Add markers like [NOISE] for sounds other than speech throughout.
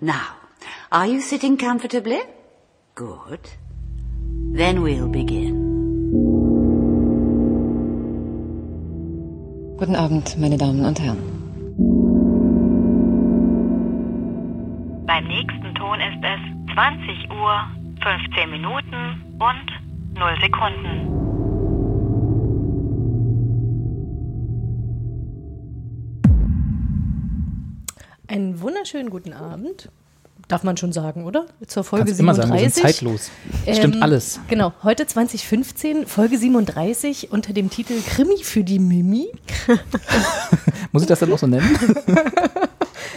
Now, are you sitting comfortably? Good. Then we'll begin. Guten Abend, meine Damen und Herren. Beim nächsten Ton ist es 20 Uhr, 15 Minuten und 0 Sekunden. Einen wunderschönen guten Abend. Darf man schon sagen, oder? Zur Folge Kannst immer sagen, 37. wir sind zeitlos. Stimmt Ähm, alles. Genau, heute 2015, Folge 37 unter dem Titel Krimi für die Mimi. [LAUGHS] Muss ich das dann auch so nennen? [LAUGHS]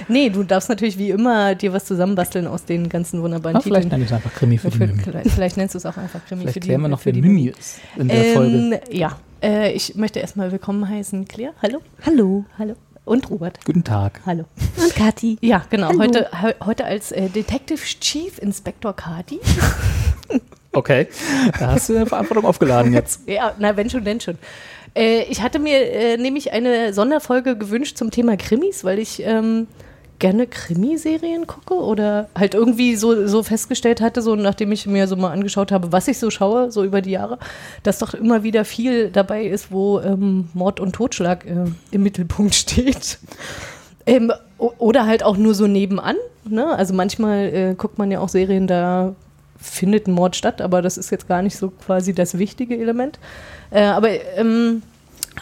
Nee, du darfst natürlich wie immer dir was zusammenbasteln aus den ganzen wunderbaren Ah, vielleicht Titeln. nenne ich es einfach Krimi für die Für- Mimi. Vielleicht, vielleicht nennst du es auch einfach Krimi Vielleicht für die klären wir noch, für wer die Mimi ist in der ähm, Folge. Ja, äh, ich möchte erstmal willkommen heißen, Claire. Hallo. Hallo. Hallo. Und Robert. Guten Tag. Hallo. Und Kathi. Ja, genau. Hallo. Heute, he- heute als äh, Detective Chief Inspector Kati. [LAUGHS] Okay, da hast du eine Verantwortung aufgeladen jetzt. [LAUGHS] Ja, na, wenn schon, denn schon. Äh, ich hatte mir äh, nämlich eine Sonderfolge gewünscht zum Thema Krimis, weil ich ähm, gerne Krimiserien gucke oder halt irgendwie so, so festgestellt hatte, so nachdem ich mir so mal angeschaut habe, was ich so schaue, so über die Jahre, dass doch immer wieder viel dabei ist, wo ähm, Mord und Totschlag äh, im Mittelpunkt [LAUGHS] steht. Ähm, oder halt auch nur so nebenan. Ne? Also manchmal äh, guckt man ja auch Serien, da findet ein Mord statt, aber das ist jetzt gar nicht so quasi das wichtige Element. Äh, aber ähm,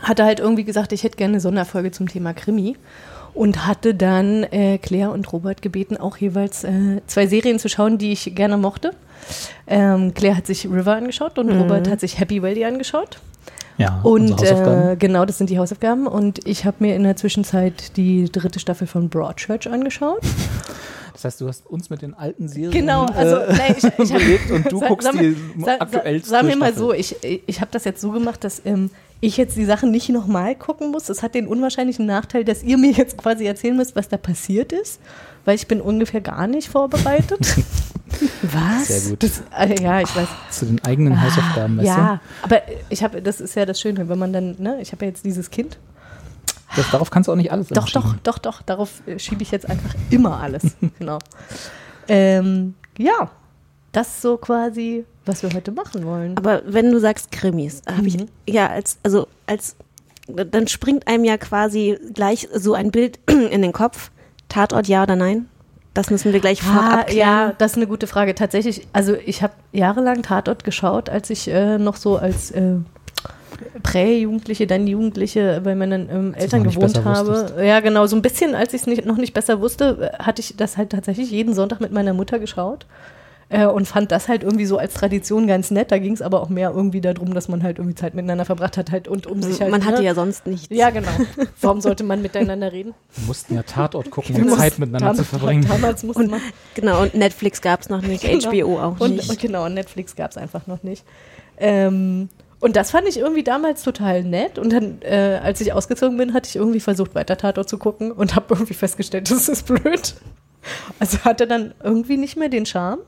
hatte halt irgendwie gesagt, ich hätte gerne eine Sonderfolge zum Thema Krimi und hatte dann äh, Claire und Robert gebeten, auch jeweils äh, zwei Serien zu schauen, die ich gerne mochte. Ähm, Claire hat sich River angeschaut und Robert hat sich Happy Valley angeschaut. Ja, Und äh, genau, das sind die Hausaufgaben. Und ich habe mir in der Zwischenzeit die dritte Staffel von Broadchurch angeschaut. das heißt, du hast uns mit den alten Serien Genau, also äh, nein, ich, ich [LAUGHS] hab, und du Sa- guckst sag die sa- sa- aktuellste Sagen wir mal so, ich, ich habe das jetzt so gemacht, dass ähm, ich jetzt die Sachen nicht nochmal gucken muss. Das hat den unwahrscheinlichen Nachteil, dass ihr mir jetzt quasi erzählen müsst, was da passiert ist, weil ich bin ungefähr gar nicht vorbereitet. [LAUGHS] was? Sehr gut. Das, äh, ja, ich weiß. Zu den eigenen Hausaufgaben, weißt Ja, aber ich habe, das ist ja das Schöne, wenn man dann, ne, ich habe ja jetzt dieses Kind. Das, darauf kannst du auch nicht alles Doch, doch, doch, doch, darauf äh, schiebe ich jetzt einfach immer alles. [LAUGHS] genau. Ähm, ja, das so quasi, was wir heute machen wollen. Aber wenn du sagst Krimis, habe ich Mhm. ja als also als dann springt einem ja quasi gleich so ein Bild [CLEARS THROAT] in den Kopf. Tatort ja oder nein? Das müssen wir gleich vorab Ah, ja, das ist eine gute Frage. Tatsächlich, also ich habe jahrelang Tatort geschaut, als ich äh, noch so als äh, Prä-Jugendliche, dann Jugendliche bei meinen ähm, Eltern gewohnt habe. wusstest. Ja, genau, so ein bisschen, als ich es noch nicht besser wusste, äh, hatte ich das halt tatsächlich jeden Sonntag mit meiner Mutter geschaut. Äh, und fand das halt irgendwie so als Tradition ganz nett. Da ging es aber auch mehr irgendwie darum, dass man halt irgendwie Zeit miteinander verbracht hat halt und um sich halt. Man hatte ne? ja sonst nichts. Ja, genau. Warum sollte man miteinander reden? Wir mussten ja Tatort gucken, Wir um Zeit miteinander zu verbringen. Damals musste man. Genau, und Netflix gab es noch nicht, Genau. HBO auch und, nicht. Und genau, und Netflix gab es einfach noch nicht. Ähm, und das fand ich irgendwie damals total nett. Und dann, äh, als ich ausgezogen bin, hatte ich irgendwie versucht, weiter Tatort zu gucken und habe irgendwie festgestellt, [LAUGHS] das ist blöd. Also hatte dann irgendwie nicht mehr den Charme.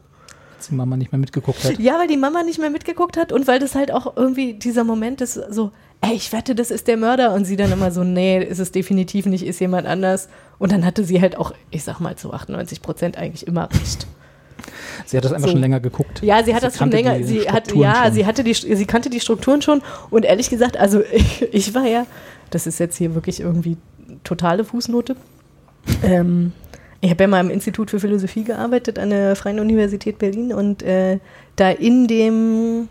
Als die Mama nicht mehr mitgeguckt hat. Ja, weil die Mama nicht mehr mitgeguckt hat und weil das halt auch irgendwie dieser Moment ist so, ey, ich wette, das ist der Mörder. Und sie dann immer so, nee, ist es definitiv nicht, ist jemand anders. Und dann hatte sie halt auch, ich sag mal zu 98 Prozent eigentlich immer recht. Sie hat das einfach So. schon länger geguckt. Ja, sie hat das schon länger. Sie hat, ja, schon. sie hatte die, sie kannte die Strukturen schon. Und ehrlich gesagt, also [LAUGHS] ich, ich war ja, das ist jetzt hier wirklich irgendwie totale Fußnote. Ähm, ich habe ja mal im Institut für Philosophie gearbeitet an der Freien Universität Berlin und äh, da in dem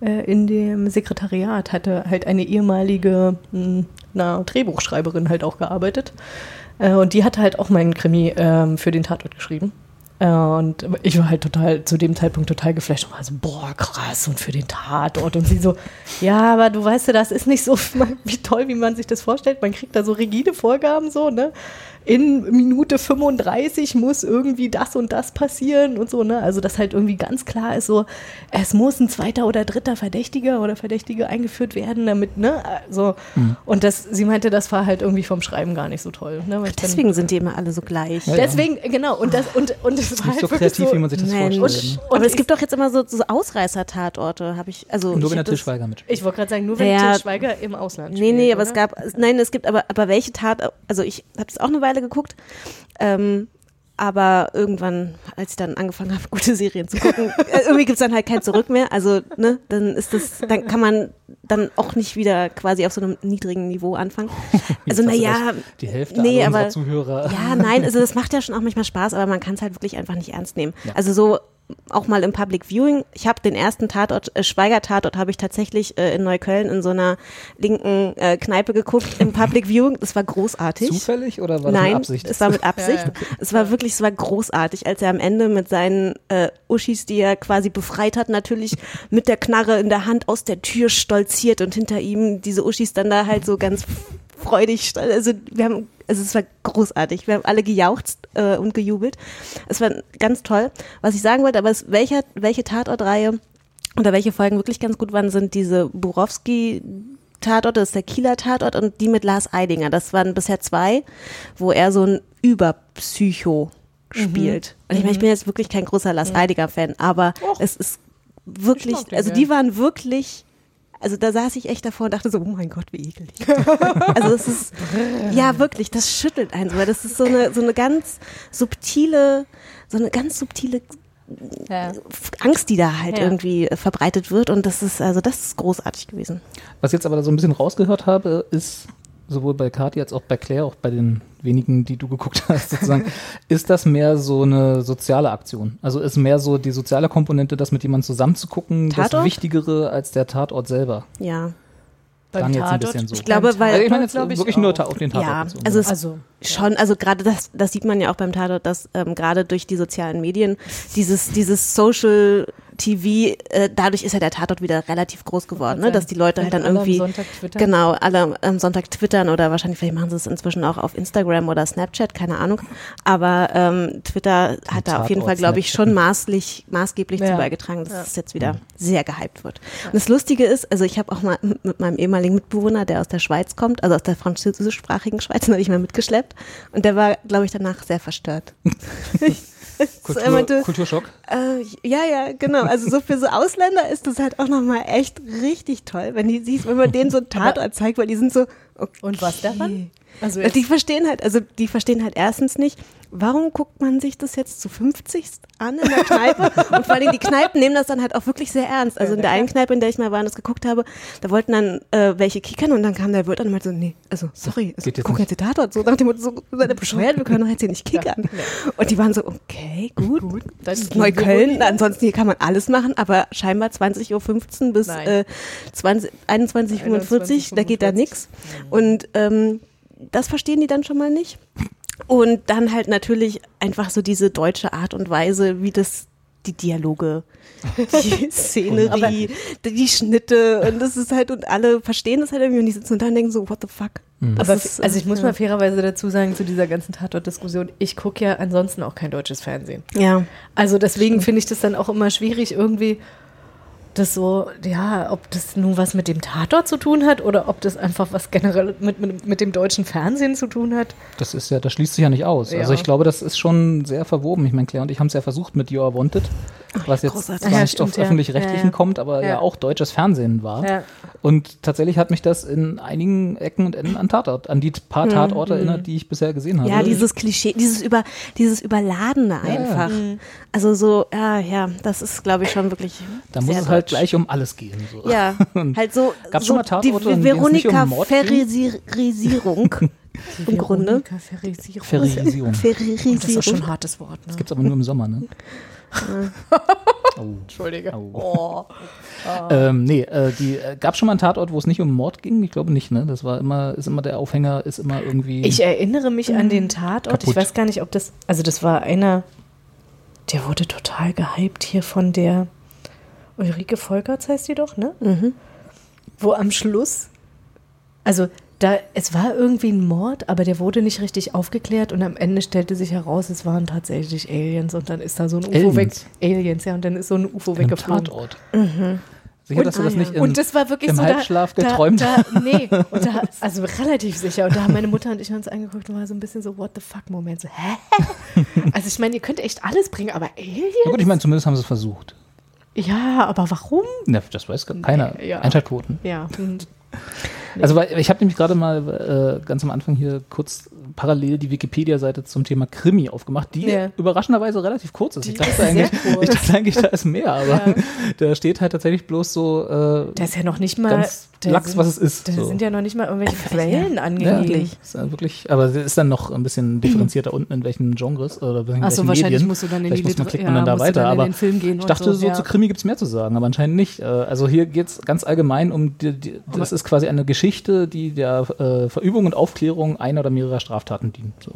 äh, in dem Sekretariat hatte halt eine ehemalige mh, na, Drehbuchschreiberin halt auch gearbeitet. Äh, und die hatte halt auch meinen Krimi ähm, für den Tatort geschrieben. Äh, und ich war halt total, zu dem Zeitpunkt total geflasht und war so, boah, krass, und für den Tatort. Und sie so, ja, aber du weißt ja, das ist nicht so [LAUGHS] wie toll, wie man sich das vorstellt. Man kriegt da so rigide Vorgaben so, ne? In Minute 35 muss irgendwie das und das passieren und so, ne? Also, dass halt irgendwie ganz klar ist, so, es muss ein zweiter oder dritter Verdächtiger oder Verdächtige eingeführt werden, damit, ne? Also, und das, sie meinte, das war halt irgendwie vom Schreiben gar nicht so toll. Ne? Weil ich dann- Deswegen sind die immer alle so gleich. Ja, ja. Deswegen, genau, und das, und, und es war Nicht so halt wirklich kreativ, wie man sich das Mensch. vorstellt. Ne? Aber Und es gibt doch jetzt immer so, so Ausreißer-Tatorte, habe ich. Also Nur ich wenn der hab das- Til Schweiger mit. Ich wollte gerade sagen, nur wenn Ja. Til Schweiger im Ausland Nee, spielt, nee, aber oder? es gab, nein, es gibt aber, aber welche Tat, also ich habe es auch eine Weile geguckt. Ähm, aber irgendwann, als ich dann angefangen habe, [LAUGHS] gute Serien zu gucken, äh, irgendwie gibt's dann halt kein Zurück mehr. Also, ne, dann ist das, dann kann man dann auch nicht wieder quasi auf so einem niedrigen Niveau anfangen. [LAUGHS] Also, naja, gleich Die Hälfte nee, aber- Zuhörer. ja, nein, also das macht ja schon auch manchmal Spaß, aber man kann es halt wirklich einfach nicht ernst nehmen. Also so auch mal im Public Viewing. Ich habe den ersten Tatort, äh, Schweiger-Tatort, habe ich tatsächlich äh, in Neukölln in so einer linken äh, Kneipe geguckt im Public Viewing. Das war großartig. Zufällig oder war das Nein, mit Absicht? es war mit [LAUGHS] Absicht. Es war wirklich, es war großartig, als er am Ende mit seinen äh, Uschis, die er quasi befreit hat, natürlich [LAUGHS] mit der Knarre in der Hand aus der Tür stolziert und hinter ihm diese Uschis dann da halt so ganz freudig, also wir haben, also es war großartig. Wir haben alle gejauchzt äh, und gejubelt. Es war ganz toll. Was ich sagen wollte, aber es, welcher, welche Tatortreihe oder welche Folgen wirklich ganz gut waren, sind diese Burowski Tatort, das ist der Kieler Tatort und die mit Lars Eidinger. Das waren bisher zwei, wo er so ein Überpsycho spielt. Und ich meine, ich bin jetzt wirklich kein großer Lars Eidinger Fan, aber es ist wirklich, also die waren wirklich, also da saß ich echt davor und dachte so, oh mein Gott, wie ekelig. [LAUGHS] also es ist, ja wirklich, das schüttelt einen so, weil das ist so eine, so eine ganz subtile, so eine ganz subtile Ja. Angst, die da halt Ja. irgendwie äh, verbreitet wird und das ist, also das ist großartig gewesen. Was ich jetzt aber so ein bisschen rausgehört habe, ist sowohl bei Kathi als auch bei Claire, auch bei den wenigen, die du geguckt hast, sozusagen, [LAUGHS] ist das mehr so eine soziale Aktion. Also ist mehr so die soziale Komponente, das mit jemandem zusammen zu gucken, das Tatort? Wichtigere als der Tatort selber. Ja. Klang jetzt ein bisschen so. Ich glaube, weil- Also ich meine jetzt glaub ich wirklich auch. nur auf den Tatort Ja, bezogen. also es Also, Schon, also gerade das, das sieht man ja auch beim Tatort, dass ähm, gerade durch die sozialen Medien dieses, dieses Social TV, äh, dadurch ist ja der Tatort wieder relativ groß geworden, ne? dass die Leute halt dann alle am irgendwie Sonntag twittern. genau alle am Sonntag twittern oder wahrscheinlich vielleicht machen sie es inzwischen auch auf Instagram oder Snapchat, keine Ahnung. Aber ähm, Twitter hat da auf jeden Fall, glaube ich, schon maßlich, maßgeblich Ja. zu beigetragen, dass Ja. es jetzt wieder sehr gehypt wird. Und das Lustige ist, also ich habe auch mal mit mit meinem ehemaligen Mitbewohner, der aus der Schweiz kommt, also aus der französischsprachigen Schweiz, [LAUGHS] den habe ich mal mitgeschleppt. Und der war, glaube ich, danach sehr verstört. [LAUGHS] [LAUGHS] [LAUGHS] Kultur, er meinte- Kulturschock. Äh, ja, ja, genau. Also so für so Ausländer ist das halt auch nochmal echt richtig toll, wenn die siehst, wenn man denen so einen Tatort zeigt, weil die sind so, okay. Und was daran? Also Die verstehen halt, also die verstehen halt erstens nicht, warum guckt man sich das jetzt zu 50 an in der Kneipe? [LAUGHS] und vor allem die Kneipen nehmen das dann halt auch wirklich sehr ernst. Also in der einen Kneipe, in der ich mal war und das geguckt habe, da wollten dann äh, welche kickern und dann kam der Wirt an und meinte so, nee, also sorry, also, Geht jetzt guck nicht. jetzt den Tatort so nach dem Motto, so, seid ihr [LAUGHS] bescheuert, wir können doch jetzt hier nicht kickern. Und die waren so, okay, gut. dann Das ist Neukölln, ansonsten hier kann man alles machen, aber scheinbar 20.15 Uhr bis Nein. äh, 20 21.45 Uhr, da geht da 21:45. nichts. Und ähm, das verstehen die dann schon mal nicht. Und dann halt natürlich einfach so diese deutsche Art und Weise, wie das die Dialoge, die [LAUGHS] Szenerie, die, die Schnitte und das ist halt, und alle verstehen das halt irgendwie und die sitzen da und denken so, what the fuck. Das Aber ist, also ich muss ja. mal fairerweise dazu sagen, zu dieser ganzen Tatort-Diskussion, ich gucke ja ansonsten auch kein deutsches Fernsehen. Ja. Also deswegen finde ich das dann auch immer schwierig, irgendwie das so, ja, ob das nun was mit dem Tatort zu tun hat oder ob das einfach was generell mit, mit, mit dem deutschen Fernsehen zu tun hat. Das ist ja, das schließt sich ja nicht aus. Ja. Also ich glaube, das ist schon sehr verwoben. Ich meine, Claire und ich haben es ja versucht mit You Are Wanted, was jetzt großartig. zwar Ja, nicht stimmt, auf ja. öffentlich-rechtlichen Ja, ja. kommt, aber ja. Ja. auch deutsches Fernsehen war. Ja. Und tatsächlich hat mich das in einigen Ecken und Enden an Tatort, an die paar Tatorte erinnert, die ich bisher gesehen habe. Ja, dieses Klischee, dieses über, dieses Überladene einfach. Also so, ja, ja, das ist, glaube ich, schon wirklich. da muss es halt deutsch. gleich um alles gehen. So. Ja, [LAUGHS] halt so, Gab's so schon mal Tatorte, die es nicht um? Ferrisierung [LAUGHS] im Grunde. Veronika Ferrisierung. Ferrisierung. Das ist Ferrisierung. schon ein hartes Wort. Ne? Gibt's aber nur im Sommer, ne? [LAUGHS] [LAUGHS] oh. Entschuldige. [LAUGHS] Oh. Ähm, nee, äh, die äh, gab schon mal einen Tatort, wo es nicht um Mord ging? Ich glaube nicht, ne? Das war immer, ist immer der Aufhänger, ist immer irgendwie. Ich erinnere mich an den Tatort. Kaputt. Ich weiß gar nicht, ob das. Also, das war einer. Der wurde total gehypt hier von der Ulrike Volkerts, heißt die doch, ne? Wo am Schluss. Also, da, es war irgendwie ein Mord, aber der wurde nicht richtig aufgeklärt und am Ende stellte sich heraus, es waren tatsächlich Aliens und dann ist da so ein UFO weg. Aliens? Aliens, ja, und dann ist so ein UFO im weggeflogen. Tatort. Sicher, dass du das nicht in, Und das war wirklich im so Halbschlaf da, geträumt Da, da, nee, und da, [LAUGHS] also relativ sicher. Und da haben meine Mutter und ich uns angeguckt und war so ein bisschen so, what the fuck Moment. So, hä? [LAUGHS] Also ich meine, ihr könnt echt alles bringen, aber Aliens? Na gut, ich meine, zumindest haben sie es versucht. Ja, aber warum? Ne, das weiß keiner. Nee, ja. Einschaltquoten. Ja. hm. [LAUGHS] Also weil ich habe nämlich gerade mal äh, ganz am Anfang hier kurz parallel die Wikipedia-Seite zum Thema Krimi aufgemacht, die Ja. überraschenderweise relativ kurz ist. Die ich, dachte ist eigentlich, kurz. ich dachte eigentlich, da ist mehr, aber [LAUGHS] da steht halt tatsächlich bloß so äh, Da ist ja noch nicht mal. sind, was es ist. Da so. sind ja noch nicht mal irgendwelche Quellen Ja, angegeben. ist ja wirklich, aber es ist dann noch ein bisschen differenzierter unten in welchen Genres oder in welchen Achso, wahrscheinlich Medien. musst du dann in Vielleicht die muss man, klickt man dann ja, da weiter. dann in aber den Film gehen ich dachte, so, so, ja. zu Krimi gibt es mehr zu sagen, aber anscheinend nicht. Äh, Also hier geht es ganz allgemein um, die, die, das ist quasi eine Geschichte, die der äh, Verübung und Aufklärung einer oder mehrerer Straftaten dient. So.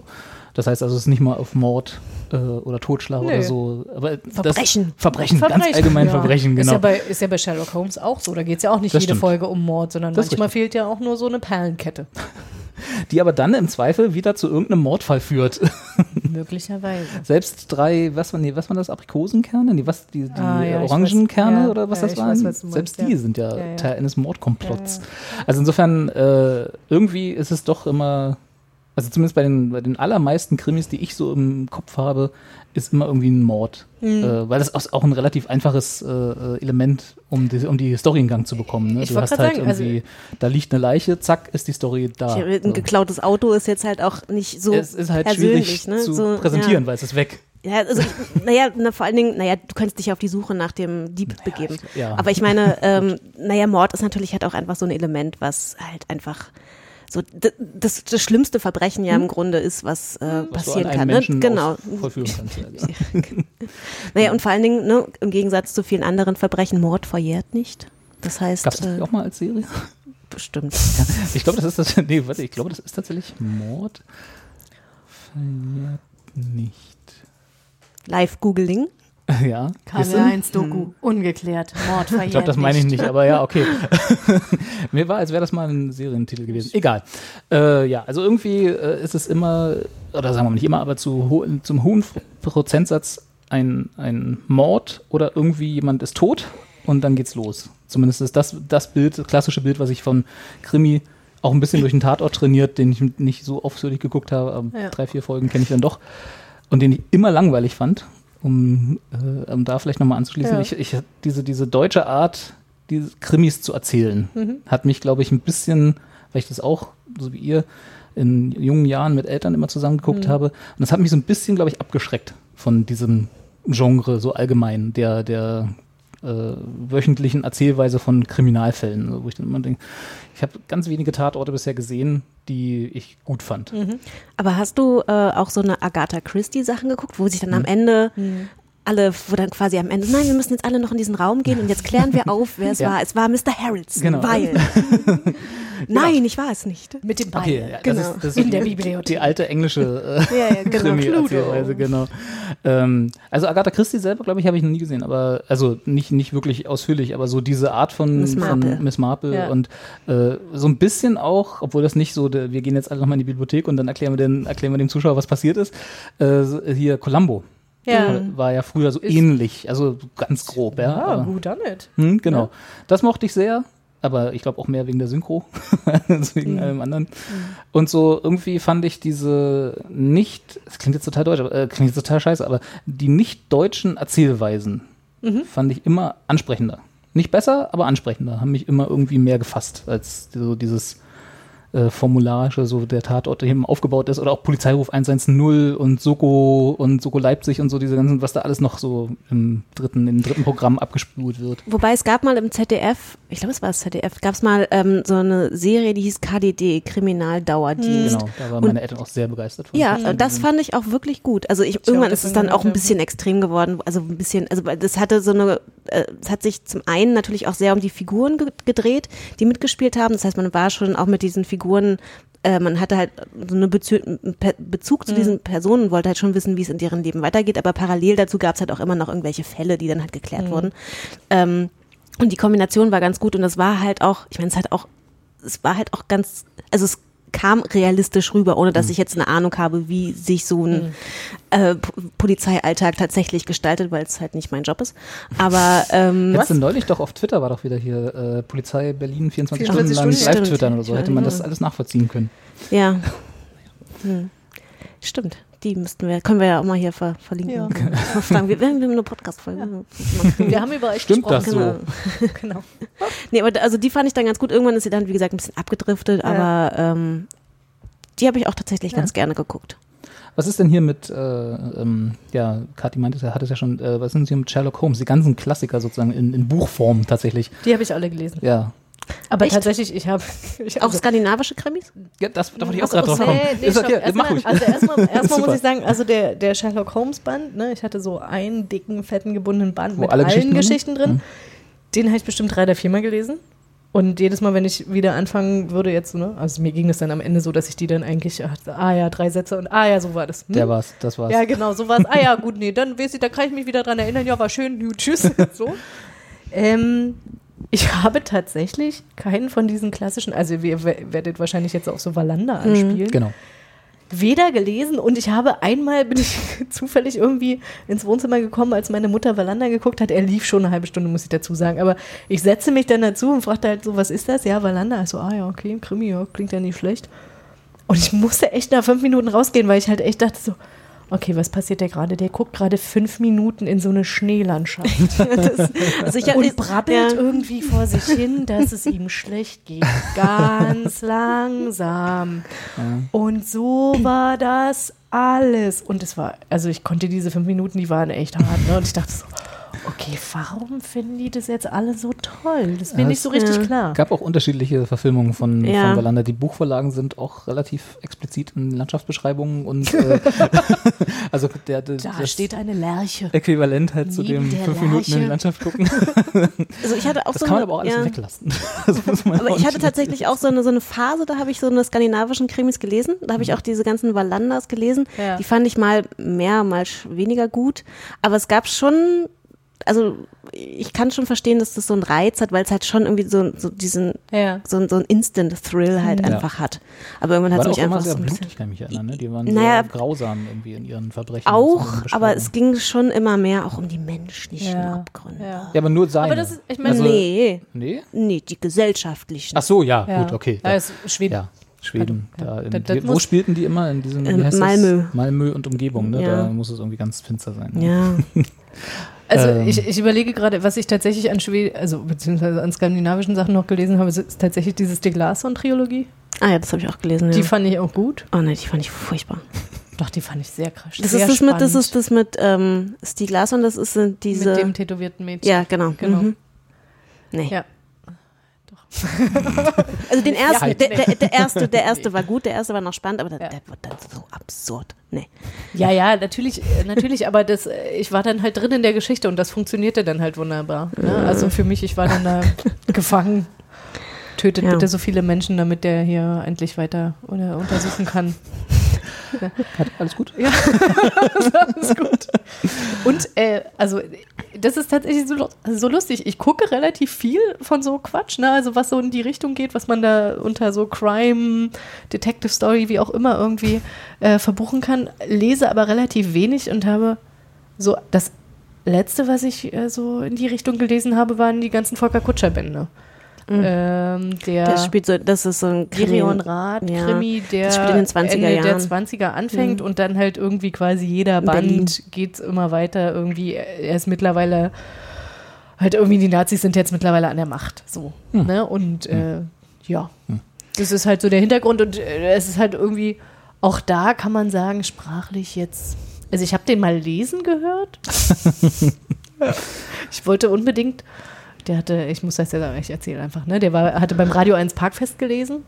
Das heißt also, es ist nicht mal auf Mord äh, oder Totschlag Nö. oder so. Aber Verbrechen. Das, Verbrechen, ganz allgemein ja. Verbrechen, Ist genau. ja, bei, ist ja bei Sherlock Holmes auch so. Da geht es ja auch nicht Das jede stimmt. Folge um Mord, sondern Das ist manchmal fehlt ja auch nur so eine Perlenkette. Die aber dann im Zweifel wieder zu irgendeinem Mordfall führt. [LAUGHS] Möglicherweise. Selbst drei, was waren, nee, was waren das, Aprikosenkerne? Die, was, die, die Ah, ja, Orangenkerne weiß. Ja, oder was ja, das waren? weiß, was Selbst meinst, die sind ja. Teil eines Mordkomplotts. Also insofern, äh, irgendwie ist es doch immer, also zumindest bei den, bei den allermeisten Krimis, die ich so im Kopf habe, ist immer irgendwie ein Mord. Hm. Äh, weil das ist auch ein relativ einfaches äh, äh, Element, um die, um die Story in Gang zu bekommen. Ne? Ich Du hast halt sagen, also- irgendwie, da liegt eine Leiche, zack, ist die Story da. Ein So. geklautes Auto ist jetzt halt auch nicht so es ist halt persönlich, schwierig ne? zu so, präsentieren, weil es ist weg. Ja, ja also naja, na, vor allen Dingen, naja, du könntest dich auf die Suche nach dem Dieb begeben. ja. Aber ich meine, [LAUGHS] ähm, naja, Mord ist natürlich halt auch einfach so ein Element, was halt einfach so das, das schlimmste Verbrechen ja im Grunde ist, was, äh, Hm? Was passieren kann. Ne? Genau. [LAUGHS] Ja, genau. Naja, und vor allen Dingen, ne, im Gegensatz zu vielen anderen Verbrechen, Mord verjährt nicht. Das heißt, Gab es das äh, auch mal als Serie? bestimmt. [LAUGHS] Ich glaube, das ist das. Nee, warte, ich glaube, das ist tatsächlich Mord. Verjährt nicht. Live-Googling. [LAUGHS] Ja. Siehste? KW1-Doku, ungeklärt, Mord verjährt Ich glaube, das meine ich nicht, aber ja, okay. [LAUGHS] Mir war, als wäre das mal ein Serientitel gewesen. Egal. Äh, ja, also irgendwie äh, ist es immer, oder sagen wir mal nicht immer, aber zu ho zum hohen Prozentsatz ein, ein Mord oder irgendwie jemand ist tot und dann geht's los. Zumindest ist das das Bild, das klassische Bild, was ich von Krimi auch ein bisschen durch den Tatort trainiert, den ich nicht so ausführlich geguckt habe, aber Ja. drei, vier Folgen kenne ich dann doch. Und den ich immer langweilig fand, um, äh, um da vielleicht nochmal anzuschließen. Ja. Ich, ich, diese, diese deutsche Art, diese Krimis zu erzählen, hat mich, glaube ich, ein bisschen, weil ich das auch, so wie ihr, in jungen Jahren mit Eltern immer zusammengeguckt habe. Und das hat mich so ein bisschen, glaube ich, abgeschreckt von diesem Genre so allgemein, der, der äh, wöchentlichen Erzählweise von Kriminalfällen, wo ich dann immer denke, ich habe ganz wenige Tatorte bisher gesehen, die ich gut fand. Aber hast du äh, auch so eine Agatha Christie Sachen geguckt, wo sich dann Hm. am Ende alle, wo dann quasi am Ende, nein, wir müssen jetzt alle noch in diesen Raum gehen und jetzt klären wir auf, wer es Ja. war. Es war Mr. Harrelson, Genau. weil. [LAUGHS] [LAUGHS] nein, ich war es nicht. Mit dem Bein. Okay, ja, Genau. das ist, das ist In der Bibliothek. Die alte englische äh, Ja, ja, genau. Krimi-Erzählweise, genau. Ähm, also Agatha Christie selber, glaube ich, habe ich noch nie gesehen, aber also nicht, nicht wirklich ausführlich, aber so diese Art von Miss Marple. Von Miss Marple Ja. und äh, so ein bisschen auch, obwohl das nicht so, der, wir gehen jetzt alle nochmal in die Bibliothek und dann erklären wir, den, erklären wir dem Zuschauer, was passiert ist. Äh, hier Columbo. Ja. War ja früher so Ist- ähnlich, also ganz grob, ja. Ja, aber- gut, nicht. hm, genau. Das mochte ich sehr, aber ich glaube auch mehr wegen der Synchro [LAUGHS] als wegen allem anderen. Und so irgendwie fand ich diese nicht, das klingt jetzt total deutsch, aber, äh, klingt jetzt total scheiße, aber die nicht deutschen Erzählweisen fand ich immer ansprechender. Nicht besser, aber ansprechender. Haben mich immer irgendwie mehr gefasst als so dieses äh, formularische, so der Tatort, der eben aufgebaut ist, oder auch Polizeiruf 110 und Soko und Soko Leipzig und so diese ganzen, was da alles noch so im dritten, im dritten Programm abgespult wird. Wobei es gab mal im ZDF, ich glaube es war das ZDF, gab es mal ähm, so eine Serie, die hieß KDD, Kriminaldauerdienst. Genau, da waren meine Eltern auch sehr begeistert von. Ja, äh, das fand ich auch wirklich gut. Also ich, irgendwann ist es dann auch ein bisschen extrem geworden. Also ein bisschen, also das hatte so eine, äh, es hat sich zum einen natürlich auch sehr um die Figuren ge gedreht, die mitgespielt haben. Das heißt, man war schon auch mit diesen Figuren, äh, man hatte halt so einen Bezug zu diesen Personen, wollte halt schon wissen, wie es in deren Leben weitergeht. Aber parallel dazu gab es halt auch immer noch irgendwelche Fälle, die dann halt geklärt wurden. Ähm, und die Kombination war ganz gut und es war halt auch, ich meine, es hat auch, es war halt auch ganz, also es kam realistisch rüber, ohne dass ich jetzt eine Ahnung habe, wie sich so ein äh, Polizeialltag tatsächlich gestaltet, weil es halt nicht mein Job ist. Aber ähm, Jetzt neulich doch auf Twitter war doch wieder hier äh, Polizei Berlin 24 Stunden 24 lang Stunden, live twittern oder so. Hätte man Ja. das alles nachvollziehen können. ja, hm. stimmt. Die müssten wir, können wir ja auch mal hier ver verlinken. Ja. [LAUGHS] Fragen, wir, haben eine Podcast-Folge. [LAUGHS] Wir haben über euch Stimmt das gesprochen. so? [LAUGHS] Genau. Nee, aber also die fand ich dann ganz gut. Irgendwann ist sie dann, wie gesagt, ein bisschen abgedriftet, aber ähm, die habe ich auch tatsächlich ganz gerne geguckt. Was ist denn hier mit, äh, ähm, ja, Kathi meinte, es ja- hat es ja schon, äh, was sind hier mit Sherlock Holmes? Die ganzen Klassiker sozusagen in, in Buchform tatsächlich. Die habe ich alle gelesen. Ja. Aber Echt? tatsächlich, ich habe. Ich Auch skandinavische Krimis? ja das, da wollte ich auch Achso, gerade drauf nee, kommen. Nee, stopp. okay, erstmal, mach ruhig. Also erstmal, [LAUGHS] erstmal muss ich sagen, also der, der Sherlock Holmes Band, ne, ich hatte so einen dicken, fetten, gebundenen Band Wo mit alle allen Geschichten Geschichten, drin? drin. Den habe ich bestimmt drei oder viermal gelesen. Und jedes Mal, wenn ich wieder anfangen würde jetzt, ne, also mir ging es dann am Ende so, dass ich die dann eigentlich, ach, ah ja, drei Sätze und ah ja, so war das. Hm? Der war's, das war's. Ja, genau, so war es. Ah ja, gut, nee, dann weiß ich, da kann ich mich wieder dran erinnern. Ja, war schön, gut, tschüss. [LAUGHS] so. Ähm, ich habe tatsächlich keinen von diesen klassischen, also ihr we- werdet wahrscheinlich jetzt auch so Wallander anspielen, Genau. Weder gelesen und ich habe einmal, bin ich [LAUGHS] zufällig irgendwie ins Wohnzimmer gekommen, als meine Mutter Wallander geguckt hat. Er lief schon eine halbe Stunde, muss ich dazu sagen. Aber ich setze mich dann dazu und fragte halt so, was ist das? Ja, Wallander. Also, ah ja, okay, Krimi, ja, klingt ja nicht schlecht. Und ich musste echt nach fünf Minuten rausgehen, weil ich halt echt dachte so, okay, was passiert da gerade? Der guckt gerade fünf Minuten in so eine Schneelandschaft [LAUGHS] Das, also ich, und brabbelt ja. irgendwie vor sich hin, dass es ihm schlecht geht. [LAUGHS] Ganz langsam. Und so war das alles. Und es war, also ich konnte diese fünf Minuten, die waren echt hart. Ne? Und ich dachte so, okay, warum finden die das jetzt alle so toll? Das ist mir Ja, nicht es- so richtig Ja. klar. gab auch unterschiedliche Verfilmungen von, Ja. von Wallander. Die Buchvorlagen sind auch relativ explizit in Landschaftsbeschreibungen und äh, [LAUGHS] also der, der Da steht eine Lerche. Äquivalent halt zu Neben dem der fünf Minuten in die. Landschaft gucken. [LAUGHS] Also ich hatte auch Das so kann man eine, aber auch alles ja. weglassen. [LAUGHS] Aber ich hatte tatsächlich auch so eine, so eine Phase, da habe ich so eine skandinavischen Krimis gelesen. Da habe ich auch diese ganzen Wallanders gelesen. Die fand ich mal mehr, mal weniger gut. Aber es gab schon, also ich kann schon verstehen, dass das so einen Reiz hat, weil es halt schon irgendwie so, so diesen, Ja. so, ein- so ein Instant-Thrill halt Ja. einfach hat. Aber irgendwann hat es auch mich immer einfach sehr so ein blutig, kann ich mich erinnern. Ne? Die waren Naja, sehr grausam irgendwie in ihren Verbrechen. auch, aber es ging schon immer mehr auch um die menschlichen Ja. Abgründe. Ja. Ja, aber nur seine. Aber das ist, ich meine, Also- nee, Nee? nee, die gesellschaftlichen. Ach so, ja, ja. gut, okay. Ja, ist Schweden. ja. Schweden. Da in, Das- das wo muss- spielten die immer? In diesem, Ähm, wie heißt Malmö. Das? Malmö und Umgebung, ne? Ja. Da muss es irgendwie ganz finster sein. Ne? Ja. [LAUGHS] Also Ähm. ich, ich überlege gerade, was ich tatsächlich an Schweden, also beziehungsweise an skandinavischen Sachen noch gelesen habe, ist tatsächlich diese Stieg Larsson-Trilogie. Ah ja, das habe ich auch gelesen. Ja. Die fand ich auch gut. oh nee, die fand ich furchtbar. Doch, die fand ich sehr krass. Das sehr ist das mit, das ist das mit ähm, Stieg Larsson, das ist äh, diese. mit dem tätowierten Mädchen. ja, genau. Genau. Mhm. Nee. Ja. [LAUGHS] Also den ersten, halt. der, der, der erste, der erste [LAUGHS] war gut, der erste war noch spannend, aber der, Ja. der wird dann so absurd. Nee. Ja, ja, natürlich, äh, natürlich, aber das, äh, ich war dann halt drin in der Geschichte und das funktionierte dann halt wunderbar. Ne? Also für mich, ich war dann da [LAUGHS] gefangen. Tötet Ja. bitte so viele Menschen, damit der hier endlich weiter oder untersuchen kann. [LAUGHS] Hat, alles gut? Ja, [LAUGHS] alles gut. Und äh, also das ist tatsächlich so, so lustig. Ich gucke relativ viel von so Quatsch, ne? Also was so in die Richtung geht, was man da unter so Crime, Detective Story, wie auch immer irgendwie äh, verbuchen kann. Lese aber relativ wenig und habe so das letzte, was ich äh, so in die Richtung gelesen habe, waren die ganzen Volker Kutscher Bände. Ähm, der Das spielt so, das ist so ein Gerion Krimi. Rath, Ja. Krimi, der Das spielt in den 20er Ende der Jahren. 20er anfängt und dann halt irgendwie quasi jeder In Berlin. Band geht immer weiter. Irgendwie, er ist mittlerweile halt irgendwie, die Nazis sind jetzt mittlerweile an der Macht. So. Ne? Und äh, ja, das ist halt so der Hintergrund und äh, es ist halt irgendwie, auch da kann man sagen, sprachlich jetzt. Also ich habe den mal lesen gehört. [LAUGHS] ich wollte unbedingt, der hatte, ich muss das ja sagen, ich erzähle einfach, ne? Der war, hatte beim Radio 1 Parkfest gelesen.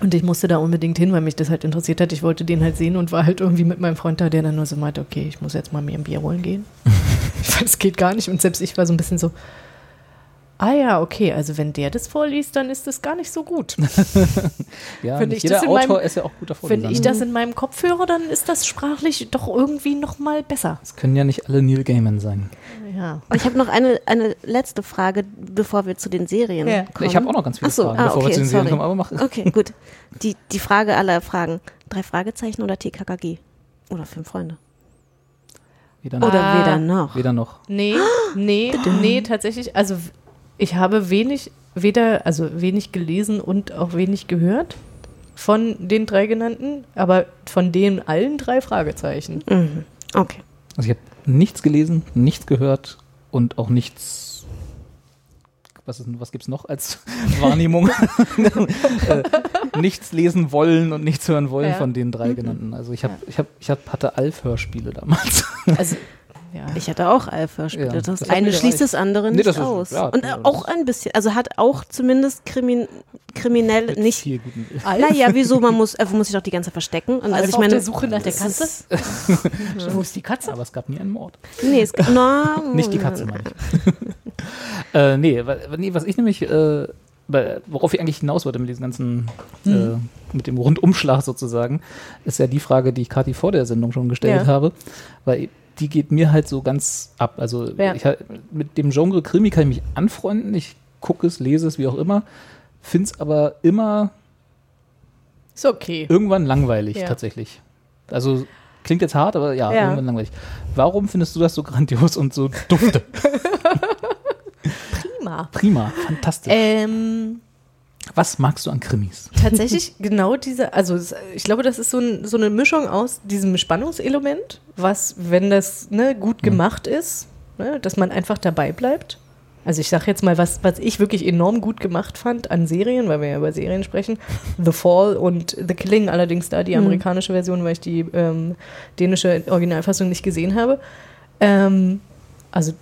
Und ich musste da unbedingt hin, weil mich das halt interessiert hat. Ich wollte den halt sehen und war halt irgendwie mit meinem Freund da, der dann nur so meinte, okay, ich muss jetzt mal mir ein Bier holen gehen. [LAUGHS] ich fand, es geht gar nicht. Und selbst ich war so ein bisschen so, ah ja, okay, also wenn der das vorliest, dann ist das gar nicht so gut. [LAUGHS] Ja, Wenn nicht ich jeder das in Autor meinem- ist ja auch guter Wenn Vorleser. ich das in meinem Kopf höre, dann ist das sprachlich doch irgendwie noch mal besser. Es können ja nicht alle Neil Gaiman sein. Ja. Ich habe noch eine, eine letzte Frage, bevor wir zu den Serien Ja. kommen. Ich habe auch noch ganz viele so, Fragen, ah, bevor wir okay, zu den Serien sorry. kommen, aber mach Okay, gut. Die, die Frage aller Fragen. Drei Fragezeichen oder TKKG? Oder fünf Freunde? weder noch. Oder Ah. weder noch? Weder noch. Nee, nee, nee, tatsächlich. Also ich habe wenig, weder, also wenig gelesen und auch wenig gehört von den drei genannten, aber von den allen drei Fragezeichen. Mhm. Okay. Also ich habe nichts gelesen, nichts gehört und auch nichts. Was, ist, was gibt es noch als [LAUGHS] Wahrnehmung? [LAUGHS] äh, nichts lesen wollen und nichts hören wollen Ja. von den drei genannten. Also ich habe, ich habe, ich hab, hatte Alf-Hörspiele damals. Also, ja. Ich hatte auch Alpha-Spiele. Ja, das das eine schließt das andere Nee, nicht das ist- aus. ja, Und äh, auch ein bisschen, also hat auch zumindest krimin kriminell Mit nicht. Naja, wieso? Man muss, äh, muss sich doch die ganze Zeit verstecken. Und also ich auf meine, der Suche nach der Katze? ist- [LAUGHS] Wo ist die Katze? Aber es gab nie einen Mord. Nee, es, [LAUGHS] na, Nicht die Katze, meine ich. [LAUGHS] äh, nee, nee, was ich nämlich, äh, worauf ich eigentlich hinaus wollte mit diesem ganzen, Hm. äh, mit dem Rundumschlag sozusagen, ist ja die Frage, die ich Kathi vor der Sendung schon gestellt Ja. habe, weil die geht mir halt so ganz ab. Also Ja. ich, mit dem Genre Krimi kann ich mich anfreunden, ich gucke es, lese es, wie auch immer, finde es aber immer Ist okay. irgendwann langweilig Ja. tatsächlich. Also klingt jetzt hart, aber ja, Ja. irgendwann langweilig. Warum findest du das so grandios und so dufte? [LAUGHS] Prima. Prima, fantastisch. Ähm, Was magst du an Krimis? [LAUGHS] tatsächlich genau diese, also ich glaube, das ist so, ein, so eine Mischung aus diesem Spannungselement, was, wenn das ne, gut gemacht ist, ne, dass man einfach dabei bleibt. Also ich sage jetzt mal, was, was ich wirklich enorm gut gemacht fand an Serien, weil wir ja über Serien sprechen, [LAUGHS] The Fall und The Killing, allerdings da die amerikanische Version, weil ich die ähm, dänische Originalfassung nicht gesehen habe. Ähm, also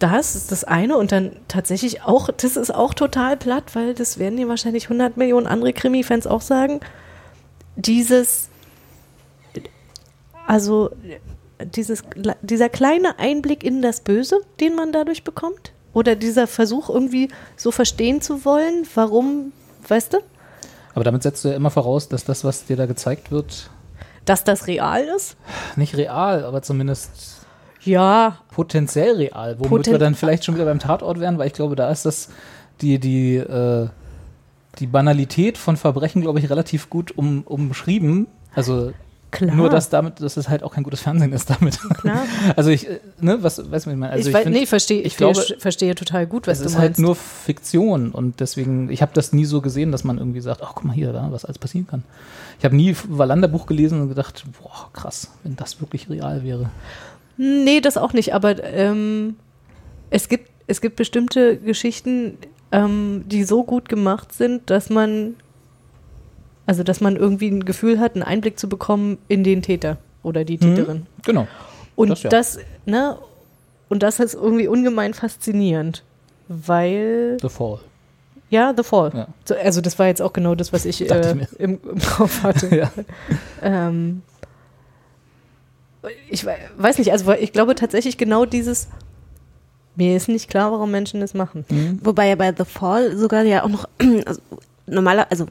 das ist das eine und dann tatsächlich auch, das ist auch total platt, weil das werden dir wahrscheinlich 100 Millionen andere Krimi-Fans auch sagen. Dieses, also dieses, dieser kleine Einblick in das Böse, den man dadurch bekommt, oder dieser Versuch irgendwie so verstehen zu wollen, warum, weißt du, Aber damit setzt du ja immer voraus, dass das, was dir da gezeigt wird, dass das real ist? nicht real, aber zumindest Ja, potenziell real, womit Poten- wir dann vielleicht schon wieder beim Tatort wären, weil ich glaube, da ist das die, die, äh, die Banalität von Verbrechen, glaube ich, relativ gut um, umschrieben. Also klar. nur, dass damit, dass es halt auch kein gutes Fernsehen ist damit. Klar. [LAUGHS] Also ich, äh, ne, was, weißt du, was ich meine? Also ich, weiß, find, nee, verstehe, ich, ich glaube, verstehe- total gut, was es du ist meinst. halt nur Fiktion und deswegen, ich habe das nie so gesehen, dass man irgendwie sagt, ach guck mal hier, da, was alles passieren kann. Ich habe nie Wallander Buch gelesen und gedacht, boah, krass, wenn das wirklich real wäre. Nee, das auch nicht, aber ähm, es, gibt, es gibt bestimmte Geschichten, ähm, die so gut gemacht sind, dass man, also dass man irgendwie ein Gefühl hat, einen Einblick zu bekommen in den Täter oder die Täterin. Genau. Und Das das, ja. ne, und das ist irgendwie ungemein faszinierend, weil, The Fall. ja, The Fall. Ja. So, also das war jetzt auch genau das, was ich, äh, ich im, im Kopf hatte. [LAUGHS] Ja. Ähm, ich wei- weiß nicht, also ich glaube tatsächlich genau dieses, mir ist nicht klar, warum Menschen das machen. Wobei ja bei The Fall sogar ja auch noch [CLEARS THROAT] also, normaler, also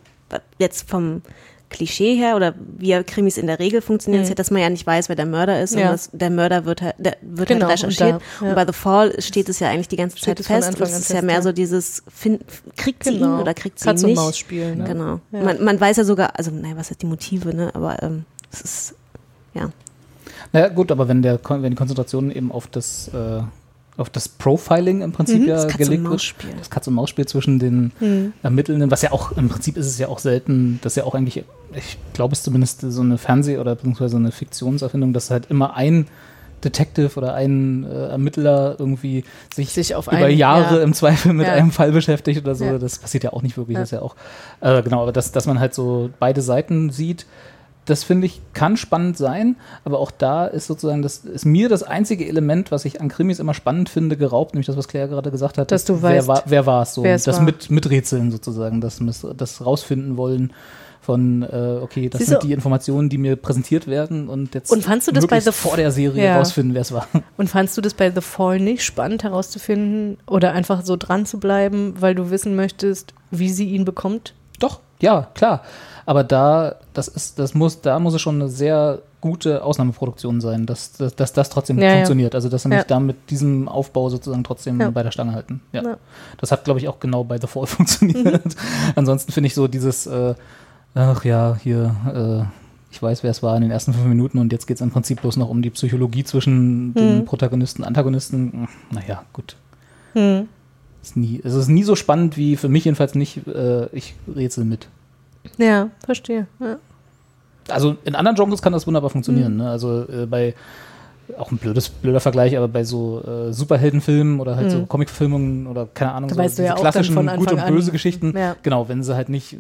jetzt vom Klischee her oder wie Krimis in der Regel funktionieren, ist ja, dass man ja nicht weiß, wer der Mörder ist Mhm. Ja. und das, der Mörder wird halt, der wird Genau, halt recherchiert. und da- ja. Und bei The Fall steht es ja eigentlich die ganze Steht Zeit es fest. Anfang Und es ist ja mehr ja. so dieses, find, kriegt sie ihn oder kriegt sie Katz ihn nicht. Maus spielen. Ne? Genau. Man, man weiß ja sogar, also naja, was sind die Motive, ne? Aber ähm, es ist, ja. Naja, gut, aber wenn, der, wenn die Konzentration eben auf das, äh, auf das Profiling im Prinzip ja Mhm. Und gelegt wird, das Katz- und Maus-Spiel zwischen den Mhm. Ermittelnden, was ja auch, im Prinzip ist es ja auch selten, das ist ja auch eigentlich, ich glaube es zumindest so eine Fernseh- oder beziehungsweise eine Fiktionserfindung, dass halt immer ein Detective oder ein äh, Ermittler irgendwie sich, Sich auf über einen- Jahre ja. im Zweifel mit Ja. einem Fall beschäftigt oder so. Ja. Das passiert ja auch nicht wirklich, Ja. das ist ja auch, äh, genau, aber dass, dass man halt so beide Seiten sieht, das finde ich, kann spannend sein, aber auch da ist sozusagen, das ist mir das einzige Element, was ich an Krimis immer spannend finde, geraubt, nämlich das, was Claire gerade gesagt hat. Dass du wer weißt, war, wer war es so? wer das war. mit, miträtseln sozusagen, das, das rausfinden wollen von, äh, okay, das Siehst sind die Informationen, die mir präsentiert werden und jetzt Und fandst du das bei The vor der Serie Ja. rausfinden, wer es war. [LAUGHS] Und fandst du das bei The Fall nicht spannend herauszufinden oder einfach so dran zu bleiben, weil du wissen möchtest, wie sie ihn bekommt? Doch, ja, klar. Aber da, das ist, das muss, da muss es schon eine sehr gute Ausnahmeproduktion sein, dass, dass, dass das trotzdem Ja, ja. funktioniert. Also dass sie mich Ja. da mit diesem Aufbau sozusagen trotzdem Ja. bei der Stange halten. Ja. Ja. Das hat, glaube ich, auch genau bei The Fall [LAUGHS] funktioniert. Mhm. Ansonsten finde ich so dieses, äh, ach ja, hier, äh, ich weiß, wer es war in den ersten fünf Minuten und jetzt geht es im Prinzip bloß noch um die Psychologie zwischen Mhm. den Protagonisten, Antagonisten. Naja, gut. Hm. Ist nie, es ist nie so spannend wie für mich jedenfalls nicht, äh, ich rätsel mit. Ja, verstehe. Ja. also in anderen Genres kann das wunderbar funktionieren. Mhm. Ne? Also äh, bei auch ein blödes, blöder Vergleich, aber bei so äh, Superheldenfilmen oder halt so Mhm. Comicverfilmungen oder keine Ahnung, Da so weißt du diese ja klassischen von gut und Anfang böse an. Geschichten, Ja. genau, wenn sie halt nicht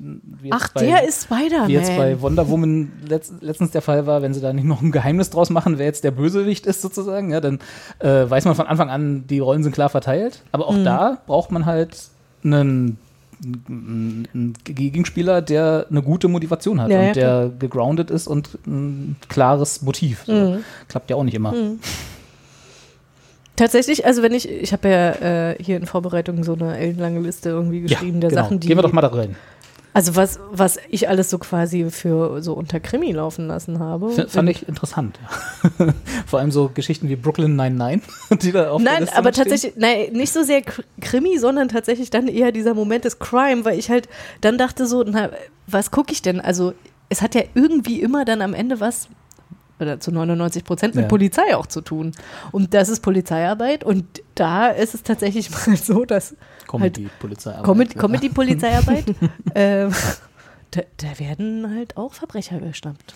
Ach, bei, der ist Spider-Man. wie jetzt bei Wonder Woman letzt, letztens der Fall war, wenn sie da nicht noch ein Geheimnis draus machen, wer jetzt der Bösewicht ist sozusagen, ja, dann äh, weiß man von Anfang an, die Rollen sind klar verteilt. Aber Mhm. auch da braucht man halt einen, einen einen Gegenspieler, der eine gute Motivation hat Ja, und ja, der gegroundet ist und ein klares Motiv. Mhm. Klappt ja auch nicht immer. Tatsächlich, also wenn ich, ich habe ja äh, hier in Vorbereitung so eine ellenlange Liste irgendwie geschrieben der genau. Sachen, die. Gehen wir doch mal da rein. Also was, was ich alles so quasi für so unter Krimi laufen lassen habe. F fand ich interessant. ja. [LAUGHS] Vor allem so Geschichten wie Brooklyn 99, [LAUGHS] die da auf Nein, aber tatsächlich, nein, nicht so sehr Kr- Krimi, sondern tatsächlich dann eher dieser Moment des Crime, weil ich halt dann dachte so, na, was gucke ich denn? Also es hat ja irgendwie immer dann am Ende was, oder zu 99 Prozent mit Ja. Polizei auch zu tun. Und das ist Polizeiarbeit und da ist es tatsächlich [LAUGHS] mal so, dass Comedy-Polizeiarbeit. Comedy- ja. Comedy-Polizeiarbeit, [LAUGHS] ähm, da, da werden halt auch Verbrecher geschnappt.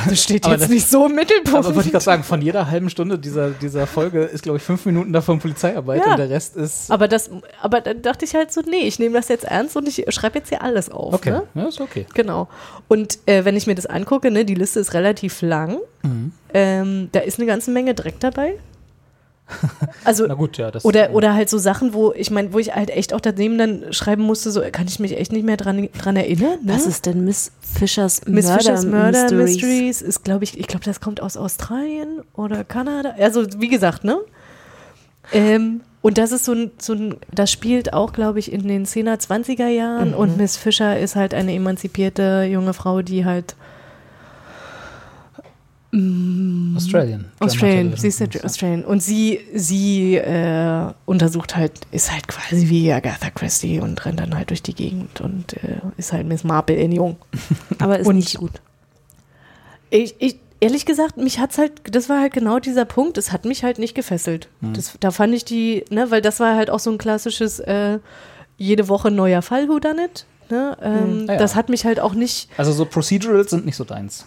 [LAUGHS] Das steht jetzt das- nicht so im Mittelpunkt. Aber wollte ich gerade sagen, von jeder halben Stunde dieser, dieser Folge ist, glaube ich, fünf Minuten davon Polizeiarbeit Ja. und der Rest ist. Aber das, aber dann dachte ich halt so, nee, ich nehme das jetzt ernst und ich schreibe jetzt hier alles auf. Okay, Ne? ja, ist okay. Genau. Und äh, wenn ich mir das angucke, ne, die Liste ist relativ lang. Mhm. Ähm, da ist eine ganze Menge Dreck dabei. [LAUGHS] Also Na gut, ja. Das, oder, oder halt so Sachen, wo ich meine, wo ich halt echt auch daneben dann schreiben musste, so kann ich mich echt nicht mehr dran, dran erinnern. Ne? Was ist denn Miss Fischers Miss Murder, Fisher's Murder Mysteries? Mysteries, ist, glaube ich, ich glaube, das kommt aus Australien oder Kanada. Also, wie gesagt, ne? Ähm, und das ist so ein, so ein, das spielt auch, glaube ich, in den 10er, 20er Jahren. Mhm. Und Miss Fisher ist halt eine emanzipierte junge Frau, die halt Australian. Australian, Drama sie ist ja. Australian. Und sie, sie äh, untersucht halt, ist halt quasi wie Agatha Christie und rennt dann halt durch die Gegend und äh, ist halt Miss Marple in Jung. [LAUGHS] Aber ist Und- nicht gut. Ich, ich, ehrlich gesagt, mich hat's halt, das war halt genau dieser Punkt, es hat mich halt nicht gefesselt. Das, da fand ich die, ne, weil das war halt auch so ein klassisches, äh, jede Woche neuer Fall, who done it? Ne? Ähm, Ah ja. Das hat mich halt auch nicht, Also so Procedurals sind nicht so deins.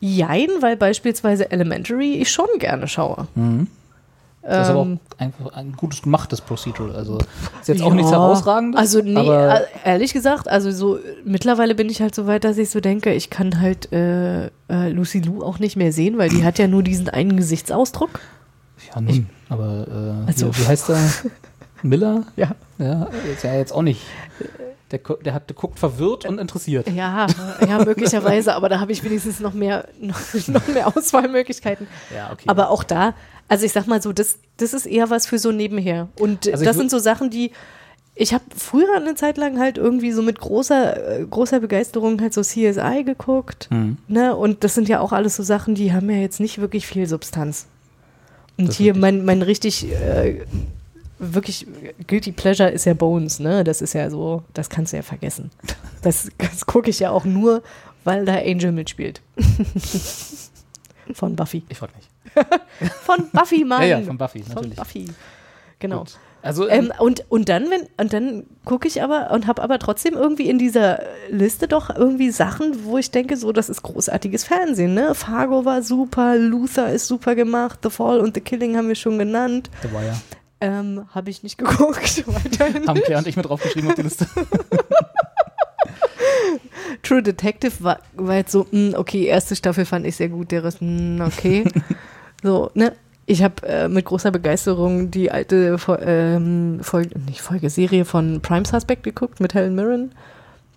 Jein, weil beispielsweise Elementary ich schon gerne schaue. Das ist aber Ähm, auch einfach ein gutes gemachtes Procedural. Also ist jetzt auch nichts Ja, herausragendes. Also nee, aber äh, ehrlich gesagt, also so mittlerweile bin ich halt so weit, dass ich so denke, ich kann halt äh, äh, Lucy Lou auch nicht mehr sehen, weil die hat ja nur diesen einen Gesichtsausdruck. ja, nun, aber äh, Also- hier, wie heißt der? [LAUGHS] Miller? Ja. Ja, ist ja jetzt auch nicht. Der, der, hat, der guckt verwirrt und interessiert. Ja, ja, möglicherweise, aber da habe ich wenigstens noch mehr, [LAUGHS] noch, mehr Auswahlmöglichkeiten. Ja, okay. Aber auch da, also ich sag mal so, das, das ist eher was für so nebenher. Und Also das sind so Sachen, die. Ich habe früher eine Zeit lang halt irgendwie so mit großer, äh, großer Begeisterung halt so CSI geguckt. Hm. Ne? Und das sind ja auch alles so Sachen, die haben ja jetzt nicht wirklich viel Substanz. Und Das hier mein, mein richtig, äh, wirklich Guilty Pleasure ist ja Bones, ne? Das ist ja so, das kannst du ja vergessen. Das, das gucke ich ja auch nur, weil da Angel mitspielt. Von Buffy. Ich wollte nicht. [LAUGHS] Von Buffy, Mann. Ja, ja, von Buffy, Von natürlich. Buffy. Genau. Gut. Also, Ähm, und, und dann, wenn, und dann gucke ich aber und habe aber trotzdem irgendwie in dieser Liste doch irgendwie Sachen, wo ich denke, so, das ist großartiges Fernsehen, ne? Fargo war super, Luther ist super gemacht, The Fall und The Killing haben wir schon genannt. war ja. Ähm, habe ich nicht [LAUGHS] geguckt. Weiterhin. Haben Claire und ich mit draufgeschrieben auf die Liste. [LAUGHS] True Detective war, war jetzt so, mh, okay, erste Staffel fand ich sehr gut, der Rest, mh, okay. [LAUGHS] so, ne? Ich habe äh, mit großer Begeisterung die alte ähm, Folge, nicht Folge, Serie von Prime Suspect geguckt mit Helen Mirren.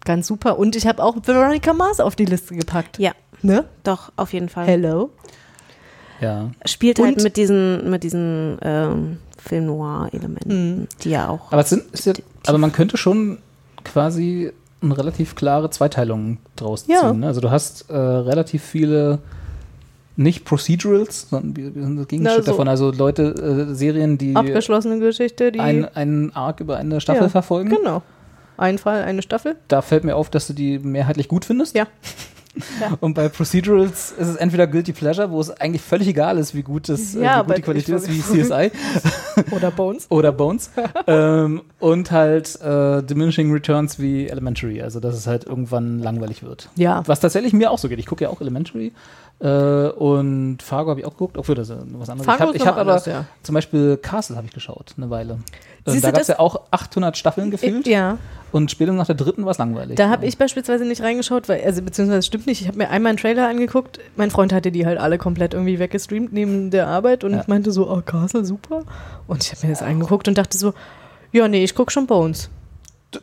Ganz super. Und ich habe auch Veronica Mars auf die Liste gepackt. Ja, Ne? doch, auf jeden Fall. Hello. Ja. Spielt halt Und- mit diesen, mit diesen ähm, Film Noir-Elementen, die ja auch. Aber, sind, ist ja, aber man könnte schon quasi eine relativ klare Zweiteilung draus Ja. ziehen. Ne? Also du hast äh, relativ viele nicht Procedurals, sondern wir, wir sind das Gegenstück Na, so. davon. Also Leute, äh, Serien, die Abgeschlossene Geschichte, die. ein, einen Arc über eine Staffel Ja, verfolgen. Genau. Ein Fall, eine Staffel. Da fällt mir auf, dass du die mehrheitlich gut findest. Ja. Und bei Procedurals ist es entweder Guilty Pleasure, wo es eigentlich völlig egal ist, wie gut, das, äh, Ja, wie gut die Qualität ist, wie CSI [LAUGHS] Oder Bones. oder Bones. [LAUGHS] ähm, und halt äh, Diminishing Returns wie Elementary. Also, dass es halt irgendwann langweilig wird. Ja. Was tatsächlich mir auch so geht. Ich gucke ja auch Elementary. Äh, und Fargo habe ich auch geguckt, obwohl das was anderes. Fargo ich habe hab aber anders, ja. zum Beispiel Castle habe ich geschaut, eine Weile. Äh, Siehst da du gab es ja auch 800 Staffeln gefühlt. Ja, Und später nach der dritten war es langweilig. da habe ich beispielsweise nicht reingeschaut, weil, also beziehungsweise stimmt nicht, ich habe mir einmal einen Trailer angeguckt, mein Freund hatte die halt alle komplett irgendwie weggestreamt neben der Arbeit und Ja. meinte so, oh, Castle, super. Und ich habe mir das angeguckt und dachte so, ja, nee, ich gucke schon Bones.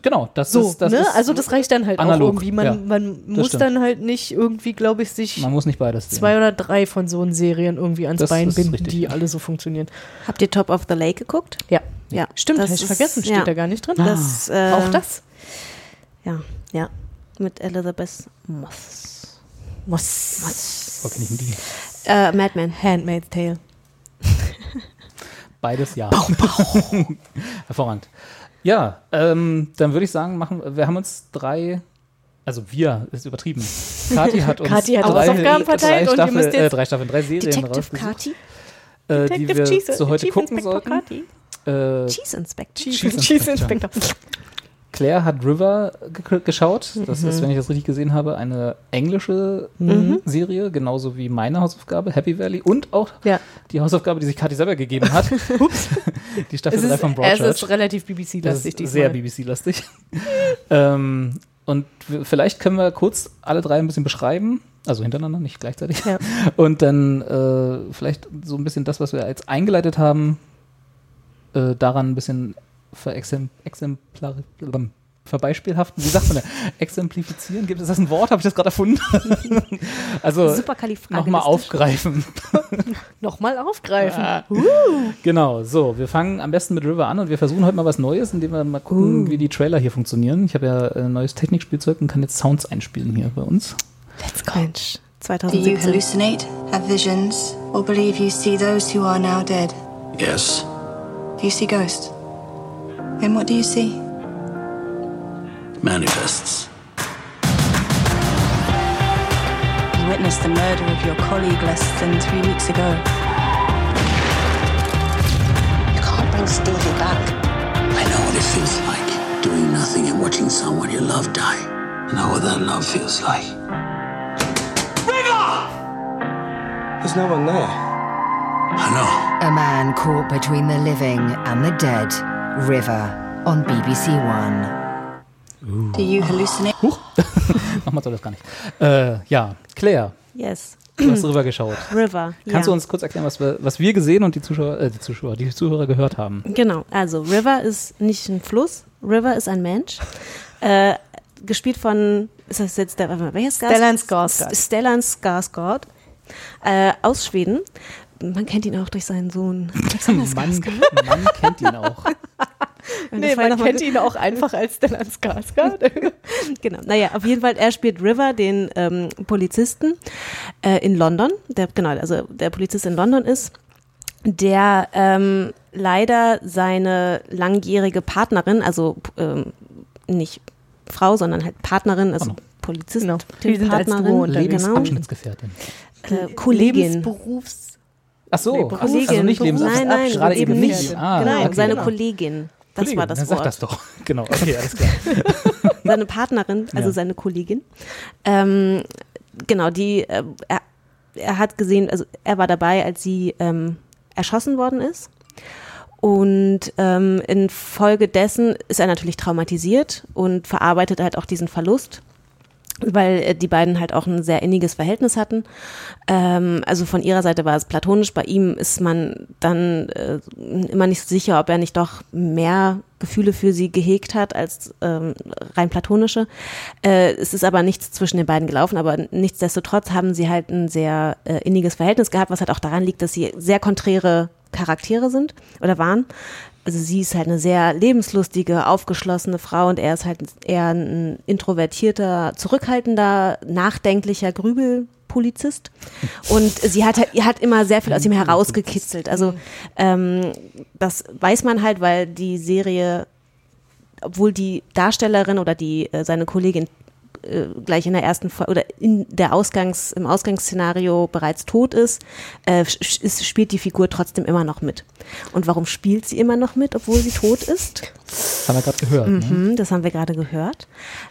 Genau, das So, ist das. ne? Ist, also das reicht dann halt auch analog, irgendwie. Man, ja. man muss stimmt. dann halt nicht irgendwie, glaube ich, sich man muss nicht beides sehen. zwei oder drei von so einen Serien irgendwie ans Das Bein binden, richtig. die alle so funktionieren. Habt ihr Top of the Lake geguckt? Ja. Ja. Stimmt, Das habe ich vergessen, steht ja. da gar nicht drin. Das, äh, auch das? Ja, ja. Mit Elizabeth Moss. Muss. Wo kenn ich denn die? Äh, Madman. Handmaid's Tale. Beides ja. [LAUGHS] Hervorragend. Ja, ähm, dann würde ich sagen, machen wir haben uns drei, also wir, ist übertrieben. [LAUGHS] Kathi hat uns Kathi hat drei, Hausaufgaben verteilt drei und Staffel, müsst jetzt- äh, drei Staffeln, drei Serien Detective Kati. äh, die wir Cheese- zu heute Chief gucken Inspector sollten. Kati. Äh, Cheese Inspector. Cheese Cheese Inspector. Claire hat River ge geschaut. Das Mhm. ist, wenn ich das richtig gesehen habe, eine englische Mhm. Serie, genauso wie meine Hausaufgabe, Happy Valley, und auch Ja. die Hausaufgabe, die sich Kathi selber gegeben hat. [LAUGHS] die Staffel Es 3 ist, von es Broadchurch. ist relativ BBC-lastig ist sehr diesmal. BBC-lastig. [LAUGHS] ähm, und vielleicht können wir kurz alle drei ein bisschen beschreiben, also hintereinander, nicht gleichzeitig. Ja. [LAUGHS] Und dann äh, vielleicht so ein bisschen das, was wir jetzt eingeleitet haben, äh, daran ein bisschen verexem exemplar verbeispielhaften, wie sagt man da? Exemplifizieren? Gibt es das ein Wort? Habe ich das gerade erfunden? [LAUGHS] also nochmal aufgreifen. [LAUGHS] Nochmal aufgreifen. Ah. Genau, so, wir fangen am besten mit River an und wir versuchen heute mal was Neues, indem wir mal gucken, wie die Trailer hier funktionieren. Ich habe ja äh, neues Technikspielzeug und kann jetzt Sounds einspielen hier bei uns. Let's go. Mensch, Do you 2017. hallucinate, have visions, or believe you see those who are now dead? Yes. Do you see ghosts? And what do you see? Manifests. You witnessed the murder of your colleague less than three weeks ago. You can't bring Stevie back. I know what it feels like. Doing nothing and watching someone you love die. I know what that love feels like. River! There's no one there. I know. A man caught between the living and the dead. River on BBC One. Do you hallucinate? Huch, [LAUGHS] nochmal soll das gar nicht. Äh, ja, Claire, Yes. du hast River geschaut. River. Kannst ja. du uns kurz erklären, was wir, was wir gesehen und die Zuschauer, äh, die Zuschauer, die Zuhörer gehört haben? Genau, also River ist nicht ein Fluss, River ist ein Mensch. Äh, gespielt von, ist das jetzt der, welches Gas? Stellan Skarsgård. Stellan Skarsgård äh, aus Schweden. Man kennt ihn auch durch seinen Sohn. Man, man kennt ihn auch. [LAUGHS] Nee, man kennt ihn auch einfach als Stellan Skarsgård. [LAUGHS] Genau. Naja, auf jeden Fall, er spielt River, den ähm, Polizisten äh, in London, der, genau, also der Polizist in London ist, der ähm, leider seine langjährige Partnerin, also ähm, nicht Frau, sondern halt Partnerin, also Oh no. Polizistin, Genau. Partnerin, genau, Lebensabschnittsgefährtin. äh, Kollegin. Lebensberufs. Ach so, Nee, ach, Kollegin. also nicht Lebensabschnitt. Nein, nein, gerade eben nicht. Ah, Nein, okay. seine genau. Kollegin. Das Kollegin, war das dann Wort. sag das doch. [LAUGHS] Genau, okay, alles klar. [LAUGHS] seine Partnerin, also Ja. seine Kollegin. Ähm, genau, die, äh, er, er hat gesehen, also er war dabei, als sie ähm, erschossen worden ist. Und ähm, infolgedessen ist er natürlich traumatisiert und verarbeitet halt auch diesen Verlust, weil äh, die beiden halt auch ein sehr inniges Verhältnis hatten. Ähm, also von ihrer Seite war es platonisch, bei ihm ist man dann äh, immer nicht sicher, ob er nicht doch mehr Gefühle für sie gehegt hat als ähm, rein platonische. Äh, es ist aber nichts zwischen den beiden gelaufen, aber nichtsdestotrotz haben sie halt ein sehr äh, inniges Verhältnis gehabt, was halt auch daran liegt, dass sie sehr konträre Charaktere sind oder waren. Also sie ist halt eine sehr lebenslustige, aufgeschlossene Frau und er ist halt eher ein introvertierter, zurückhaltender, nachdenklicher Grübelpolizist. Und sie hat hat immer sehr viel aus ihm herausgekitzelt. Also ähm, das weiß man halt, weil die Serie, obwohl die Darstellerin oder die äh, seine Kollegin äh, gleich in der ersten Folge oder in der Ausgangs, im Ausgangsszenario bereits tot ist, äh, ist, spielt die Figur trotzdem immer noch mit. Und warum spielt sie immer noch mit, obwohl sie tot ist? Das haben wir gerade gehört. Ne? Mhm, das haben wir gerade gehört.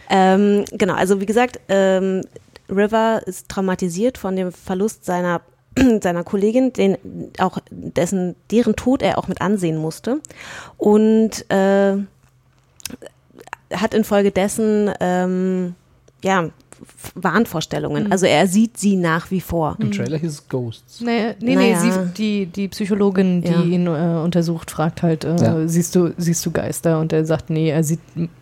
Ähm, genau, also wie gesagt, ähm, River ist traumatisiert von dem Verlust seiner [CLEARS THROAT] seiner Kollegin, den auch dessen deren Tod er auch mit ansehen musste und äh, hat infolgedessen ähm, ja Wahnvorstellungen. Mhm. Also er sieht sie nach wie vor. Im Trailer hieß es Ghosts. Nee, nee, Naja. nee sie, die, die Psychologin, die Ja. ihn äh, untersucht, fragt halt, äh, Ja. siehst, du, siehst du Geister? Und er sagt, nee, er sieht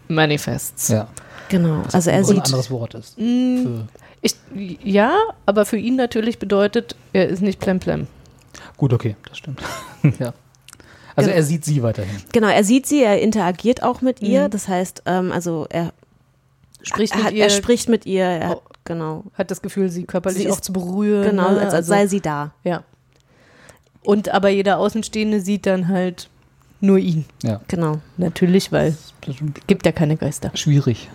Manifests. Ja. Genau. Was Also er ein sieht anderes Wort ist. Mm, Für, ich, ja, aber für ihn natürlich bedeutet, er ist nicht plemplem. gut, okay, das stimmt. [LAUGHS] ja. Also Genau. er sieht sie weiterhin. Genau, er sieht sie, er interagiert auch mit ihr. Mhm. Das heißt, ähm, also er Spricht er, mit hat, ihr, er spricht mit ihr, er hat, Oh. genau, hat das Gefühl, sie körperlich Sie auch zu berühren. genau, ne? als, als Also- sei sie da. Ja. Und aber jeder Außenstehende sieht dann halt nur ihn. Ja. Genau. Natürlich, weil ist gibt ja keine Geister. schwierig.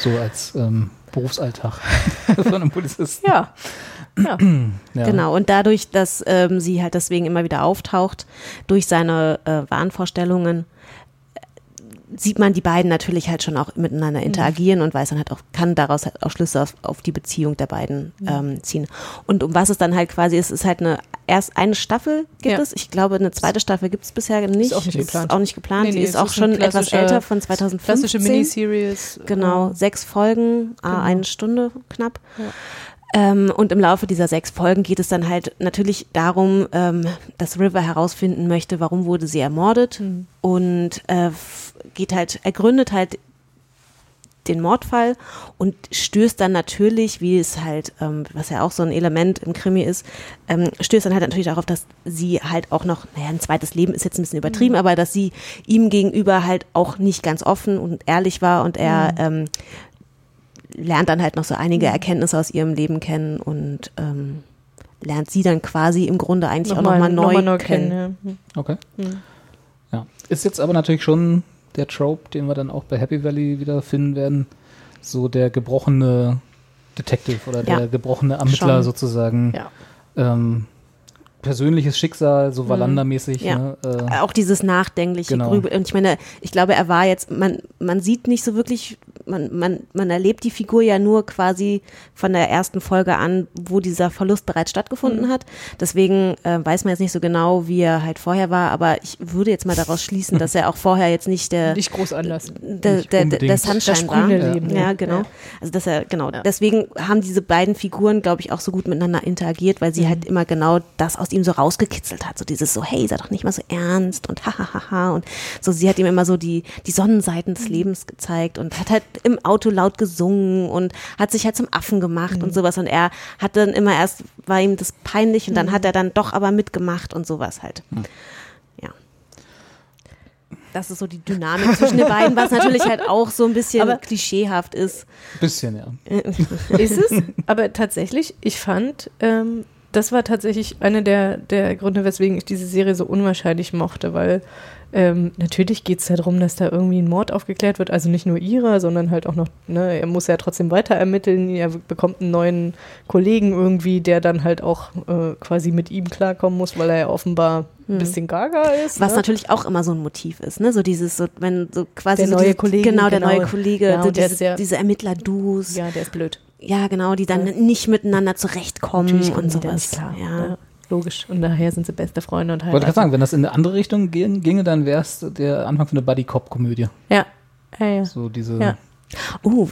So als ähm, Berufsalltag [LAUGHS] von einem Polizisten. Ja. Ja. [CLEARS THROAT] Ja. Genau, und dadurch, dass ähm, sie halt deswegen immer wieder auftaucht, durch seine äh, Wahnvorstellungen, sieht man die beiden natürlich halt schon auch miteinander interagieren und weiß dann halt auch, kann daraus halt auch Schlüsse auf, auf die Beziehung der beiden ähm, ziehen. Und um was es dann halt quasi ist, ist halt eine, erst eine Staffel gibt Ja. es. Ich glaube, eine zweite Staffel gibt es bisher nicht. auch nicht geplant. auch nicht geplant. Nee, nee, ist es auch ist schon etwas älter, von 2015. Klassische Miniseries. Genau, äh, sechs Folgen, ah, Genau. eine Stunde knapp. Ja. Ähm, und im Laufe dieser sechs Folgen geht es dann halt natürlich darum, ähm, dass River herausfinden möchte, warum wurde sie ermordet Mhm. und äh, geht halt, er gründet halt den Mordfall und stößt dann natürlich, wie es halt, ähm, was ja auch so ein Element im Krimi ist, ähm, stößt dann halt natürlich darauf, dass sie halt auch noch, naja, ein zweites Leben ist jetzt ein bisschen übertrieben, aber dass sie ihm gegenüber halt auch nicht ganz offen und ehrlich war und er ähm, lernt dann halt noch so einige Erkenntnisse aus ihrem Leben kennen und ähm, lernt sie dann quasi im Grunde eigentlich auch nochmal neu, neu kennen. ja. Okay. Mhm. Ja. Ist jetzt aber natürlich schon der Trope, den wir dann auch bei Happy Valley wieder finden werden. So der gebrochene Detective oder der Ja. gebrochene Ermittler Schon. sozusagen. Ja. Ähm, persönliches Schicksal, so Wallander-mäßig. Ja. Ne? Äh, Auch dieses nachdenkliche Genau. Grübel. Und ich meine, ich glaube, er war jetzt, man, man sieht nicht so wirklich, man, man, man erlebt die Figur ja nur quasi von der ersten Folge an, wo dieser Verlust bereits stattgefunden Mhm. hat. Deswegen äh, weiß man jetzt nicht so genau, wie er halt vorher war, aber ich würde jetzt mal daraus schließen, dass er auch vorher jetzt nicht der, Nicht groß anders. der, der, der, der Sunshine Das war. Ja. Ja, genau. Ja. Also dass er, genau, Ja. deswegen haben diese beiden Figuren, glaube ich, auch so gut miteinander interagiert, weil sie Mhm. halt immer genau das aus ihm so rausgekitzelt hat. So dieses so, hey, sei doch nicht mal so ernst und hahaha. Und so, sie hat ihm immer so die, die Sonnenseiten Mhm. des Lebens gezeigt und hat halt im Auto laut gesungen und hat sich halt zum Affen gemacht Mhm. und sowas. Und er hat dann immer erst, war ihm das peinlich Mhm. und dann hat er dann doch aber mitgemacht und sowas halt. Ja. Das ist so die Dynamik zwischen den beiden, was natürlich halt auch so ein bisschen Aber- klischeehaft ist. bisschen, ja. [LAUGHS] Ist es, aber tatsächlich, ich fand, ähm, das war tatsächlich einer der, der Gründe, weswegen ich diese Serie so unwahrscheinlich mochte, weil ähm, natürlich geht es darum, dass da irgendwie ein Mord aufgeklärt wird, also nicht nur ihrer, sondern halt auch noch, ne, er muss ja trotzdem weiter ermitteln, er bekommt einen neuen Kollegen irgendwie, der dann halt auch äh, quasi mit ihm klarkommen muss, weil er ja offenbar ein bisschen gaga ist. Hm. Was ne? natürlich auch immer so ein Motiv ist, ne? So dieses, so, wenn so quasi Der so neue dieses, Kollege, genau, der genau. neue Kollege, Ja, so und der diese, ja- Ermittler-Dus, ja. Ja, der ist blöd. Genau, die dann nicht miteinander zurechtkommen und sowas. Ja. Ja, logisch. Und daher sind sie beste Freunde und Wollte gerade sagen, wenn das in eine andere Richtung gehen, ginge, dann wäre es der Anfang von einer Buddy-Cop-Komödie. Ja. Ja, ja. So diese. Ja. Uh,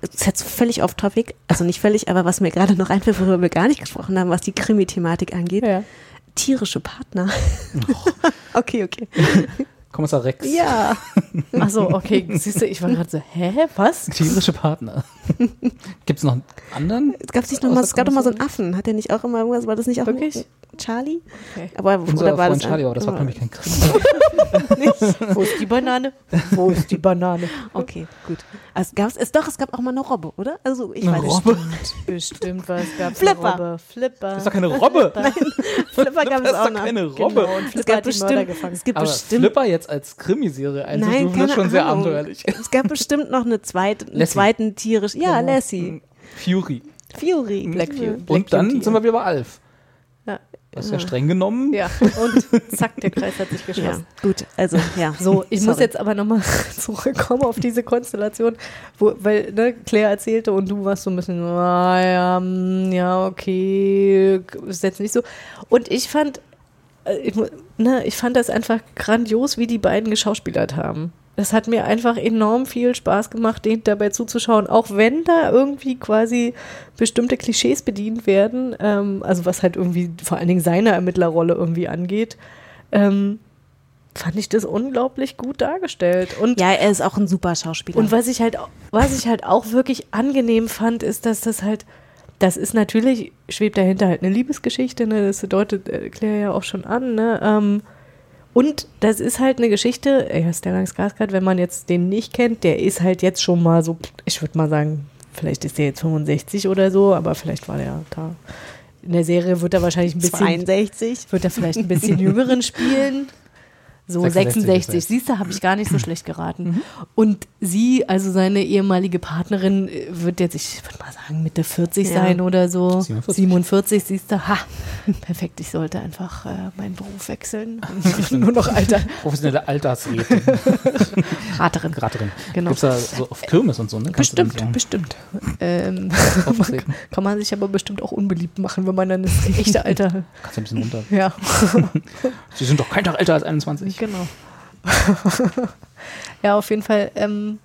das ist jetzt völlig off topic, also nicht völlig, aber was mir gerade noch einfällt, worüber wir gar nicht gesprochen haben, was die Krimi-Thematik angeht, ja. tierische Partner. [LAUGHS] okay, okay. [LAUGHS] Kommissar Rex. Ja. [LAUGHS] Ach so, okay. Siehst du, ich war gerade so, hä, was? Tierische Partner. [LAUGHS] Gibt es noch einen anderen? Es gab nicht noch Aus mal, der es gab doch mal so einen? Affen. Hat der nicht auch immer irgendwas? War das nicht auch Wirklich? Charlie? Okay. Aber Unser oder war Freund das Charlie, aber das war, ja. glaube ich, kein Krimi. [LAUGHS] Wo ist die Banane? Wo ist die Banane? Okay, gut. Also gab's, es, doch, es gab auch mal eine Robbe, oder? Also ich Eine weiß Robbe? [LAUGHS] Bestimmt was gab's. Flipper. eine Robbe. Flipper. Das ist doch keine Robbe. Flipper gab es Das ist auch doch noch. keine Robbe. Genau, und Es Flipper gab hat die Mörder bestimmt, gefangen. es gibt Aber bestimmt Flipper jetzt als Krimiserie einzustufen, keine ist schon sehr Ahnung. abenteuerlich. Es gab bestimmt noch eine zweite, einen zweiten tierisch. Ja, Genau. Lassie. Fury. Fury. Black Fury. Und dann sind wir wieder bei Alf. Ja. Das ist ja streng genommen. Ja, und zack, der Kreis hat sich Ja, geschlossen. gut, also ja. So, ich muss Sorry. jetzt aber nochmal [LAUGHS] zurückkommen auf diese Konstellation, wo, weil ne, Claire erzählte und du warst so ein bisschen, ah, ja, mm, ja, okay, ist jetzt nicht so. Und ich fand, äh, ich, ne, ich fand das einfach grandios, wie die beiden geschauspielert haben. Das hat mir einfach enorm viel Spaß gemacht, denen dabei zuzuschauen, auch wenn da irgendwie quasi bestimmte Klischees bedient werden, ähm, also was halt irgendwie vor allen Dingen seine Ermittlerrolle irgendwie angeht. Ähm, fand ich das unglaublich gut dargestellt. Und, Ja, er ist auch ein super Schauspieler. und was ich halt, was ich halt auch wirklich angenehm fand, ist, dass das halt, das ist natürlich, schwebt dahinter halt eine Liebesgeschichte, ne? das deutet äh, Claire ja auch schon an, ne? Ähm, und das ist halt eine Geschichte, ja, Stellan Skarsgård, wenn man jetzt den nicht kennt, der ist halt jetzt schon mal so, ich würde mal sagen, vielleicht ist der jetzt 65 oder so, aber vielleicht war der da. In der Serie wird er wahrscheinlich ein bisschen 62. wird er vielleicht ein bisschen jüngeren spielen. [LAUGHS] So 66 66. ist er. Siehst du, habe ich gar nicht so schlecht geraten. Und sie, also seine ehemalige Partnerin, äh, wird jetzt, ich würde mal sagen, Mitte 40 Ja. sein oder so. 47. 47, siehst du, ha, [LAUGHS] perfekt, ich sollte einfach äh, meinen Beruf wechseln. [LAUGHS] Nur noch alter [LAUGHS] Professionelle Altersrätin. Raterin. Raterin. Genau. Gibt's da so auf Kirmes und so, ne? Kannst Bestimmt, bestimmt. Ähm, auftreten? kann man sich aber bestimmt auch unbeliebt machen, wenn man dann das echte Alter. Kannst du ein bisschen runter. Ja. Sie sind doch kein Tag älter als 21. Genau. [LAUGHS] ja, auf jeden Fall. Ähm,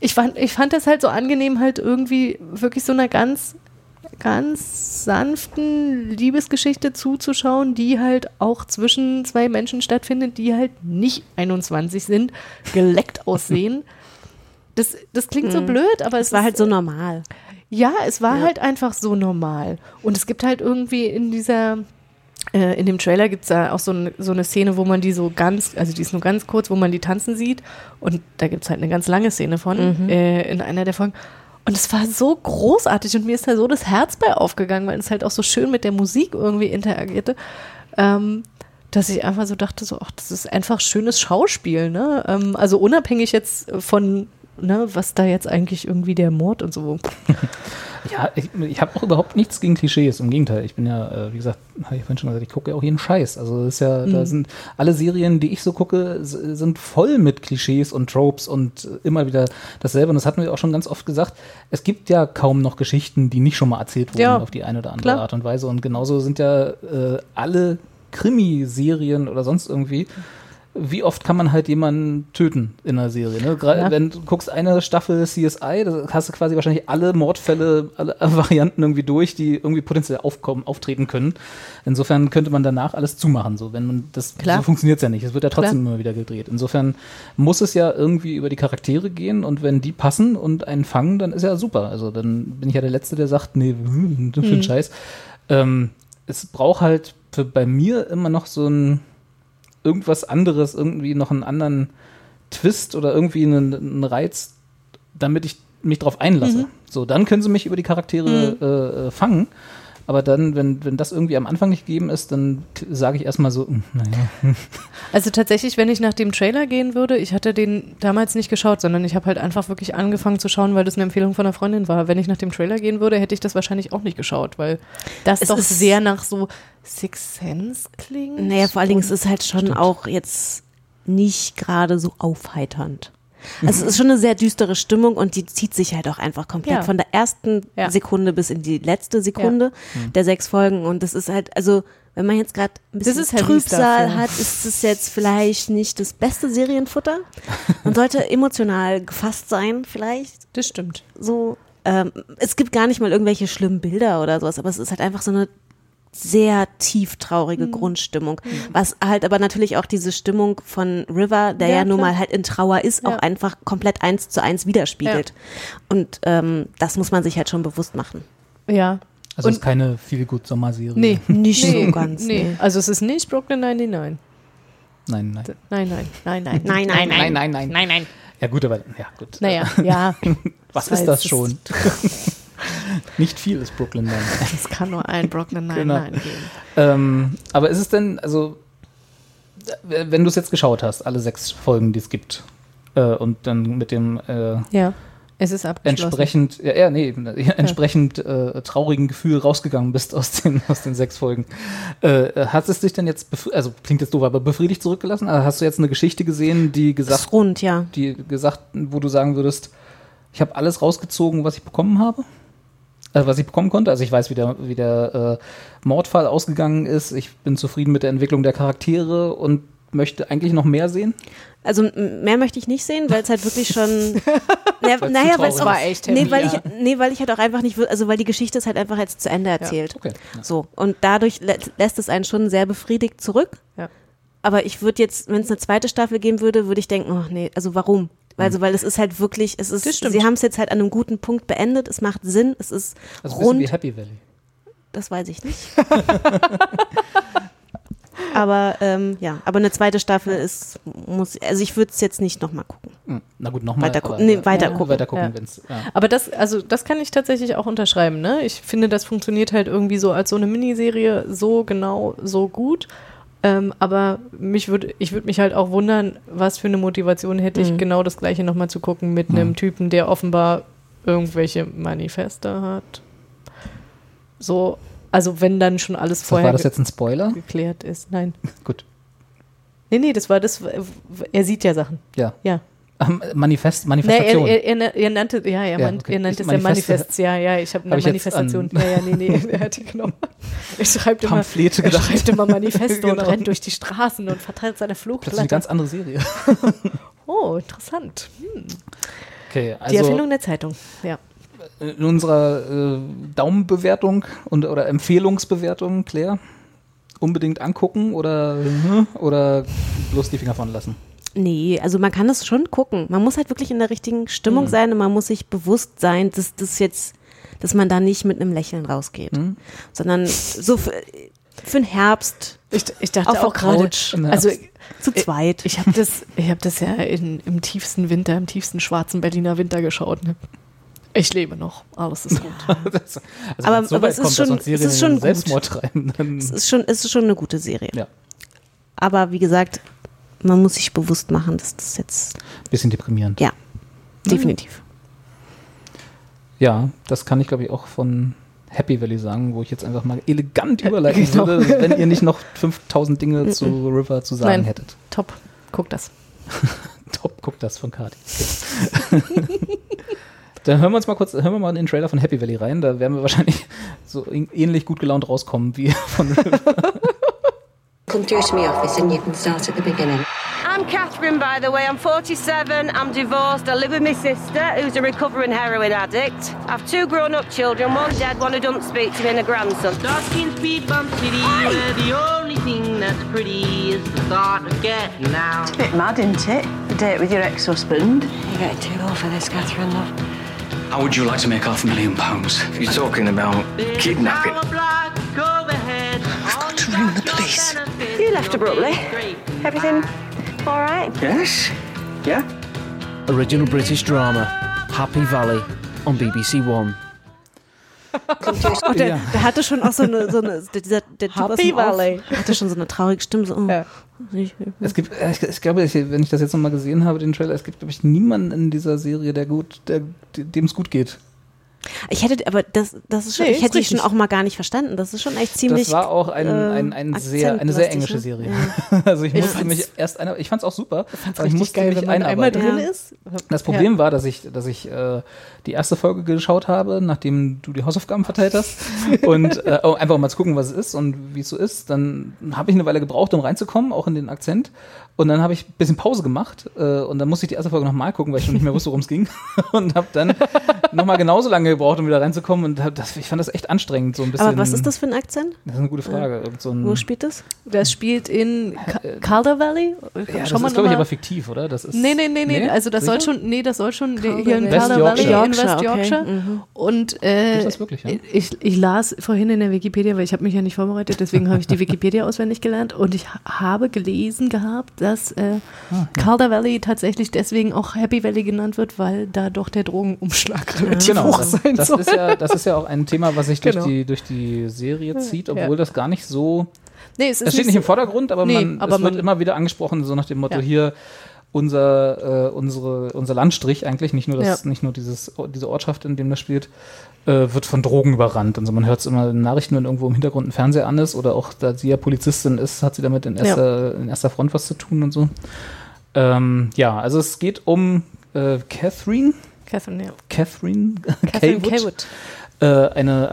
ich, fand, ich fand das halt so angenehm, halt irgendwie wirklich so einer ganz, ganz sanften Liebesgeschichte zuzuschauen, die halt auch zwischen zwei Menschen stattfindet, die halt nicht 21 sind, geleckt [LAUGHS] aussehen. Das, das klingt so Mhm. blöd, aber es Es war ist, halt so normal. ja, es war Ja. halt einfach so normal. Und es gibt halt irgendwie in dieser, äh, in dem Trailer gibt es da auch so, eine- so eine Szene, wo man die so ganz, also die ist nur ganz kurz, wo man die tanzen sieht. Und da gibt es halt eine ganz lange Szene von Mhm. äh, in einer der Folgen. Und es war so großartig und mir ist da so das Herz bei aufgegangen, weil es halt auch so schön mit der Musik irgendwie interagierte. Ähm, dass ich einfach so dachte, so, ach, das ist einfach schönes Schauspiel, ne? Ähm, also unabhängig jetzt von, ne, was da jetzt eigentlich irgendwie der Mord und so. [LAUGHS] Ja, ich, ich habe auch überhaupt nichts gegen Klischees. Im Gegenteil, ich bin ja, äh, wie gesagt, habe ich vorhin schon gesagt, ich gucke ja auch jeden Scheiß. Also das ist ja, da Mhm. sind alle Serien, die ich so gucke, sind voll mit Klischees und Tropes und äh, immer wieder dasselbe. Und das hatten wir auch schon ganz oft gesagt. Es gibt ja kaum noch Geschichten, die nicht schon mal erzählt wurden Ja, auf die eine oder andere klar. Art und Weise. Und genauso sind ja äh, alle Krimiserien oder sonst irgendwie. Wie oft kann man halt jemanden töten in einer Serie? Ne? Gerade Ja. wenn du guckst eine Staffel CSI, da hast du quasi wahrscheinlich alle Mordfälle, alle [LAUGHS] Varianten irgendwie durch, die irgendwie potenziell aufkommen, auftreten können. Insofern könnte man danach alles zumachen. So, wenn man das Klar. so funktioniert es ja nicht. Es wird ja trotzdem Klar. immer wieder gedreht. Insofern muss es ja irgendwie über die Charaktere gehen und wenn die passen und einen fangen, dann ist ja super. Also dann bin ich ja der Letzte, der sagt, nee, [LAUGHS] für den Mhm. Scheiß. Ähm, es braucht halt für, bei mir immer noch so ein irgendwas anderes, irgendwie noch einen anderen Twist oder irgendwie einen, einen Reiz, damit ich mich drauf einlasse. Mhm. So, dann können sie mich über die Charaktere äh, äh, fangen. Aber dann, wenn, wenn das irgendwie am Anfang nicht gegeben ist, dann sage ich erstmal so, hm, naja. [LAUGHS] Also tatsächlich, wenn ich nach dem Trailer gehen würde, ich hatte den damals nicht geschaut, sondern ich habe halt einfach wirklich angefangen zu schauen, weil das eine Empfehlung von einer Freundin war. Wenn ich nach dem Trailer gehen würde, hätte ich das wahrscheinlich auch nicht geschaut, weil das Es doch ist- sehr nach so Six Sense klingt. Naja, vor allen Dingen, es ist halt schon auch jetzt nicht gerade so aufheiternd. Also es ist schon eine sehr düstere Stimmung und die zieht sich halt auch einfach komplett Ja. von der ersten Ja. Sekunde bis in die letzte Sekunde der sechs Folgen und das ist halt, also wenn man jetzt gerade ein bisschen Heavy Trübsal ja. hat, ist es jetzt vielleicht nicht das beste Serienfutter. Man [LAUGHS] sollte emotional gefasst sein, vielleicht Das stimmt. so. Ähm, es gibt gar nicht mal irgendwelche schlimmen Bilder oder sowas, aber es ist halt einfach so eine sehr tief Mhm. traurige Grundstimmung. Was halt aber natürlich auch diese Stimmung von River, der ja, Ja, nun mal halt in Trauer ist, Ja. auch einfach komplett eins zu eins widerspiegelt. Und ähm, das muss man sich halt schon bewusst machen. Ja. Also es ist keine viel gut Sommerserie. Nee. [LAUGHS] Nicht nee, so ganz. Nee. Nee. Also es ist nicht Brooklyn 99. Nein, nein. Nein, nein, nein, [LAUGHS] nein. Nein, nein, Nein, nein, nein. Nein, nein. Ja gut, aber ja gut. Naja, ja. [LAUGHS] Was ist das schon? [LAUGHS] Nicht viel ist Brooklyn Nine. Es kann nur ein Brooklyn Genau. 99 geben. ähm, aber ist es denn, also, wenn du es jetzt geschaut hast, alle sechs Folgen, die es gibt, Äh, und dann mit dem äh, Ja, es ist abgeschlossen. entsprechend, ja, ja nee, entsprechend äh, traurigen Gefühl rausgegangen bist aus den, aus den sechs Folgen. Äh, hat es dich denn jetzt, also klingt jetzt doof, aber befriedigt zurückgelassen? Also hast du jetzt eine Geschichte gesehen, die gesagt, Ist rund, ja. die gesagt, wo du sagen würdest, ich habe alles rausgezogen, was ich bekommen habe? Also was ich bekommen konnte. Also ich weiß, wie der, wie der äh, Mordfall ausgegangen ist. Ich bin zufrieden mit der Entwicklung der Charaktere und möchte eigentlich noch mehr sehen. Also mehr möchte ich nicht sehen, weil es halt wirklich schon. [LAUGHS] ja, Weil's naja, weil es war echt nee, weil ja. ich, nee, weil ich halt auch einfach nicht, also weil die Geschichte ist halt einfach jetzt zu Ende erzählt. Okay. Ja. So. Und dadurch lä lässt es einen schon sehr befriedigt zurück. Ja. Aber ich würde jetzt, wenn es eine zweite Staffel geben würde, würde ich denken, oh nee, also warum? Also, weil es ist halt wirklich, es ist, sie haben es jetzt halt an einem guten Punkt beendet, es macht Sinn, es ist Also rund, wie Happy Valley. das weiß ich nicht. [LAUGHS] aber ähm, ja, aber eine zweite Staffel ist, muss, also ich würde es jetzt nicht nochmal gucken. Hm. Na gut, nochmal. Weiter gucken. Nee, weiter gucken. Weiter gucken, Ja. wenn's, ja. Aber das, also das kann ich tatsächlich auch unterschreiben, ne? Ich finde, das funktioniert halt irgendwie so als so eine Miniserie so genau, so gut. Ähm, aber mich würde, ich würde mich halt auch wundern, was für eine Motivation hätte ich, Mhm. genau das gleiche nochmal zu gucken mit einem Mhm. Typen, der offenbar irgendwelche Manifeste hat. So, also wenn dann schon alles So, vorher war das jetzt ein Spoiler? geklärt ist. Nein. [LAUGHS] Gut. Nee, nee, das war das, er sieht ja Sachen. Ja. Ja. Manifest, Nee, Manifestation. er, er, er, er nannte, ja, er, Ja, man, okay. er nannte es ja Manifeste- Manifests, ja, ja, ich habe eine Hab Manifestation. an- Ja, ja, nee, nee, er hat die genommen. Er schreibt immer, er schreibt immer Manifesto [LAUGHS] und Genau. rennt durch die Straßen und verteilt seine Plötzlich eine Flugblätter. ganz andere Serie. [LAUGHS] Oh, interessant. Hm. Okay, Die also Erfindung der Zeitung, ja. in unserer äh, Daumenbewertung und, oder Empfehlungsbewertung, Claire, unbedingt angucken oder, hm, oder bloß die Finger von lassen? Nee, also man kann das schon gucken. Man muss halt wirklich in der richtigen Stimmung Mhm. sein und man muss sich bewusst sein, dass das jetzt, dass man da nicht mit einem Lächeln rausgeht, Mhm. sondern so für, für den Herbst Ich, ich dachte auf auch gerade, also zu zweit. ich habe das, ich hab das ja in, im tiefsten Winter, im tiefsten schwarzen Berliner Winter geschaut. Ne? Ich lebe noch, alles ist gut. [LAUGHS] Das, also Aber- so aber es ist kommt, dass schon- es ist schon in den gut. Selbstmord treiben, es ist schon, es ist schon eine gute Serie. ja, Aber wie gesagt, man muss sich bewusst machen, dass das jetzt, bisschen deprimierend. ja, definitiv. Ja, das kann ich glaube ich auch von Happy Valley sagen, wo ich jetzt einfach mal elegant überleiten genau. würde, [LAUGHS] wenn ihr nicht noch 5000 Dinge zu River zu sagen Nein. hättet. Top, guck das. [LAUGHS] Top, guck das von Kati. [LAUGHS] Dann hören wir uns mal kurz, hören wir mal in den Trailer von Happy Valley rein. Da werden wir wahrscheinlich so ähn- ähnlich gut gelaunt rauskommen wie von River. Come through to my office and you can start at the beginning. I'm Catherine, by the way. I'm 47. I'm divorced. I live with my sister, who's a recovering heroin addict. I've two grown-up children, one dead, one who doesn't speak to me, and a grandson. Dark in speed bump city, where the only thing that's pretty is the thought of getting out. It's a bit mad, isn't it? A date with your ex-husband. You're getting too old for this, Catherine, love. How would you like to make half a million pounds? You're talking about kidnapping. Police. You left abruptly. Everything all right? Yes? Yeah? Original British drama, Happy Valley on BBC One. Und der, Ja. der hatte schon auch so eine, so eine dieser, der Typ Happy Valley. hatte schon so eine traurige Stimme. So, oh. Ja. Ich- Es gibt, äh, ich, ich glaube, ich, wenn ich das jetzt nochmal gesehen habe, den Trailer, es gibt, glaube ich, niemanden in dieser Serie, der gut, der, dem es gut geht. Ich hätte, aber das, das ist schon, Nee, ich ist hätte die schon richtig. auch mal gar nicht verstanden. Das ist schon echt ziemlich. das war auch ein, äh, ein, ein sehr, eine sehr englische ne? Serie. Ja. [LAUGHS] Also ich Ich musste fand's- mich erst einer, ich fand es auch super, Fand's aber ich richtig musste geil, mich wenn man einmal einarbeiten. drin Ja. ist. Das Problem war, dass ich, dass ich äh, die erste Folge geschaut habe, nachdem du die Hausaufgaben verteilt hast. und äh, oh, einfach mal zu gucken, was es ist und wie es so ist. Dann habe ich eine Weile gebraucht, um reinzukommen, auch in den Akzent. Und dann habe ich ein bisschen Pause gemacht äh, und dann musste ich die erste Folge nochmal gucken, weil ich schon nicht mehr wusste, worum es ging. [LAUGHS] und habe dann nochmal genauso lange gebraucht, um wieder reinzukommen. Und hab das, ich fand das echt anstrengend, so ein bisschen. Aber was ist das für ein Akzent? Das ist eine gute Frage. So ein, Wo spielt das? Das spielt in Ca- Calder Valley. ja, das Schau mal ist, glaube ich, aber fiktiv, oder? Das ist, Nee, nee, nee, nee, also das soll schon, nee, das soll schon hier in. Calder Valley Yorkshire. West Okay, Yorkshire. mhm. Und äh, wirklich, ja? ich, ich las vorhin in der Wikipedia, weil ich habe mich ja nicht vorbereitet, deswegen habe ich die Wikipedia [LAUGHS] auswendig gelernt und ich ha- habe gelesen gehabt, dass äh, Ah, Calder Valley tatsächlich deswegen auch Happy Valley genannt wird, weil da doch der Drogenumschlag relativ Genau, hoch das, sein das soll. ist ja, das ist ja auch ein Thema, was sich durch, Genau. die, durch die Serie zieht, obwohl Ja. das gar nicht so nee, es ist Es steht nicht im so- Vordergrund, aber, Nee, man, aber es wird man- immer wieder angesprochen, so nach dem Motto Ja. hier, unser, äh, unsere, unser Landstrich eigentlich, nicht nur, das, Ja. nicht nur dieses, diese Ortschaft, in dem das spielt, äh, wird von Drogen überrannt. Und so, man hört es immer in Nachrichten, wenn irgendwo im Hintergrund ein Fernseher an ist oder auch, da sie ja Polizistin ist, hat sie damit in erster, in erster Front was zu tun und so. Ähm, ja, also es geht um äh, Catherine, Catherine, ja. Catherine, [LAUGHS] Catherine Kaywood, Kaywood. Äh, eine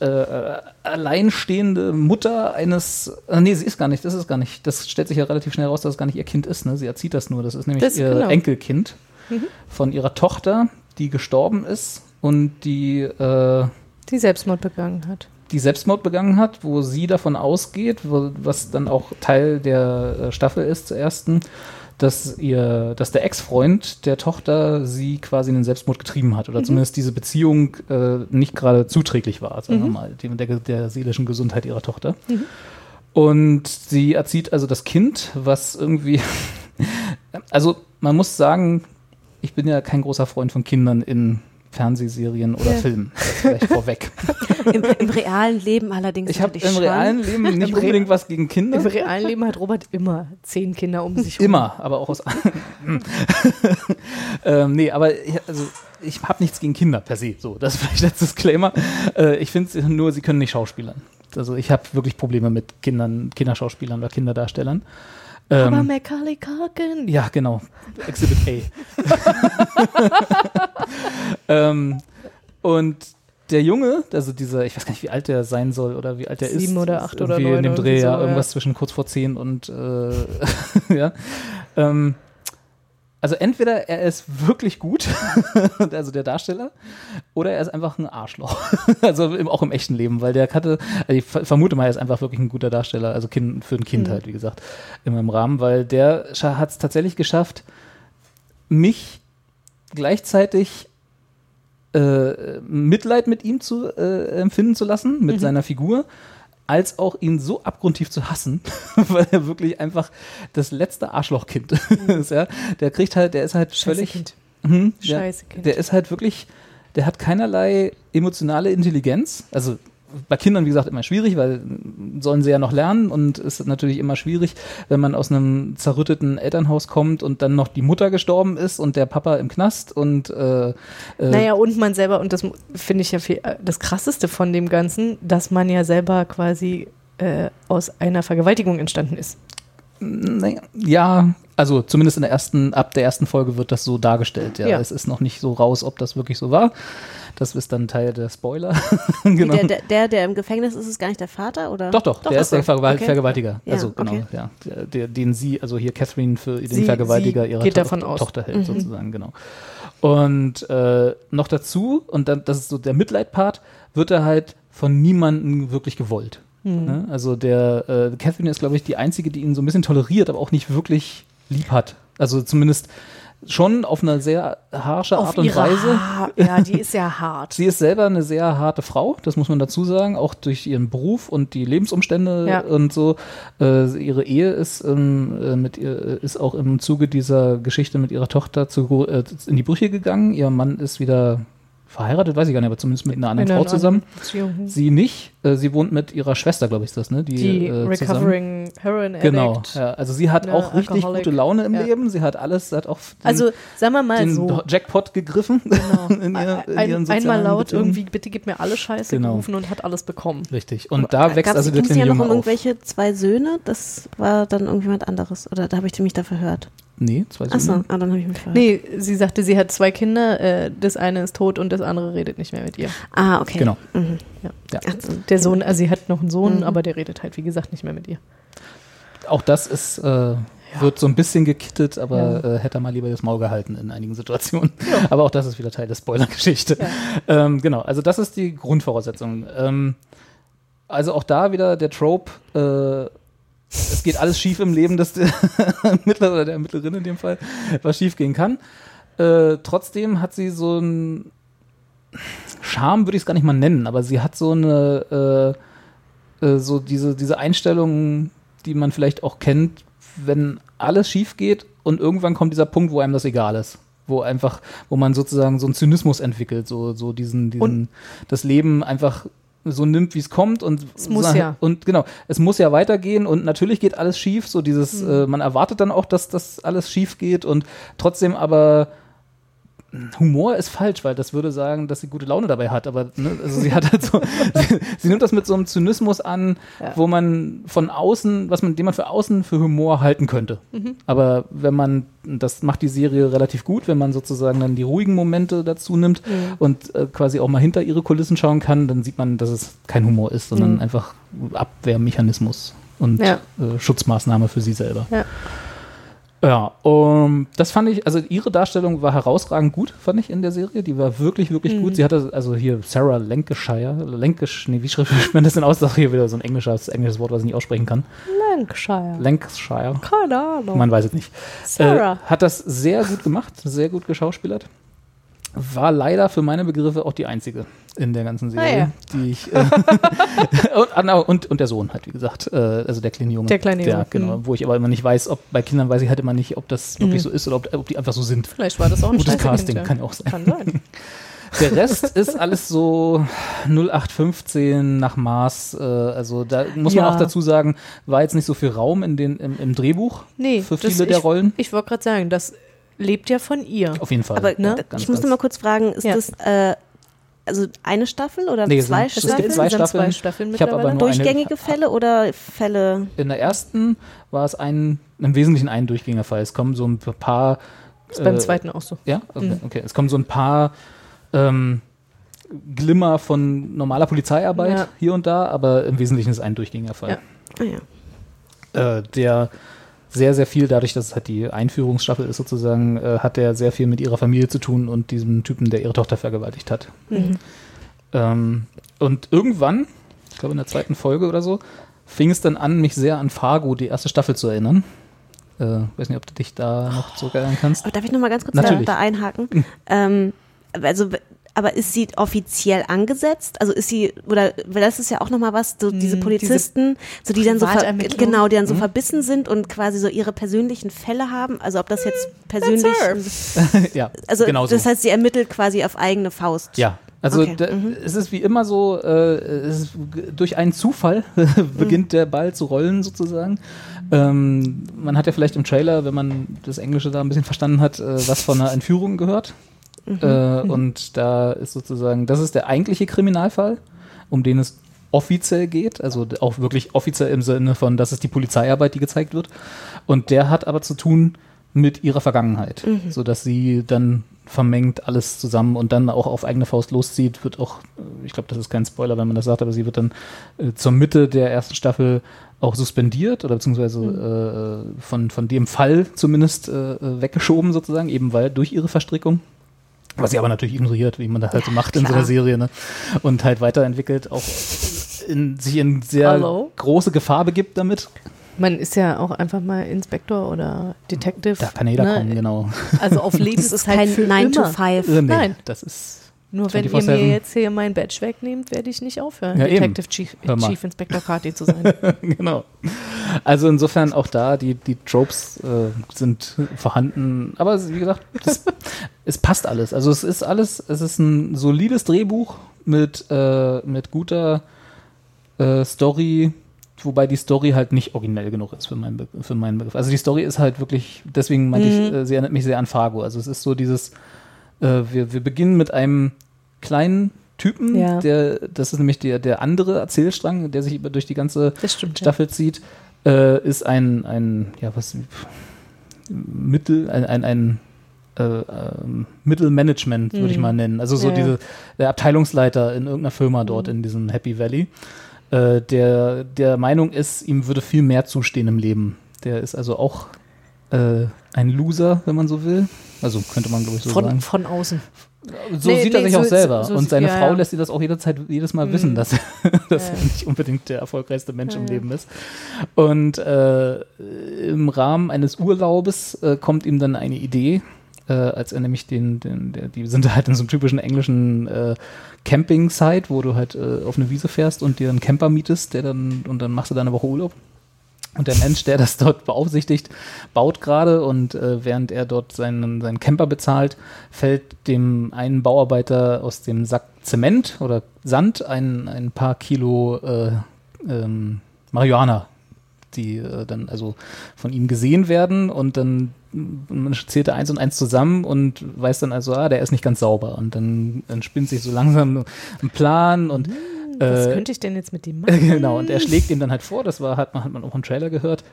äh, äh, alleinstehende Mutter eines, äh, nee, sie ist gar nicht, das ist gar nicht, das stellt sich ja relativ schnell raus, dass es gar nicht ihr Kind ist, ne? sie erzieht das nur, das ist nämlich Das- ihr genau. Enkelkind Mhm. von ihrer Tochter, die gestorben ist und die, äh, Die Selbstmord begangen hat. die Selbstmord begangen hat, wo sie davon ausgeht, wo, was dann auch Teil der Staffel ist zur ersten, dass ihr, dass der Ex-Freund der Tochter sie quasi in den Selbstmord getrieben hat oder Mhm. zumindest diese Beziehung äh, nicht gerade zuträglich war, sagen wir Mhm. mal, dem, der, der seelischen Gesundheit ihrer Tochter. Mhm. Und sie erzieht also das Kind, was irgendwie, [LAUGHS] also man muss sagen, ich bin ja kein großer Freund von Kindern in Fernsehserien oder Ja. Filmen. Das Vielleicht vorweg. [LAUGHS] Im, Im realen Leben allerdings. Ich habe im realen Leben [LAUGHS] nicht unbedingt was gegen Kinder. Im realen Leben hat Robert immer zehn Kinder um sich herum. Immer, aber auch aus. [LAUGHS] ähm, nee, aber ich, also, ich habe nichts gegen Kinder per se. So, das ist vielleicht als Disclaimer. Äh, ich finde nur, sie können nicht schauspielern. Also ich habe wirklich Probleme mit Kindern, Kinderschauspielern oder Kinderdarstellern. Aber Ähm, Macaulay Culkin. ja, genau. Exhibit A. [LAUGHS] ähm, und der Junge, also dieser, ich weiß gar nicht, wie alt der sein soll oder wie alt der ist. Sieben oder acht oder neun In dem Dreh, so, ja, ja. irgendwas zwischen kurz vor zehn und, äh, [LAUGHS] ja. Ähm, also entweder er ist wirklich gut, [LAUGHS] also der Darsteller, oder er ist einfach ein Arschloch. [LAUGHS] also im, auch im echten Leben, weil der hatte, also ich ver- vermute mal, er ist einfach wirklich ein guter Darsteller, also kind, für ein Kind Mhm. halt, wie gesagt, immer im Rahmen, weil der hat es tatsächlich geschafft, mich gleichzeitig äh, Mitleid mit ihm zu äh, empfinden zu lassen, mit Mhm. seiner Figur, als auch ihn so abgrundtief zu hassen, [LAUGHS] weil er wirklich einfach das letzte Arschlochkind [LAUGHS] ist. Ja? Der kriegt halt, der ist halt Scheiße völlig. Kind. Mhm, der, Scheiße Kind. Der ist halt wirklich, der hat keinerlei emotionale Intelligenz. Also bei Kindern, wie gesagt, immer schwierig, weil sollen sie ja noch lernen und es ist natürlich immer schwierig, wenn man aus einem zerrütteten Elternhaus kommt und dann noch die Mutter gestorben ist und der Papa im Knast und äh, äh, Naja, und man selber, und das finde ich ja viel, äh, das Krasseste von dem Ganzen, dass man ja selber quasi äh, aus einer Vergewaltigung entstanden ist. Naja, ja, also zumindest in der ersten, ab der ersten Folge wird das so dargestellt. Ja, Ja. es ist noch nicht so raus, ob das wirklich so war. Das ist dann Teil der Spoiler. [LAUGHS] Genau. Der, der, der, im Gefängnis ist, ist gar nicht der Vater, oder? Doch, doch, der ist der. Vergewalt Okay. Vergewaltiger. Ja, also genau, okay. ja, der, den sie, also hier Catherine für den Sie- Vergewaltiger sie ihrer geht To davon aus. Tochter hält, Mhm. sozusagen, genau. Und äh, noch dazu, und dann, das ist so der Mitleid-Part, wird er halt von niemandem wirklich gewollt. Mhm. Ne? Also der äh, Catherine ist, glaube ich, die einzige, die ihn so ein bisschen toleriert, aber auch nicht wirklich lieb hat. Also zumindest schon auf eine sehr harsche Auf Art und Weise. Ha- ja, die ist ja hart. [LAUGHS] Sie ist selber eine sehr harte Frau, das muss man dazu sagen, auch durch ihren Beruf und die Lebensumstände Ja. und so. Äh, ihre Ehe ist, ähm, äh, mit ihr, ist auch im Zuge dieser Geschichte mit ihrer Tochter zu, äh, in die Brüche gegangen. Ihr Mann ist wieder verheiratet, weiß ich gar nicht, aber zumindest mit einer anderen In Frau einer zusammen. anderen Beziehung. Sie nicht. Äh, sie wohnt mit ihrer Schwester, glaube ich, ist das, ne? Die, Die äh, recovering Heroin Addict. Genau, ja. also sie hat auch richtig Alcoholic. gute Laune im Ja. Leben. Sie hat alles, sie hat auch den, Also, sagen wir mal den so. Jackpot gegriffen [LAUGHS] Genau. in, ihr, in Ein, einmal laut Beziehungen. irgendwie, bitte gib mir alle Scheiße Genau. gerufen und hat alles bekommen. Richtig. Und da wächst Gab's- also der kleine ja noch Junge um irgendwelche zwei Söhne? Das war dann irgendjemand anderes. Oder da habe ich mich da verhört. Nee, zwei Söhne. Achso, ah, dann habe ich mich verhört. Nee, sie sagte, sie hat zwei Kinder, äh, das eine ist tot und das andere redet nicht mehr mit ihr. Ah, okay. Genau. Mhm. Ja. Ja. Also, Der Sohn, also sie hat noch einen Sohn, Mhm. aber der redet halt, wie gesagt, nicht mehr mit ihr. Auch das ist, äh, wird so ein bisschen gekittet, aber Ja. äh, hätte er mal lieber das Maul gehalten in einigen Situationen. [LAUGHS] Aber auch das ist wieder Teil der Spoiler-Geschichte. Ähm, genau, also das ist die Grundvoraussetzung. Ähm, also auch da wieder der Trope, äh, es geht alles schief im Leben des [LAUGHS] Mittler oder der Mittlerin in dem Fall, was schief gehen kann. Äh, trotzdem hat sie so ein Charme, würde ich es gar nicht mal nennen, aber sie hat so eine, äh, äh, so diese, diese Einstellung, die man vielleicht auch kennt, wenn alles schief geht und irgendwann kommt dieser Punkt, wo einem das egal ist. Wo einfach, wo man sozusagen so einen Zynismus entwickelt, so, so diesen, diesen, Und- das Leben einfach so nimmt, wie es kommt und Es muss so, ja. und genau, es muss ja weitergehen und natürlich geht alles schief, so dieses, Mhm. äh, man erwartet dann auch, dass das alles schief geht und trotzdem aber Humor ist falsch, weil das würde sagen, dass sie gute Laune dabei hat, aber ne, also sie hat halt so, [LAUGHS] sie, sie nimmt das mit so einem Zynismus an, Ja. wo man von außen, was man, den man für außen für Humor halten könnte. Mhm. Aber wenn man, das macht die Serie relativ gut, wenn man sozusagen dann die ruhigen Momente dazu nimmt Mhm. und äh, quasi auch mal hinter ihre Kulissen schauen kann, dann sieht man, dass es kein Humor ist, sondern Mhm. einfach Abwehrmechanismus und Ja. äh, Schutzmaßnahme für sie selber. Ja. Ja, um, das fand ich, also ihre Darstellung war herausragend gut, fand ich in der Serie. Die war wirklich, wirklich Mhm. gut. Sie hatte, also hier Sarah Lancashire, Lancash, nee, wie schreibt man das denn aus? Das ist hier wieder so ein englisches, englisches Wort, was ich nicht aussprechen kann. Lancashire. Lancashire. Keine Ahnung. Man weiß es nicht. Sarah. Äh, hat das sehr gut gemacht, sehr gut geschauspielert. War leider für meine Begriffe auch die einzige in der ganzen Serie, Ah, ja. die ich. Äh, [LAUGHS] und, ah, und, und der Sohn halt, wie gesagt. Äh, also der kleine Junge. Der kleine Junge, genau, mhm. wo ich aber immer nicht weiß, ob bei Kindern weiß ich halt immer nicht, ob das wirklich Mhm. so ist oder ob, ob die einfach so sind. Vielleicht war das auch ein Gutes Casting, kann auch sein. Kann sein. [LAUGHS] Der Rest ist alles so 0815 nach Maß. Äh, also da muss man Ja. auch dazu sagen, war jetzt nicht so viel Raum in den, im, im Drehbuch Nee, für das- viele der ich, Rollen. Ich wollte gerade sagen, das lebt ja von ihr. Auf jeden Fall. Aber Ne? Ganz, ich muss noch mal kurz fragen, ist Ja. das äh, also eine Staffel oder Nee, zwei sind- es Staffeln? gibt zwei Sind zwei Staffeln. Staffeln Ich habe aber nur eine, Durchgängige Fälle oder Fälle? In der ersten war es ein, im Wesentlichen ein Durchgängerfall. Es kommen so ein paar. Ist beim äh, zweiten auch so. Ja, okay, Mhm. okay. Es kommen so ein paar ähm, Glimmer von normaler Polizeiarbeit Ja. hier und da, aber im Wesentlichen ist es ein Durchgängerfall. Ja. Ah, ja. Äh, der sehr, sehr viel, dadurch, dass es halt die Einführungsstaffel ist sozusagen, äh, hat er sehr viel mit ihrer Familie zu tun und diesem Typen, der ihre Tochter vergewaltigt hat. Mhm. Ähm, und irgendwann, ich glaube in der zweiten Folge oder so, fing es dann an, mich sehr an Fargo, die erste Staffel, zu erinnern. Äh, weiß nicht, ob du dich da noch zurückerinnern kannst. Aber darf ich noch mal ganz kurz da, da einhaken? ähm, also aber ist sie offiziell angesetzt? Also ist sie oder weil das ist ja auch noch mal was so diese Hm, Polizisten, so die dann so ver genau, die dann so Mhm. verbissen sind und quasi so ihre persönlichen Fälle haben. Also ob das jetzt persönlich, [LAUGHS] ja, [LAUGHS] also genau so. das heißt, sie ermittelt quasi auf eigene Faust. Ja, also Okay, da, mhm. es ist wie immer so, äh, es ist durch einen Zufall [LAUGHS] beginnt der Ball zu rollen sozusagen. Ähm, man hat ja vielleicht im Trailer, wenn man das Englische da ein bisschen verstanden hat, äh, was von einer Entführung gehört. Mhm. Äh, und da ist sozusagen, das ist der eigentliche Kriminalfall, um den es offiziell geht, also auch wirklich offiziell im Sinne von, das ist die Polizeiarbeit, die gezeigt wird. Und der hat aber zu tun mit ihrer Vergangenheit, Mhm. sodass sie dann vermengt alles zusammen und dann auch auf eigene Faust loszieht, wird auch, äh, ich glaube, das ist kein Spoiler, wenn man das sagt, aber sie wird dann äh, zur Mitte der ersten Staffel auch suspendiert oder beziehungsweise äh, von, von dem Fall zumindest äh, äh, weggeschoben sozusagen, eben weil durch ihre Verstrickung. Was sie aber natürlich ignoriert, wie man das halt so macht in so einer klar. Serie, ne? Und halt weiterentwickelt, auch in, sich in sehr Hallo? große Gefahr begibt damit. Man ist ja auch einfach mal Inspektor oder Detective. Da kann jeder ne? kommen, genau. Also auf Lebenszeit ist kein für 9 to immer. 5. Äh, nee, Nein. Das ist Nur wenn ihr 24/7. mir jetzt hier mein Badge wegnehmt, werde ich nicht aufhören, Ja, eben. Detective Chief. Chief Inspector Carty zu sein. [LAUGHS] genau. Also insofern auch da, die, die Tropes äh, sind vorhanden. Aber wie gesagt, das, [LAUGHS] es passt alles. Also es ist alles, es ist ein solides Drehbuch mit, äh, mit guter äh, Story, wobei die Story halt nicht originell genug ist für meinen, Be für meinen Begriff. Also die Story ist halt wirklich, deswegen meinte ich, Mhm. äh, sie erinnert mich sehr an Fargo. Also es ist so dieses, äh, wir, wir beginnen mit einem kleinen Typen, Ja. der, das ist nämlich der, der andere Erzählstrang, der sich über durch die ganze stimmt, ja. Staffel zieht, äh, ist ein, ein, ja, was, Mittel, ein, ein, ein äh, ähm, Mittelmanagement, würde ich Mhm. mal nennen. Also so Ja, ja. diese, der Abteilungsleiter in irgendeiner Firma dort in diesem Happy Valley, äh, der der Meinung ist, ihm würde viel mehr zustehen im Leben. Der ist also auch äh, ein Loser, wenn man so will. Also könnte man, glaube ich, so Von, sagen. von außen. So Nee, sieht er nee, sich so- auch selber. so- und seine ja, Frau ja. lässt sie das auch jederzeit, jedes Mal Mhm. wissen, dass, [LAUGHS] [LAUGHS] dass Ja, er nicht unbedingt der erfolgreichste Mensch im. Leben ist. Und äh, im Rahmen eines Urlaubes äh, kommt ihm dann eine Idee, äh, als er nämlich den, den der, die sind halt in so einem typischen englischen äh, Camping-Site, wo du halt äh, auf eine Wiese fährst und dir einen Camper mietest, der dann, und dann machst du da eine Woche Urlaub. Und der Mensch, der das dort beaufsichtigt, baut gerade und äh, während er dort seinen, seinen Camper bezahlt, fällt dem einen Bauarbeiter aus dem Sack Zement oder Sand ein, ein paar Kilo äh, ähm, Marihuana, die äh, dann also von ihm gesehen werden und dann man zählt eins und eins zusammen und weiß dann also, ah, der ist nicht ganz sauber. Und dann entspinnt sich so langsam ein Plan und Was äh, könnte ich denn jetzt mit dem [LAUGHS] machen? Genau, und er schlägt ihm dann halt vor, das war, hat man, hat man auch im Trailer gehört,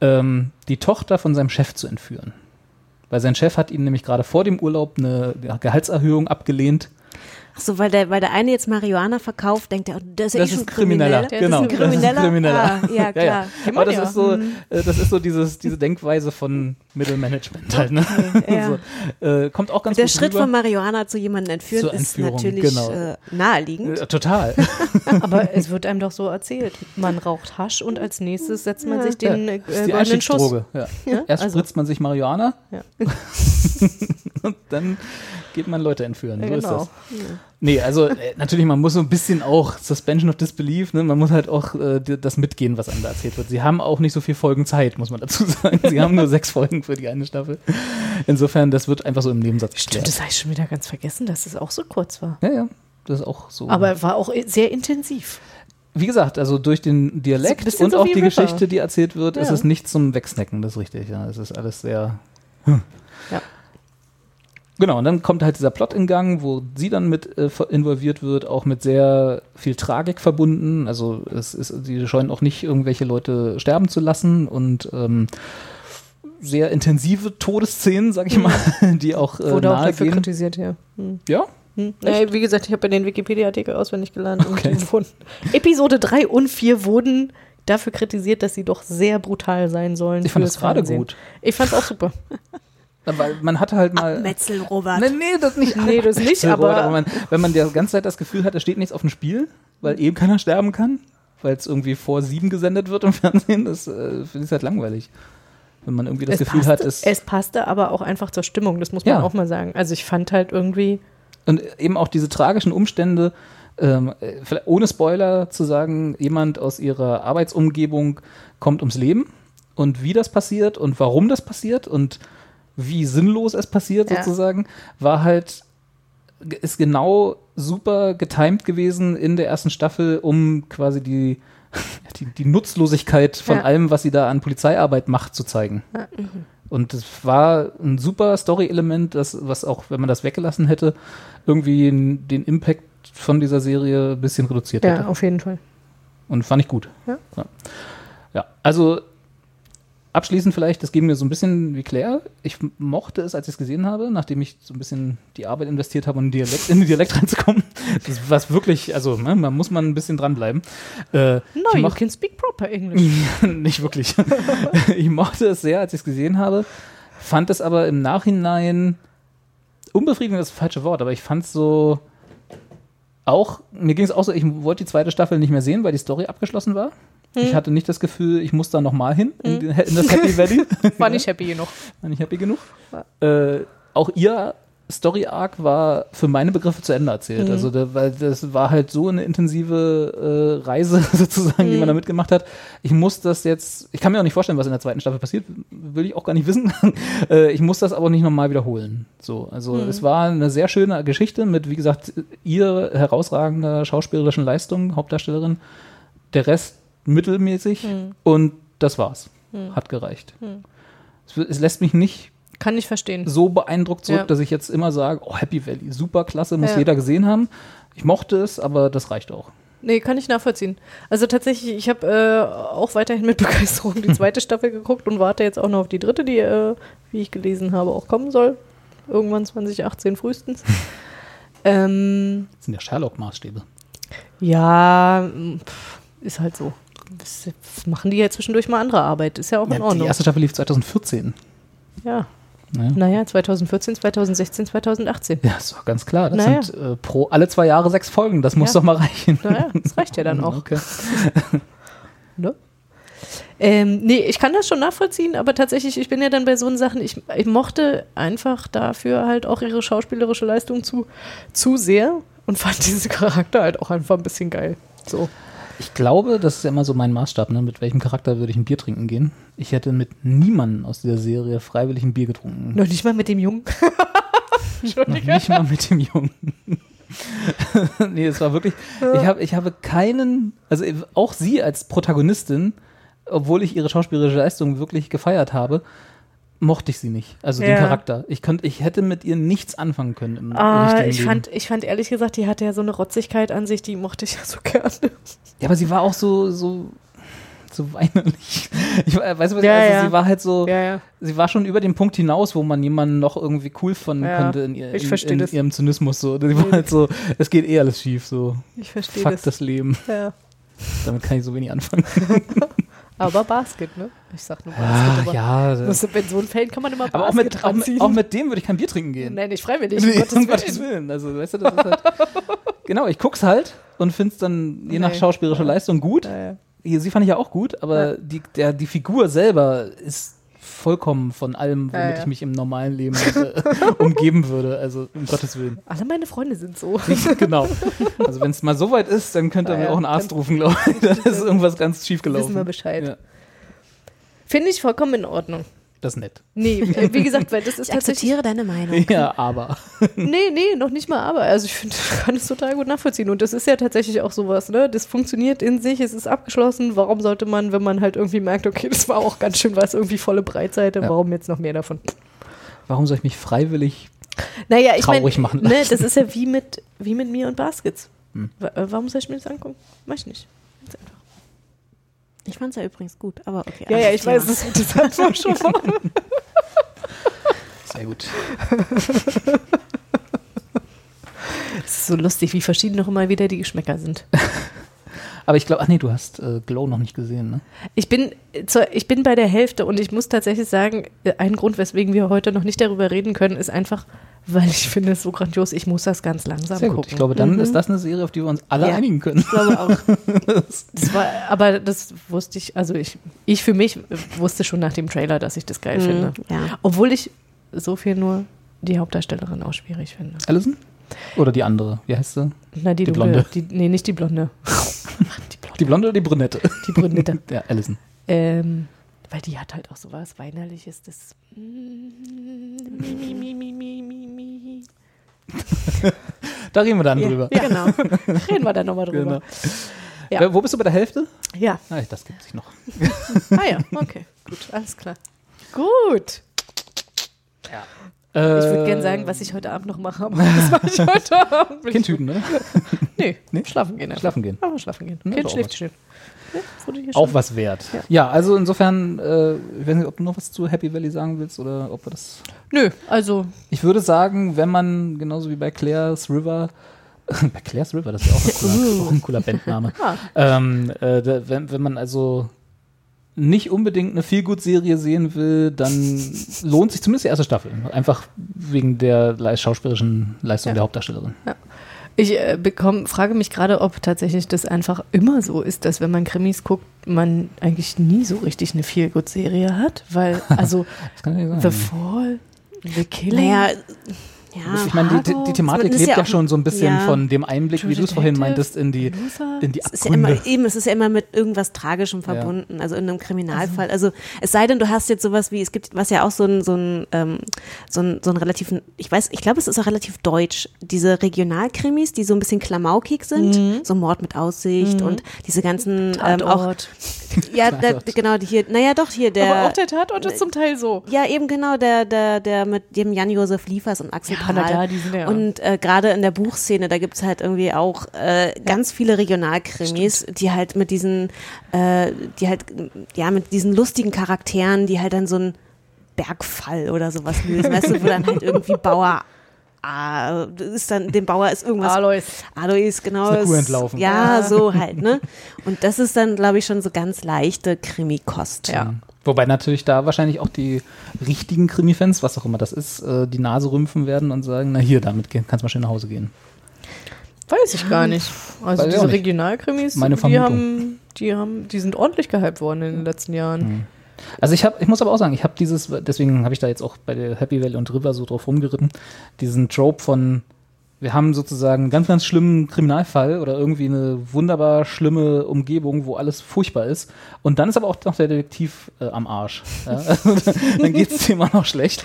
ähm, die Tochter von seinem Chef zu entführen. Weil sein Chef hat ihm nämlich gerade vor dem Urlaub eine Gehaltserhöhung abgelehnt. Ach so, weil der, weil der eine jetzt Marihuana verkauft, denkt er, oh, das ist ja Das eh schon ist Krimineller, kriminell. genau. Das ist ein Krimineller. Das ist ein Krimineller. Ah, [LAUGHS] ja, klar. Aber das ist so, äh, das ist so dieses, diese Denkweise von Mittelmanagement halt, ne? [LAUGHS] Ja. so, äh, kommt auch ganz Der gut Schritt rüber. von Marihuana zu jemandem entführen Zur ist Entführung, natürlich genau. äh, naheliegend. Äh, total. [LAUGHS] Aber es wird einem doch so erzählt. Man raucht Hasch und als nächses setzt man Ja. sich den ja, äh, goldenen Schuss. Ja. Ja, Erst also- spritzt man sich Marihuana Ja. und dann geht man Leute entführen. Ja, so ist genau. das. Nee, also äh, natürlich, man muss so ein bisschen auch Suspension of Disbelief, ne? man muss halt auch äh, das mitgehen, was einem da erzählt wird. Sie haben auch nicht so viel Folgen Zeit, muss man dazu [LAUGHS] sagen. Sie haben nur sechs Folgen für die eine Staffel. Insofern, das wird einfach so im Nebensatz Stimmt, das habe ich schon wieder ganz vergessen, dass es auch so kurz war. Ja, ja, das ist auch so. Aber war auch sehr intensiv. wie gesagt, also durch den Dialekt und so auch die River. Geschichte, die erzählt wird, ist Ja. es nicht zum Wegsnacken, das ist richtig. Ja, es ist alles sehr. hm. Ja. Genau, und dann kommt halt dieser Plot in Gang, wo sie dann mit äh, involviert wird, auch mit sehr viel Tragik verbunden. Also es ist, sie scheuen auch nicht irgendwelche Leute sterben zu lassen und ähm, sehr intensive Todesszenen, sag ich mal, [LAUGHS] die auch äh, Wurde auch dafür gehen. kritisiert, ja. Hm. Ja? Hm. Nee, wie gesagt, ich habe ja den Wikipedia-Artikel auswendig gelernt. Okay. Und die wurden, Episode 3 und 4 wurden dafür kritisiert, dass sie doch sehr brutal sein sollen. Ich fand das gerade gut. Ich fand es auch super. [LAUGHS] Weil man hatte halt mal. Metzel, Robert. Nee, nee, das nicht. Nee, das nicht, aber- aber man, wenn man die ganze Zeit das Gefühl hat, da steht nichts auf dem Spiel, weil eben keiner sterben kann, weil es irgendwie vor sieben gesendet wird im Fernsehen, das äh, finde ich halt langweilig. Wenn man irgendwie das es Gefühl passte, hat, es. es passte aber auch einfach zur Stimmung, das muss man Ja. auch mal sagen. Also ich fand halt irgendwie, Und eben auch diese tragischen Umstände, ähm, äh, vielleicht ohne Spoiler zu sagen, jemand aus ihrer Arbeitsumgebung kommt ums Leben und wie das passiert und warum das passiert und wie sinnlos es passiert Ja. sozusagen, war halt, ist genau super getimed gewesen in der ersten Staffel, um quasi die, [LAUGHS] die, die Nutzlosigkeit von Ja. allem, was sie da an Polizeiarbeit macht, zu zeigen. Ja. Und es war ein super Story-Element, das, was auch, wenn man das weggelassen hätte, irgendwie den Impact von dieser Serie ein bisschen reduziert ja, hätte. auf jeden Fall. Und fand ich gut. Ja. Ja. ja, also abschließend vielleicht, das ging mir so ein bisschen wie Claire. Ich mochte es, als ich es gesehen habe, nachdem ich so ein bisschen die Arbeit investiert habe, um in den Dialekt, in den Dialekt [LAUGHS] reinzukommen. Das was wirklich, also ne, man muss man ein bisschen dranbleiben. Äh, No, ich you can speak proper English. [LAUGHS] nicht wirklich. [LAUGHS] ich mochte es sehr, als ich es gesehen habe, fand es aber im Nachhinein unbefriedigend ist das falsche Wort, aber ich fand es so auch, mir ging es auch so, ich wollte die zweite Staffel nicht mehr sehen, weil die Story abgeschlossen war. Ich Hm. hatte nicht das Gefühl, ich muss da nochmal hin in, Hm. in das Happy [LAUGHS] Valley. War nicht happy genug. War nicht happy genug. Äh, auch ihr Story Arc war für meine Begriffe zu Ende erzählt. Mhm. Also da, weil das war halt so eine intensive äh, Reise [LAUGHS] sozusagen, die Mhm. man da mitgemacht hat. Ich muss das jetzt, ich kann mir auch nicht vorstellen, was in der zweiten Staffel passiert, will ich auch gar nicht wissen. [LAUGHS] äh, ich muss das aber nicht nochmal wiederholen. So, also Mhm. es war eine sehr schöne Geschichte mit, wie gesagt, ihr herausragender schauspielerischen Leistung, Hauptdarstellerin. Der Rest mittelmäßig Mhm. und das war's. Mhm. Hat gereicht. Mhm. Es, es lässt mich nicht Kann ich verstehen. so beeindruckt zurück, Ja. dass ich jetzt immer sage, oh, Happy Valley, super klasse, muss Ja. jeder gesehen haben. Ich mochte es, aber das reicht auch. Nee, kann ich nachvollziehen. Also tatsächlich, ich habe äh, auch weiterhin mit [LAUGHS] Begeisterung die zweite Staffel geguckt und warte jetzt auch noch auf die dritte, die, äh, wie ich gelesen habe, auch kommen soll. Irgendwann 2018 frühestens. [LAUGHS] ähm, Das sind ja Sherlock-Maßstäbe. ja, pff, ist halt so. Machen die ja zwischendurch mal andere Arbeit. Ist ja auch in Ja, die Ordnung. erste Staffel lief 2014. Ja. Naja. Naja, 2014, 2016, 2018. Ja, ist doch ganz klar. Das Naja. sind äh, pro alle zwei Jahre sechs Folgen. Das muss Ja. doch mal reichen. Naja, das reicht ja dann [LAUGHS] auch. Okay. [LAUGHS] Ne? Ähm, nee, ich kann das schon nachvollziehen, aber tatsächlich, ich bin ja dann bei so Sachen, ich, ich mochte einfach dafür halt auch ihre schauspielerische Leistung zu, zu sehr und fand [LAUGHS] diesen Charakter halt auch einfach ein bisschen geil. So. Ich glaube, das ist ja immer so mein Maßstab, ne? mit welchem Charakter würde ich ein Bier trinken gehen. Ich hätte mit niemandem aus dieser Serie freiwillig ein Bier getrunken. Noch nicht mal mit dem Jungen. [LAUGHS] Noch nicht mal mit dem Jungen. [LAUGHS] nee, es war wirklich, ich, hab, ich habe keinen, also auch sie als Protagonistin, obwohl ich ihre schauspielerische Leistung wirklich gefeiert habe, mochte ich sie nicht. Also Ja. den Charakter. Ich, konnte, ich hätte mit ihr nichts anfangen können im Ah, ich Leben. fand, ich fand ehrlich gesagt, die hatte ja so eine Rotzigkeit an sich, die mochte ich ja so gerne. Ja, aber sie war auch so, so, so weinerlich. Ich, du, was Ja, also ja. sie war halt so, Ja, sie war schon über den Punkt hinaus, wo man jemanden noch irgendwie cool Ja, konnte in, ihr, ich in, in das. ihrem Zynismus. So. Sie war halt so, es geht eh alles schief. So. Ich verstehe Fuck das. das Leben. Ja. Damit kann ich so wenig anfangen. [LAUGHS] Aber Basket, ne? Ich sag nur Basket. aber ja, das, in so einem Fällen kann man immer Basket Aber auch mit, auch, mit, auch mit dem würde ich kein Bier trinken gehen. Nein, nicht freiwillig. Nee, um Gottes um Willen. Gottes Willen. Also, weißt du, das ist halt. [LAUGHS] genau, ich guck's halt und find's dann je nach Nee. schauspielerischer Leistung gut. Ja, ja. Sie fand ich ja auch gut, aber die, der, die Figur selber ist vollkommen von allem, Ja, womit ja. ich mich im normalen Leben äh, [LAUGHS] umgeben würde. Also, um Gottes Willen. Alle meine Freunde sind so. [LAUGHS] genau. Also, wenn es mal so weit ist, dann könnte Ja, mir ja. auch einen Arzt rufen, glaube ich. [LAUGHS] Dann ist irgendwas ganz schief gelaufen. Wissen wir Bescheid. Ja, Finde ich vollkommen in Ordnung. Das ist nett. Nee, äh, [LAUGHS] wie gesagt, weil das ist Ich akzeptiere deine Meinung. [LAUGHS] Ja, aber. [LAUGHS] Nee, nee, noch nicht mal aber. Also ich finde, ich kann es total gut nachvollziehen. Und das ist ja tatsächlich auch sowas, ne? Das funktioniert in sich, es ist abgeschlossen. Warum sollte man, wenn man halt irgendwie merkt, okay, das war auch ganz schön was, irgendwie volle Breitseite, Ja. warum jetzt noch mehr davon? Warum soll ich mich freiwillig Naja, ich traurig machen ne, lassen? das ist ja wie mit, wie mit mir und Baskets. Hm. Äh, Warum soll ich mir das angucken? Mach ich nicht. Ich fand es ja übrigens gut, aber okay. Ja, ja, ich weiß, Thema. das, das hat man schon mal. Sehr gut. Es ist so lustig, wie verschieden noch immer wieder die Geschmäcker sind. [LAUGHS] Aber ich glaube, ach nee, du hast äh, Glow noch nicht gesehen, ne? Ich bin, zur, ich bin bei der Hälfte und ich muss tatsächlich sagen, äh, ein Grund, weswegen wir heute noch nicht darüber reden können, ist einfach, weil ich finde es so grandios, ich muss das ganz langsam Sehr gucken. gut. Ich glaube, dann Mhm. ist das eine Serie, auf die wir uns alle Ja, einigen können. Ich glaube auch. [LAUGHS] Das war, aber das wusste ich, also ich, ich für mich wusste schon nach dem Trailer, dass ich das geil Mhm, finde. ja. Obwohl ich so viel nur die Hauptdarstellerin auch schwierig finde. Allison? Oder die andere? Wie heißt sie? Na, die, Die Blonde. Blonde. Die, nee, nicht die Blonde. [LAUGHS] Die Blonde oder die Brünette? Die Brünette. [LAUGHS] ja, Allison. Ähm, weil die hat halt auch so was Weinerliches, das. [LAUGHS] Da reden wir dann Ja, drüber. ja, genau. [LAUGHS] Reden wir dann nochmal drüber. Genau. Ja. Wo bist du bei der Hälfte? Ja. Ah, das gibt sich noch. Ah ja, okay. Gut, alles klar. Gut. Äh, Ich würde gerne sagen, was ich heute Abend noch mache, aber das mache ich heute [LAUGHS] Abend nicht. Ne? [LAUGHS] Nee, Nee? schlafen gehen. einfach. Schlafen gehen. Aber schlafen gehen. Na, kind schläft schön. Ja, Auch was wert. Ja. Ja, also insofern, äh, ich weiß nicht, ob du noch was zu Happy Valley sagen willst oder ob wir das. Nö, also Ich würde sagen, wenn man, genauso wie bei Claire's River, [LAUGHS] bei Claire's River, das ist ja auch ein cooler, auch ein cooler Bandname. Ah. ähm, äh, wenn, wenn man also nicht unbedingt eine Feelgood-Serie sehen will, dann [LAUGHS] lohnt sich zumindest die erste Staffel. Einfach wegen der le- schauspielerischen Leistung Ja. der Hauptdarstellerin. Ich äh, bekomm, frage mich gerade, ob tatsächlich das einfach immer so ist, dass wenn man Krimis guckt, man eigentlich nie so richtig eine Feel-Good-Serie hat, weil, [LAUGHS] also, ja The. Fall, The Killing. Naja, ja. Ich meine, die, die, die Thematik ist lebt ja ja, schon so ein bisschen ja. von dem Einblick, wie du es vorhin meintest, in die, Loser. in die Es ist ja immer, Abgründe. eben, es ist ja immer mit irgendwas Tragischem verbunden, also in einem Kriminalfall. Also, es sei denn, du hast jetzt sowas wie, es gibt, was ja auch so ein, so ein, ähm, so ein, so ein relativ, ich weiß, ich glaube, es ist auch relativ deutsch, diese Regionalkrimis, die so ein bisschen klamaukig sind, so Mord mit Aussicht und diese ganzen, ähm, auch, Tatort. ja, [LAUGHS] da, genau, die hier, naja, doch, hier, der, aber auch der Tatort ist zum Teil so. ja, eben genau, der, der, der mit dem Jan-Josef Liefers und Axel Ja, Prahl. klar, die sind ja- Und äh, gerade in der Buchszene, da gibt's halt irgendwie auch äh, ganz viele Regionalkrimis, die halt mit diesen, äh, die halt, ja, mit diesen lustigen Charakteren, die halt dann so ein Bergfall oder sowas lösen, weißt du, wo dann halt irgendwie [LAUGHS] Bauer Ah, ist dann, dem Bauer ist irgendwas. Alois. Alois, genau. Ist eine Kuh ist- entlaufen. Ja, [LAUGHS] so halt, ne? Und das ist dann, glaube ich, schon so ganz leichte Krimikost. Ja. Wobei natürlich da wahrscheinlich auch die richtigen Krimi-Fans, was auch immer das ist, äh, die Nase rümpfen werden und sagen, na hier, damit kannst du mal schön nach Hause gehen. Weiß ich gar nicht. Also Weiß diese. Regionalkrimis, die haben, die haben, die sind ordentlich gehypt worden in den letzten Jahren. Also ich habe, ich muss aber auch sagen, ich habe dieses, deswegen habe ich da jetzt auch bei der Happy Valley und River so drauf rumgeritten, diesen Trope von, wir haben sozusagen einen ganz, ganz schlimmen Kriminalfall oder irgendwie eine wunderbar schlimme Umgebung, wo alles furchtbar ist. Und dann ist aber auch noch der Detektiv äh, am Arsch. Ja? [LAUGHS] Also, dann geht es dem auch noch schlecht.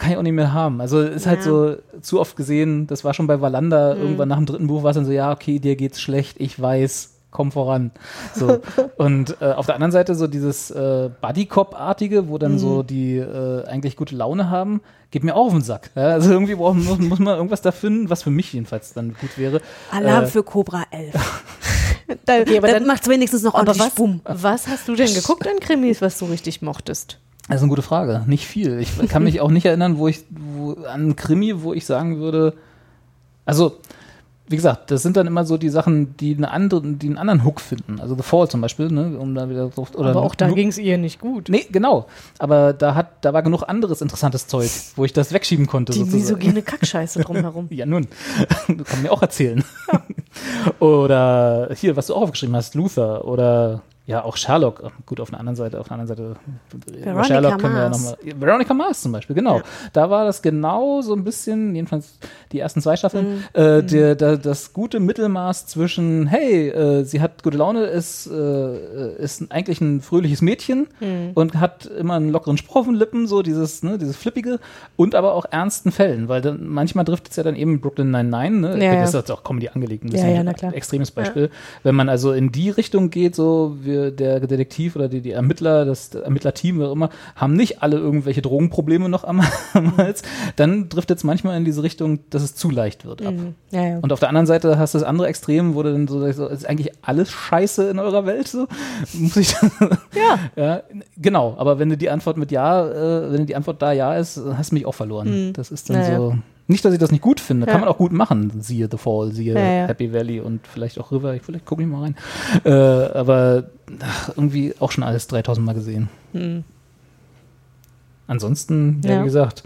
Kann ich auch nicht mehr haben. Also ist halt Ja. so zu oft gesehen, das war schon bei Valanda, Mhm. irgendwann nach dem dritten Buch war es dann so, ja, okay, dir geht's schlecht, ich weiß, komm voran. So. Und äh, auf der anderen Seite so dieses äh, Buddy-Cop-artige, wo dann Mhm. so die äh, eigentlich gute Laune haben, geht mir auch auf den Sack. Ja? Also irgendwie brauchen, muss, muss man irgendwas da finden, was für mich jedenfalls dann gut wäre. Alarm Äh, für Cobra 11. [LAUGHS] da Okay, aber dann dann- macht's wenigstens noch Aber ordentlich was, Bumm. was hast du denn geguckt an Krimis, was du richtig mochtest? Das ist eine gute Frage. Nicht viel. Ich kann mich auch nicht erinnern, wo ich wo, an Krimi, wo ich sagen würde, also wie gesagt, das sind dann immer so die Sachen, die, eine andere, die einen anderen Hook finden. Also The Fall zum Beispiel, ne, um da wieder drauf, oder Aber auch da ging es ihr nicht gut. Nee, genau. Aber da hat, da war genug anderes interessantes Zeug, wo ich das wegschieben konnte. Die sozusagen. misogene [LAUGHS] Kackscheiße drumherum. Ja, nun. [LAUGHS] Du kannst mir auch erzählen. [LAUGHS] oder hier, was du auch aufgeschrieben hast, Luther oder ja, auch Sherlock. Gut, auf einer anderen Seite, auf einer anderen Seite. über Veronica Sherlock können wir ja Mars. nochmal. Veronica Mars zum Beispiel, genau. Ja. Da war das genau so ein bisschen, jedenfalls die ersten zwei Staffeln, Mhm. äh, der, der, das gute Mittelmaß zwischen, hey, äh, sie hat gute Laune, ist, äh, ist eigentlich ein fröhliches Mädchen Mhm. und hat immer einen lockeren Spruch auf den Lippen, so dieses, ne, dieses Flippige und aber auch ernsten Fällen, weil dann manchmal trifft es ja dann eben Brooklyn 99, ne? Ja, das ist ja. jetzt auch Comedy angelegt, ein Ja, bisschen ja, na klar. extremes Beispiel. Wenn man also in die Richtung geht, so wir, der Detektiv oder die, die Ermittler, das Ermittlerteam, wer auch immer, haben nicht alle irgendwelche Drogenprobleme noch [LAUGHS] am, Hals, dann trifft jetzt manchmal in diese Richtung, dass es zu leicht wird ab. Mhm. Ja, ja. Und auf der anderen Seite hast du das andere Extrem, wo du dann so, so ist eigentlich alles scheiße in eurer Welt, so [LAUGHS] muss ich [LAUGHS] ja. ja, genau, aber wenn du die Antwort mit Ja, äh, wenn die Antwort da Ja ist, hast du mich auch verloren. Mhm. Das ist dann Naja. so. Nicht, dass ich das nicht gut finde, Ja. kann man auch gut machen. Siehe The Fall, siehe Ja. Happy Valley und vielleicht auch River. Ich, vielleicht gucke ich mal rein. Äh, aber ach, irgendwie auch schon alles 3000 Mal gesehen. Hm. Ansonsten, ja, wie gesagt,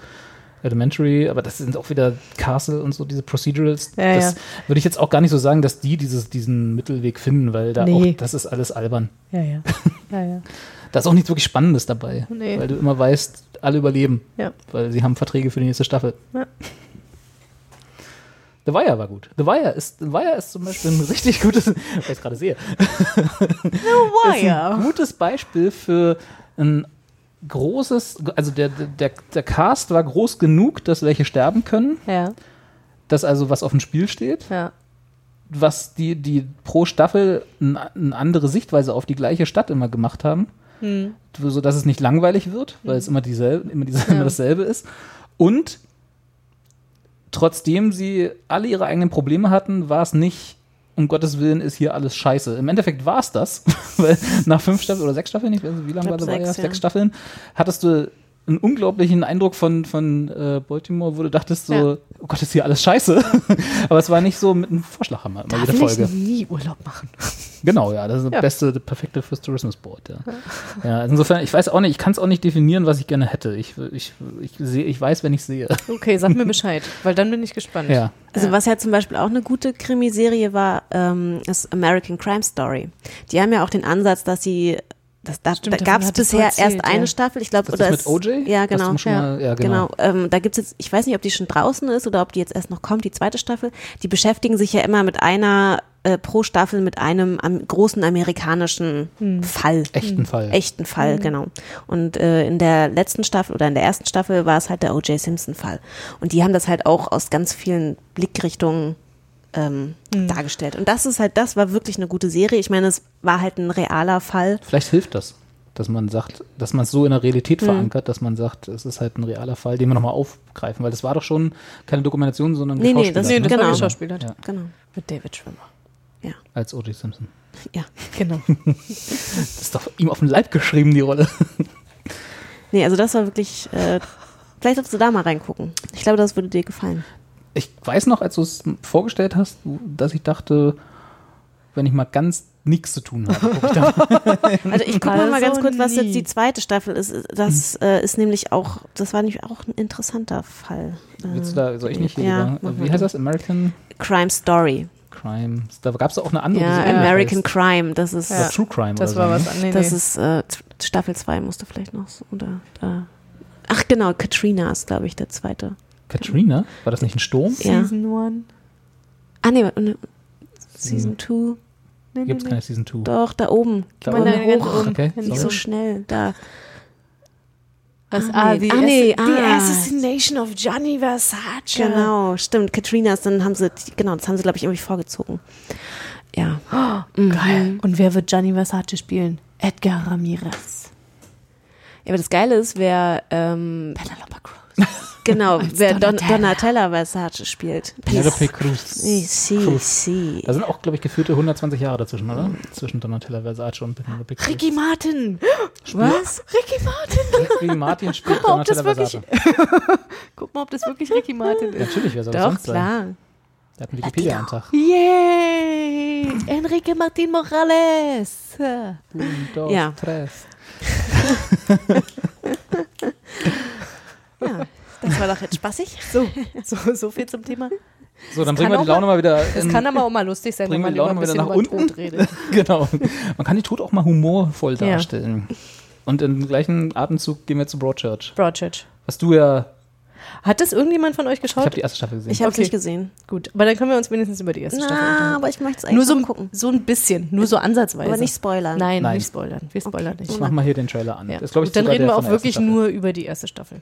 Elementary, aber das sind auch wieder Castle und so, diese Procedurals. Ja, das ja. würde ich jetzt auch gar nicht so sagen, dass die dieses, diesen Mittelweg finden, weil da Nee. auch, das ist alles albern. Ja, ja. [LAUGHS] ja. Da ist auch nichts wirklich Spannendes dabei, Nee. weil du immer weißt, alle überleben, weil sie haben Verträge für die nächste Staffel. Ja. The Wire war gut. The Wire ist, The Wire ist zum Beispiel ein richtig gutes, [LAUGHS] weil ich es gerade sehe, The ist ein gutes Beispiel für ein großes, also der, der, der Cast war groß genug, dass welche sterben können, Ja, dass also was auf dem Spiel steht, ja. was die, die pro Staffel eine andere Sichtweise auf die gleiche Stadt immer gemacht haben Hm. so dass es nicht langweilig wird, weil es immer dieselbe, immer, dieselbe, Ja. immer dasselbe ist. Und trotzdem sie alle ihre eigenen Probleme hatten, war es nicht, um Gottes Willen ist hier alles scheiße. Im Endeffekt war es das, [LAUGHS] weil nach fünf Staffeln oder sechs Staffeln, ich weiß nicht, wie lange war das? Sechs, ja. sechs Staffeln, hattest du einen unglaublichen Eindruck von, von äh, Baltimore, wo du dachtest so, Ja. oh Gott, ist hier alles scheiße. [LAUGHS] Aber es war nicht so mit einem Vorschlaghammer immer Da jede Folge. ich nie Urlaub machen. [LAUGHS] Genau, ja, das ist das Ja. beste, das perfekte fürs Tourismus Board, ja. [LAUGHS] ja. Insofern, ich weiß auch nicht, ich kann es auch nicht definieren, was ich gerne hätte. Ich, ich, ich, sehe, ich weiß, wenn ich sehe. Okay, sag mir Bescheid, weil dann bin ich gespannt. Ja. Also was ja zum Beispiel auch eine gute Krimiserie war, ähm, ist American Crime Story. Die haben ja auch den Ansatz, dass sie das, da, da gab es bisher erzählt, erst eine ja. Staffel, ich glaube, Das oder ist mit OJ? Ja, genau. schon mal- ja, genau. Ähm, da gibt's jetzt, ich weiß nicht, ob die schon draußen ist oder ob die jetzt erst noch kommt, die zweite Staffel. Die beschäftigen sich ja immer mit einer äh, pro Staffel mit einem am, großen amerikanischen Hm. Fall. Echten Fall. Echten Fall, Mhm. genau. Und äh, in der letzten Staffel oder in der ersten Staffel war es halt der O.J. Simpson-Fall. Und die haben das halt auch aus ganz vielen Blickrichtungen ähm, Mhm. dargestellt. Und das ist halt, das war wirklich eine gute Serie. Ich meine, es war halt ein realer Fall. Vielleicht hilft das, dass man sagt, dass man es so in der Realität Mhm. verankert, dass man sagt, es ist halt ein realer Fall, den wir nochmal aufgreifen, weil das war doch schon keine Dokumentation, sondern Nee, nee, geschauspielert, das- Nee, das Genau. war geschauspielert. Ja, Genau. Mit David Schwimmer. als O.J. Simpson. Ja. Genau. [LAUGHS] Das ist doch ihm auf den Leib geschrieben, die Rolle. Nee, also das war wirklich, äh, vielleicht solltest du da mal reingucken. Ich glaube, das würde dir gefallen. Ich weiß noch, als du es vorgestellt hast, dass ich dachte, wenn ich mal ganz nichts zu tun habe, guck ich da [LAUGHS] Also ich gucke mal Also ganz kurz, was jetzt die zweite Staffel ist. Das äh, ist nämlich auch, das war nämlich auch ein interessanter Fall. Willst du da, soll ich nicht hier Ja, lieber, Wie mal heißt das? American Crime Story. Crime. Da gab es auch eine andere. Ja, so American heißt. Crime. Das ist, Oder True Crime Das oder war so, was ne? an. Nee, das nee. ist äh, Staffel 2 musste vielleicht noch so, oder da. Ach genau, Katrina ist, glaube ich, der zweite. Katrina? War das nicht ein Sturm? Ja. Season One. Ah, nee, ne, Season 2. Nee, Gibt's keine Season 2. Doch, da oben. Da oben? da hoch. Ganz oben. Okay, Nicht sorry. so schnell. Da. Was? Ah, nee. Ah, nee, Ass- The ah. Assassination of Gianni Versace. Genau, stimmt. Katrinas, dann haben sie, genau, das haben sie, glaube ich, irgendwie vorgezogen. Ja. Oh, Geil. Und wer wird Gianni Versace spielen? Edgar Ramirez. Ja, aber das Geile ist, wer, ähm, [LAUGHS] genau, [LAUGHS] wer Don Donatella. Donatella Versace spielt. Penelope Cruz. Si, si, Cruz. si. Da sind auch, glaube ich, gefühlte 120 Jahre dazwischen, oder? Zwischen Donatella Versace und Penelope Cruz. Ricky Martin. Was? Ricky Martin. Ricky Martin spielt [LAUGHS] Guck mal, ob das Donatella wirklich, Versace. [LAUGHS] guck mal, ob das wirklich Ricky Martin ist. Natürlich, wer soll das Doch, sonst sein? klar. Der hat einen Wikipedia-Eintrag. Yay! Enrique Martin Morales. Un, dos, Ja. tres. Ja, das war doch jetzt spaßig. [LAUGHS] So, so, so viel zum Thema. So, dann Das bringen wir die Laune mal- mal wieder. Das in- kann aber auch mal lustig sein, wenn man über die ein Laune mal bisschen wieder über nach den unten. Tod redet. [LAUGHS] genau. Man kann die Tod auch mal humorvoll Ja. darstellen. Und im gleichen Atemzug gehen wir zu Broadchurch. Broadchurch. Was du ja. Hat das irgendjemand von euch Ich geschaut? habe die erste Staffel gesehen. Ich habe es Okay. nicht gesehen. Gut, aber dann können wir uns wenigstens über die erste Staffel Na, unterhalten. aber ich möchte es eigentlich Nur so, gucken. so ein bisschen, nur so ansatzweise. Aber nicht spoilern. Nein, Nein. nicht spoilern. Wir spoilern nicht. ich mach mal hier den Trailer an. Ja. Das ich, Gut, dann reden wir auch wirklich Staffel. nur über die erste Staffel.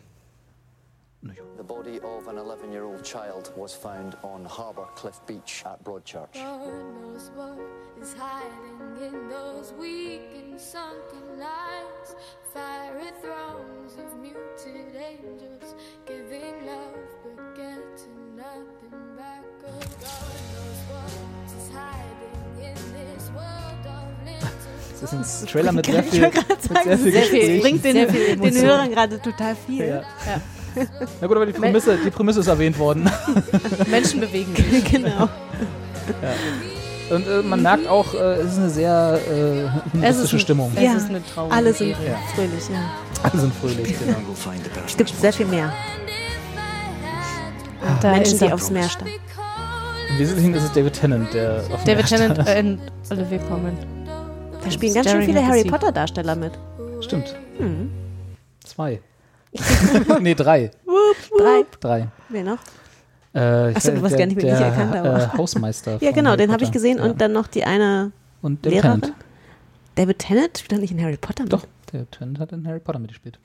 The body of an 11 year old child was found on Harbour Cliff Beach at Broadchurch. God knows what is hiding in those weak and sunken lines. Fiery thrones of muted angels giving love but getting nothing back. Oh, God knows what is hiding in this world of little. Das ist ein Trailer mit sehr Ich viel, wollte gerade mit sagen, sehr viel sehr viel, Gespräch. bringt den, Sehr viel den Emotion. Hörern gerade total viel. Ja. Na gut, aber die Prämisse, die Prämisse ist erwähnt worden. [LAUGHS] Menschen bewegen [LAUGHS] sich. genau. Und äh, man merkt auch, äh, es ist eine sehr äh, humoristische ein- Stimmung. Es Ja. ist eine traurige Alle sind. Ja. fröhlich, ja. Alle sind fröhlich. Genau. Es gibt sehr viel mehr. Da Menschen, ist die aufs Meer steigen. Im Wesentlichen ist es David Tennant, der auf dem David Tennant und Olivia Colman. Da spielen ganz schön viele Harry sea. Potter Darsteller mit. Stimmt. Hm. Zwei. [LAUGHS] nee, drei. Drei. Drei. Wer noch? Äh, Achso, du der, gar nicht, wen ich erkannt habe. Äh, Hausmeister. [LAUGHS] Ja, genau, Harry den habe ich Potter. gesehen Ja. und dann noch die eine Und David Lehrerin. Tennant. David Tennant spielt doch nicht in Harry Potter mit. Doch, David Tennant hat in Harry Potter mitgespielt.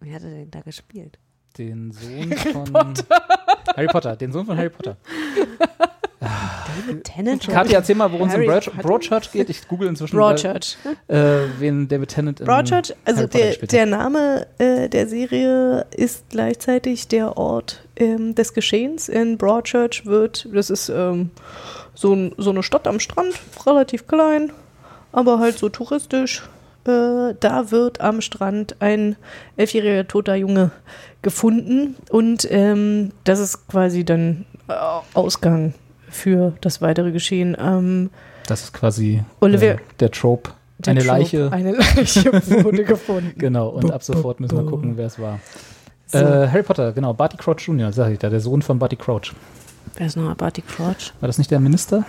Wie hat er denn da gespielt? Den Sohn von Harry Potter, den Sohn von Harry Potter. [LAUGHS] David Tennant? Kathi, erzähl mal, worum es in Broad? Broadchurch geht. Ich google inzwischen. Broadchurch. Äh, wen David Tennant in Broadchurch, also der, der. Name äh, der Serie ist gleichzeitig der Ort ähm, des Geschehens. In Broadchurch wird, das ist ähm, so, so eine Stadt am Strand, relativ klein, aber halt so touristisch. Äh, da wird am Strand ein elfjähriger toter Junge gefunden und ähm, das ist quasi dann äh, Ausgang für das weitere Geschehen. Ähm, Das ist quasi Olivia- äh, der Trope. der eine Trope, Leiche. Eine Leiche [LAUGHS] wurde gefunden. Genau, und ab sofort müssen wir gucken, wer es war. So. Äh, Harry Potter, genau, Barty Crouch Jr., sag ich da, der Sohn von Barty Crouch. Wer ist nochmal Barty Crouch? War das nicht der Minister?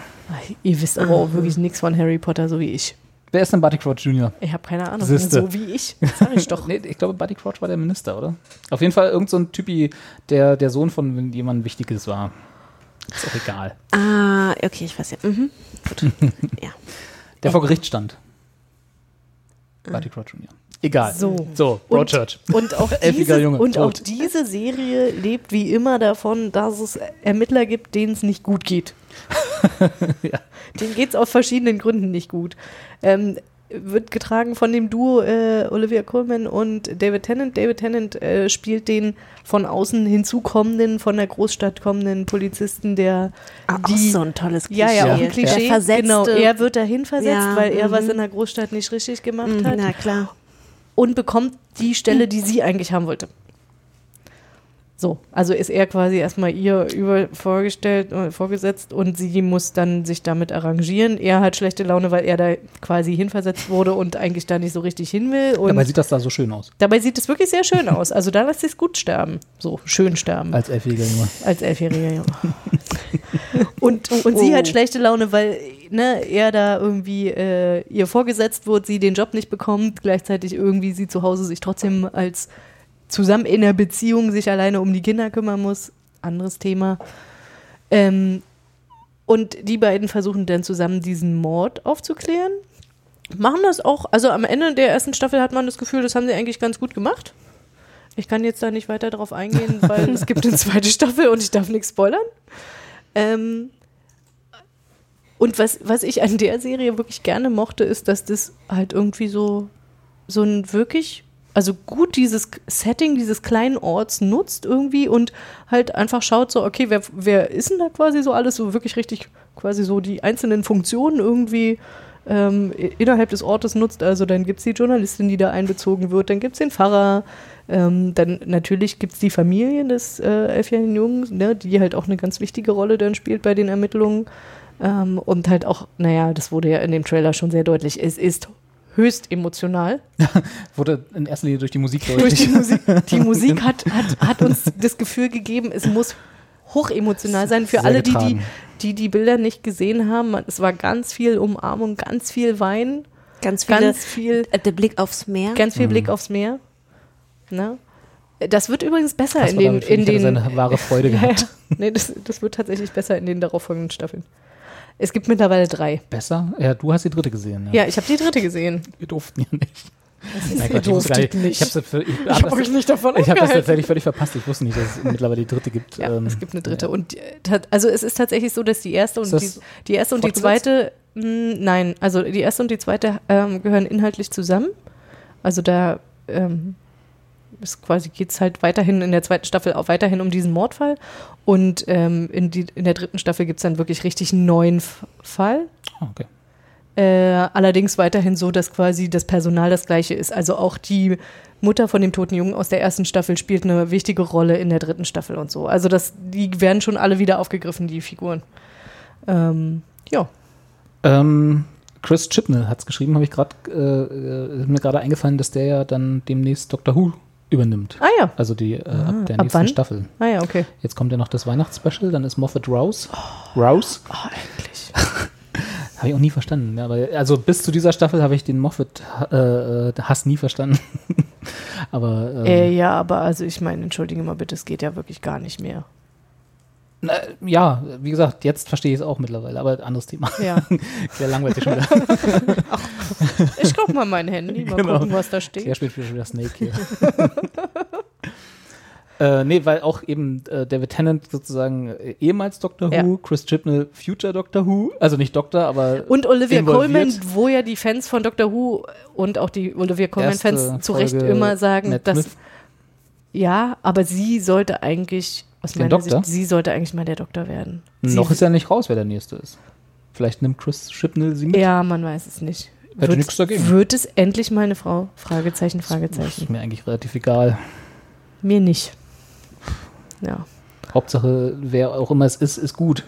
Ihr wisst aber auch wirklich nichts von Harry Potter, so wie ich. Wer ist denn Barty Crouch Jr.? Ich habe keine Ahnung. Siehste. So wie ich. Sag ich doch. [LAUGHS] nee, ich glaube, Barty Crouch war der Minister, oder? Auf jeden Fall irgend so ein Typi, der der Sohn von jemandem Wichtiges war. Ist auch egal. Ah, okay, ich weiß ja. Mhm. Gut. [LAUGHS] ja. Der vor Gericht stand. Barty Crouch Jr. Egal. So. So, Broadchurch. Und, und, auch [LAUGHS] diese, Junge, und auch diese Serie lebt wie immer davon, dass es Ermittler gibt, denen es nicht gut geht. [LAUGHS] ja. Denen geht es aus verschiedenen Gründen nicht gut. Ähm, wird getragen von dem Duo äh, Olivia Colman und David Tennant. David Tennant äh, spielt den von außen hinzukommenden, von der Großstadt kommenden Polizisten, der Ah, auch die, so ein tolles Ja, ja, auch Klischee. ein Klischee. Der. Genau, er wird dahin versetzt, Ja, weil er was mhm. in der Großstadt nicht richtig gemacht Mhm, hat. Na klar. Und bekommt die Stelle, die sie eigentlich haben wollte. So, also ist er quasi erstmal ihr über vorgestellt, äh, vorgesetzt und sie muss dann sich damit arrangieren. Er hat schlechte Laune, weil er da quasi hinversetzt wurde und eigentlich da nicht so richtig hin will. Und Dabei sieht das da so schön aus. dabei sieht es wirklich sehr schön aus. Also da lässt sich gut sterben. So, schön sterben. Als elfjähriger Junge. Als elfjähriger Junge. [LAUGHS] und, und sie Oh. hat schlechte Laune, weil ne, er da irgendwie äh, ihr vorgesetzt wird, sie den Job nicht bekommt, gleichzeitig irgendwie sie zu Hause sich trotzdem als zusammen in der Beziehung sich alleine um die Kinder kümmern muss. Anderes Thema. Ähm, Und die beiden versuchen dann zusammen diesen Mord aufzuklären. Machen das auch, also am Ende der ersten Staffel hat man das Gefühl, das haben sie eigentlich ganz gut gemacht. Ich kann jetzt da nicht weiter drauf eingehen, [LAUGHS] weil es gibt eine zweite Staffel und ich darf nichts spoilern. Ähm, und was, was ich an der Serie wirklich gerne mochte, ist, dass das halt irgendwie so, so ein wirklich, also gut dieses Setting dieses kleinen Orts nutzt irgendwie und halt einfach schaut so, okay, wer, wer ist denn da quasi so alles so wirklich richtig quasi so die einzelnen Funktionen irgendwie ähm, innerhalb des Ortes nutzt. Also dann gibt es die Journalistin, die da einbezogen wird, dann gibt es den Pfarrer, ähm, dann natürlich gibt es die Familie des äh, elfjährigen Jungs, ne, die halt auch eine ganz wichtige Rolle dann spielt bei den Ermittlungen. Ähm, und halt auch, naja, das wurde ja in dem Trailer schon sehr deutlich, es ist höchst emotional. [LAUGHS] Wurde in erster Linie durch die Musik Durch deutlich. die Musik, [LAUGHS] die Musik hat, hat, hat uns das Gefühl gegeben, es muss hochemotional sein für Sehr alle, die die, die die Bilder nicht gesehen haben. Es war ganz viel Umarmung, ganz viel Wein, Ganz viele, ganz viel, äh, der Blick aufs Meer. ganz viel Mhm. Blick aufs Meer. Ne? Das wird übrigens besser Kasper in den, damit in den seine wahre Freude [LAUGHS] ja, gehabt. ja. Nee, das, das wird tatsächlich besser in den darauffolgenden Staffeln. Es gibt mittlerweile drei. Besser? Ja, du hast die dritte gesehen. Ja, Ja, ich habe die dritte gesehen. Wir durften ja nicht. Mein Gott, ich gar nicht. nicht. Ich, für, ich, Ich hab hab das- nicht davon Ich habe das tatsächlich völlig verpasst. Ich wusste nicht, dass es mittlerweile die dritte gibt. [LAUGHS] Ja, Ähm, es gibt eine dritte. Und äh, tat- also es ist tatsächlich so, dass die erste und die, die erste und die zweite, mh, nein, also die erste und die zweite ähm, gehören inhaltlich zusammen. Also da ähm, ist quasi geht es halt weiterhin in der zweiten Staffel auch weiterhin um diesen Mordfall. Und ähm, in, die, in der dritten Staffel gibt es dann wirklich richtig einen neuen F Fall. Ah, okay. Äh, allerdings weiterhin so, dass quasi das Personal das gleiche ist. Also auch die Mutter von dem toten Jungen aus der ersten Staffel spielt eine wichtige Rolle in der dritten Staffel und so. Also das, die werden schon alle wieder aufgegriffen, die Figuren. Ähm, ja. Ähm, Chris Chibnall hat es geschrieben, habe ich gerade, äh, ist mir gerade eingefallen, dass der ja dann demnächst Doctor Who übernimmt. Ah ja. Also die äh, Ah, ab der ab nächsten wann? Staffel. Ah ja, okay. Jetzt kommt ja noch das Weihnachtsspecial, dann ist Moffat Rouse. Rouse? Oh, endlich. [LAUGHS] Habe ich auch nie verstanden. Ja, aber also bis zu dieser Staffel habe ich den Moffat-Hass nie verstanden. [LAUGHS] aber ähm, Äh, ja, aber also ich meine, entschuldige mal bitte, es geht ja wirklich gar nicht mehr. Na, ja, wie gesagt, jetzt verstehe ich es auch mittlerweile, aber anderes Thema. Ja. [LAUGHS] Der langweilt sich schon wieder. [LAUGHS] Ich guck mal mein Handy, mal gucken, was da steht. Der spielt schon wieder Snake hier. [LAUGHS] Äh, nee, weil auch eben äh, David Tennant sozusagen äh, ehemals Doctor Ja. Who, Chris Chibnall Future Doctor Who, also nicht Doktor, aber Und Olivia involviert. Colman, wo ja die Fans von Doctor Who und auch die Olivia Colman-Fans Erste zu Recht immer sagen, Matt dass. Smith. Ja, aber sie sollte eigentlich, aus Den meiner Doktor? Sicht, sie sollte eigentlich mal der Doktor werden. Sie, Noch ist ja nicht raus, wer der nächste ist. Vielleicht nimmt Chris Chibnall sie mit. Ja, man weiß es nicht. Hätte Wird, nichts dagegen. wird es endlich mal eine Frau? Fragezeichen, Fragezeichen. Ist mir eigentlich relativ egal. Mir nicht. Ja, Hauptsache, wer auch immer es ist, ist gut.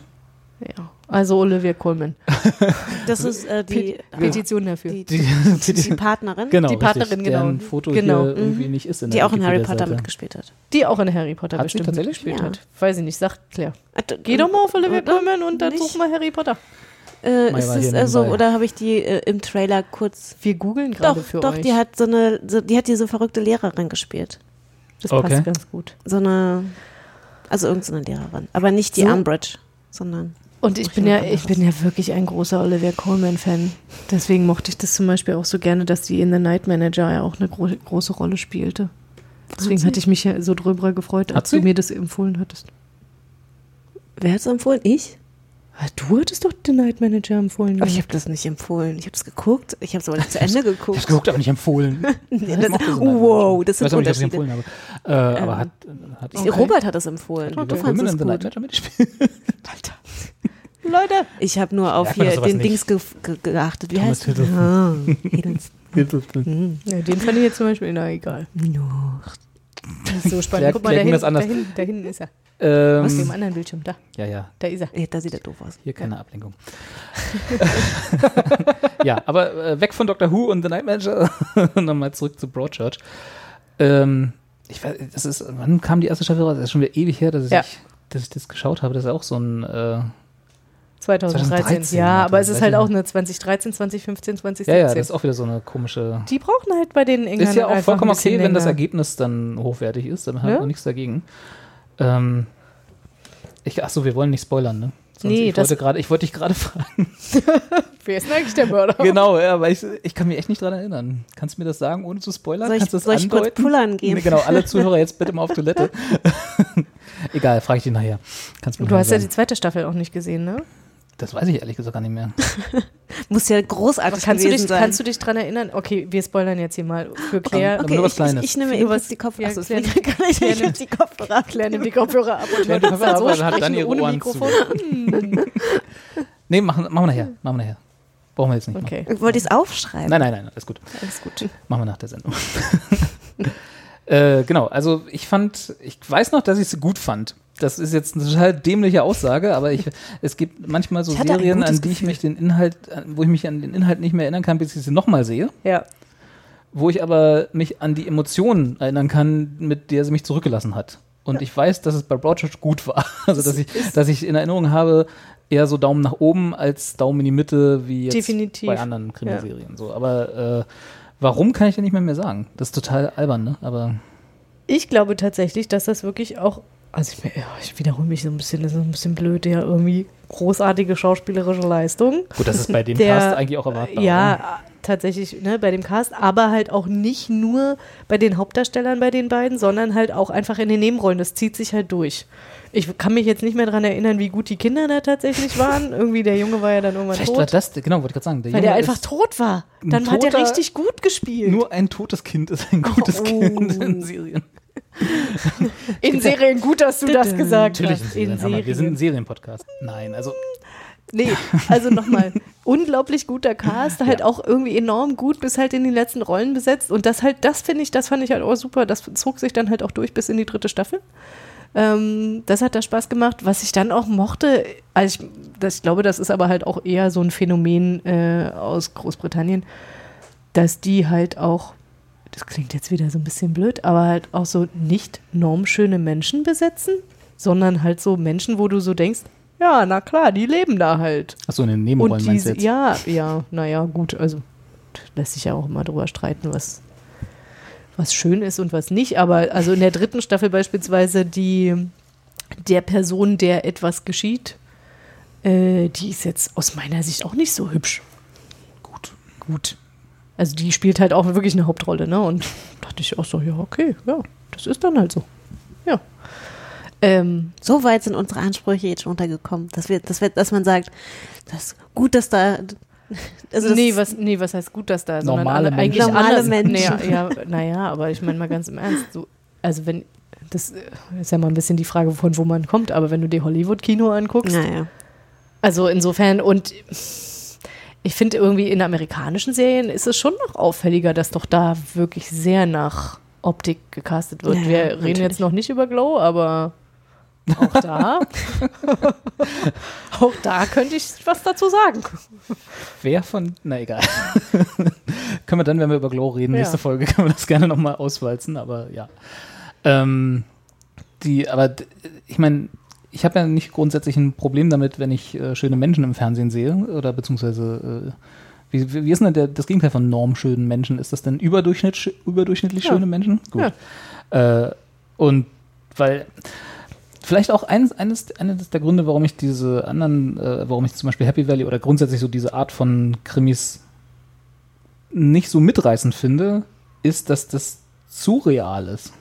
ja. Also Olivia Colman. [LAUGHS] Das ist äh, die, Pe- Petition dafür. die, Die- die, die Partnerin, Genau, Die richtig, Partnerin, genau. deren Foto Genau. hier irgendwie Mhm. nicht ist in die der auch in Harry Potter mitgespielt hat. Die auch in Harry Potter Hat bestimmt tatsächlich? gespielt Ja. hat. Weiß ich nicht, sagt Claire. Äh, Geh doch mal auf Olivia? Colman und dann Nicht? such mal Harry Potter. Äh, ist es so, nebenbei. oder habe ich die äh, im Trailer kurz. Wir googeln Doch, gerade für doch, euch. die hat so eine, so, die hat diese verrückte Lehrerin gespielt. das Okay. passt ganz gut. So eine, also irgendeine Lehrerin. Aber nicht die So. Umbridge, sondern. Und ich bin ja, ich bin ja wirklich ein großer Olivia Colman-Fan. Deswegen mochte ich das zum Beispiel auch so gerne, dass sie in The Night Manager ja auch eine gro große Rolle spielte. Deswegen hatte ich mich ja so drüber gefreut, als du mir das empfohlen hattest. Wer hat es empfohlen? Ich? Ah, Du hattest doch The Night Manager empfohlen. Aber ich habe das nicht empfohlen. Ich habe es geguckt. Ich habe es aber nicht zu Ende Ich geguckt. hab's geguckt, aber nicht empfohlen. [LAUGHS] Nee, Ich das, wow, das sind Ich weiß nicht, ich Unterschiede. es empfohlen habe. Äh, Aber Ähm, hat, hat Ich- okay. Robert hat das empfohlen. Lieber Du fandest es in The Night gut. Mitgespielt. [LAUGHS] [LAUGHS] Leute. Ich habe nur auf hier den nicht? Dings ge ge geachtet. Wie Thomas heißt Hiddleston. Ah, Hiddleston. Hm. Ja, den fand ich jetzt zum Beispiel, na egal. Ist so spannend. Guck mal, da das hinten, da, anders. hinten, da hinten ist er. Aus dem Ähm, anderen Bildschirm. Da, ja, ja. da ist er. Ja, da sieht er doof aus. Hier keine Ablenkung. [LAUGHS] ja, aber äh, weg von Doctor Who und The Night Manager. [LAUGHS] Nochmal zurück zu Broadchurch. Ähm, ich weiß, das ist, wann kam die erste Staffel raus? Das ist schon wieder ewig her, dass ich, Ja. dass ich das geschaut habe. Das ist auch so ein. Äh, 2013. 2013, ja, ja, aber es ist halt auch eine 2013, 2015, ja, 2017. ja, das ist auch wieder so eine komische. Die brauchen halt bei den Engländern Ist ja auch vollkommen okay, wenn das länger. Ergebnis dann hochwertig ist. Dann haben Ja. wir auch nichts dagegen. Ähm, ich, achso, wir wollen nicht spoilern, ne? Sonst, Nee, ich, das- wollte gerade, ich wollte dich gerade [LAUGHS] fragen. [LAUGHS] Wer ist denn eigentlich der Mörder? genau, ja, weil ich, ich kann mich echt nicht dran erinnern. Kannst du mir das sagen, ohne zu spoilern? Soll ich- Kannst du das soll ich kurz pullern gehen? Nee, genau, alle Zuhörer jetzt bitte mal auf Toilette. [LAUGHS] Egal, frage ich dich nachher. Kannst du mir Du hast ja nachher die sagen. zweite Staffel auch nicht gesehen, ne? Das weiß ich ehrlich gesagt gar nicht mehr. [LAUGHS] Muss ja großartig Kannst du, gewesen dich, sein. kannst du dich dran erinnern? Okay, wir spoilern jetzt hier mal für Claire. Aber nur was Kleines. Ich, ich nehme eben was- die Kopfhörer. Ja, Achso, Claire ich Claire nicht. Ich nimmt- die Kopfhörer ab. Claire nimmt die Kopfhörer ab und Claire nimmt die so Kopfhörer ab und hat dann ihre Ohren Mikrofon. Hm. Nee, machen, machen wir nachher. Machen wir nachher. Brauchen wir jetzt nicht. Okay. Wollte ich es aufschreiben? Nein, nein, nein, alles gut. Alles gut. Machen wir nach der Sendung. [LAUGHS] äh, genau, also ich fand, ich weiß noch, dass ich es gut fand. Das ist jetzt eine total dämliche Aussage, aber ich, es gibt manchmal so Serien, an die ich mich den Inhalt, wo ich mich an den Inhalt nicht mehr erinnern kann, bis ich sie nochmal sehe. Ja. wo ich aber mich an die Emotionen erinnern kann, mit der sie mich zurückgelassen hat. Und ich weiß, dass es bei Broadchurch gut war. [LAUGHS] Also, dass ich, dass ich in Erinnerung habe, eher so Daumen nach oben als Daumen in die Mitte, wie jetzt Definitiv. bei anderen Krimiserien. So, aber äh, warum kann ich ja nicht mehr, mehr sagen? Das ist total albern, ne? Aber Ich glaube tatsächlich, dass das wirklich auch, also ich, ja, ich wiederhole mich so ein bisschen, das ist ein bisschen blöd, ja, irgendwie großartige schauspielerische Leistung. gut, das ist bei dem [LAUGHS] Der- Cast eigentlich auch erwartbar. Ja, oder? tatsächlich, ne, bei dem Cast, aber halt auch nicht nur bei den Hauptdarstellern bei den beiden, sondern halt auch einfach in den Nebenrollen. Das zieht sich halt durch. Ich kann mich jetzt nicht mehr daran erinnern, wie gut die Kinder da tatsächlich waren. [LAUGHS] Irgendwie der Junge war ja dann irgendwann Vielleicht tot. war das, genau, wollte ich gerade sagen. Der weil Junge der einfach tot war. Dann hat er richtig gut gespielt. Nur ein totes Kind ist ein gutes Oh. Kind in Serien. In Serien gut, dass du das gesagt Natürlich hast. in Serien. Wir sind ein Serien. Serienpodcast. Nein, also Nee, also nochmal, unglaublich guter Cast, halt auch irgendwie enorm gut bis halt in die letzten Rollen besetzt. Und das halt, das finde ich, das fand ich halt auch super. Das zog sich dann halt auch durch bis in die dritte Staffel. Ähm, das hat da Spaß gemacht. Was ich dann auch mochte, also ich, das, ich glaube, das ist aber halt auch eher so ein Phänomen äh, aus Großbritannien, dass die halt auch, das klingt jetzt wieder so ein bisschen blöd, aber halt auch so nicht normschöne Menschen besetzen, sondern halt so Menschen, wo du so denkst, ja, na klar, die leben da halt. Achso, in den Nebenrollen meinst du jetzt? ja, ja, naja, gut, also lässt sich ja auch immer drüber streiten, was, was schön ist und was nicht. Aber also in der dritten Staffel beispielsweise die der Person, der etwas geschieht, äh, die ist jetzt aus meiner Sicht auch nicht so hübsch. Gut. Gut. Also die spielt halt auch wirklich eine Hauptrolle, ne? Und [LAUGHS] dachte ich auch so, ja, okay, ja, das ist dann halt so. Ja. Ähm, So weit sind unsere Ansprüche jetzt schon untergekommen, dass wir, dass wir, dass man sagt, das ist gut, dass da. [LAUGHS] Also nee, was, nee, was heißt gut, dass da sondern Normale alle- Menschen. eigentlich Normale anders. Menschen. Naja, [LAUGHS] ja, naja, aber ich meine mal ganz im Ernst, so, also wenn, das äh, ist ja mal ein bisschen die Frage, von wo man kommt, aber wenn du dir Hollywood-Kino anguckst, Naja. also insofern und ich finde irgendwie in amerikanischen Serien ist es schon noch auffälliger, dass doch da wirklich sehr nach Optik gecastet wird. Ja, Wir reden natürlich. jetzt noch nicht über Glow, aber auch da, [LAUGHS] auch da könnte ich was dazu sagen. Wer von, na egal. [LAUGHS] können wir dann, wenn wir über Glow reden, Ja. nächste Folge, können wir das gerne nochmal auswalzen, aber ja. Ähm, die, aber ich meine, ich habe ja nicht grundsätzlich ein Problem damit, wenn ich äh, schöne Menschen im Fernsehen sehe oder beziehungsweise äh, wie, wie ist denn der, das Gegenteil von normschönen Menschen? Ist das denn überdurchschnitt, überdurchschnittlich Ja. schöne Menschen? Gut. Äh, und weil vielleicht auch eines, eines, eines der Gründe, warum ich diese anderen, äh, warum ich zum Beispiel Happy Valley oder grundsätzlich so diese Art von Krimis nicht so mitreißend finde, ist, dass das zu real ist.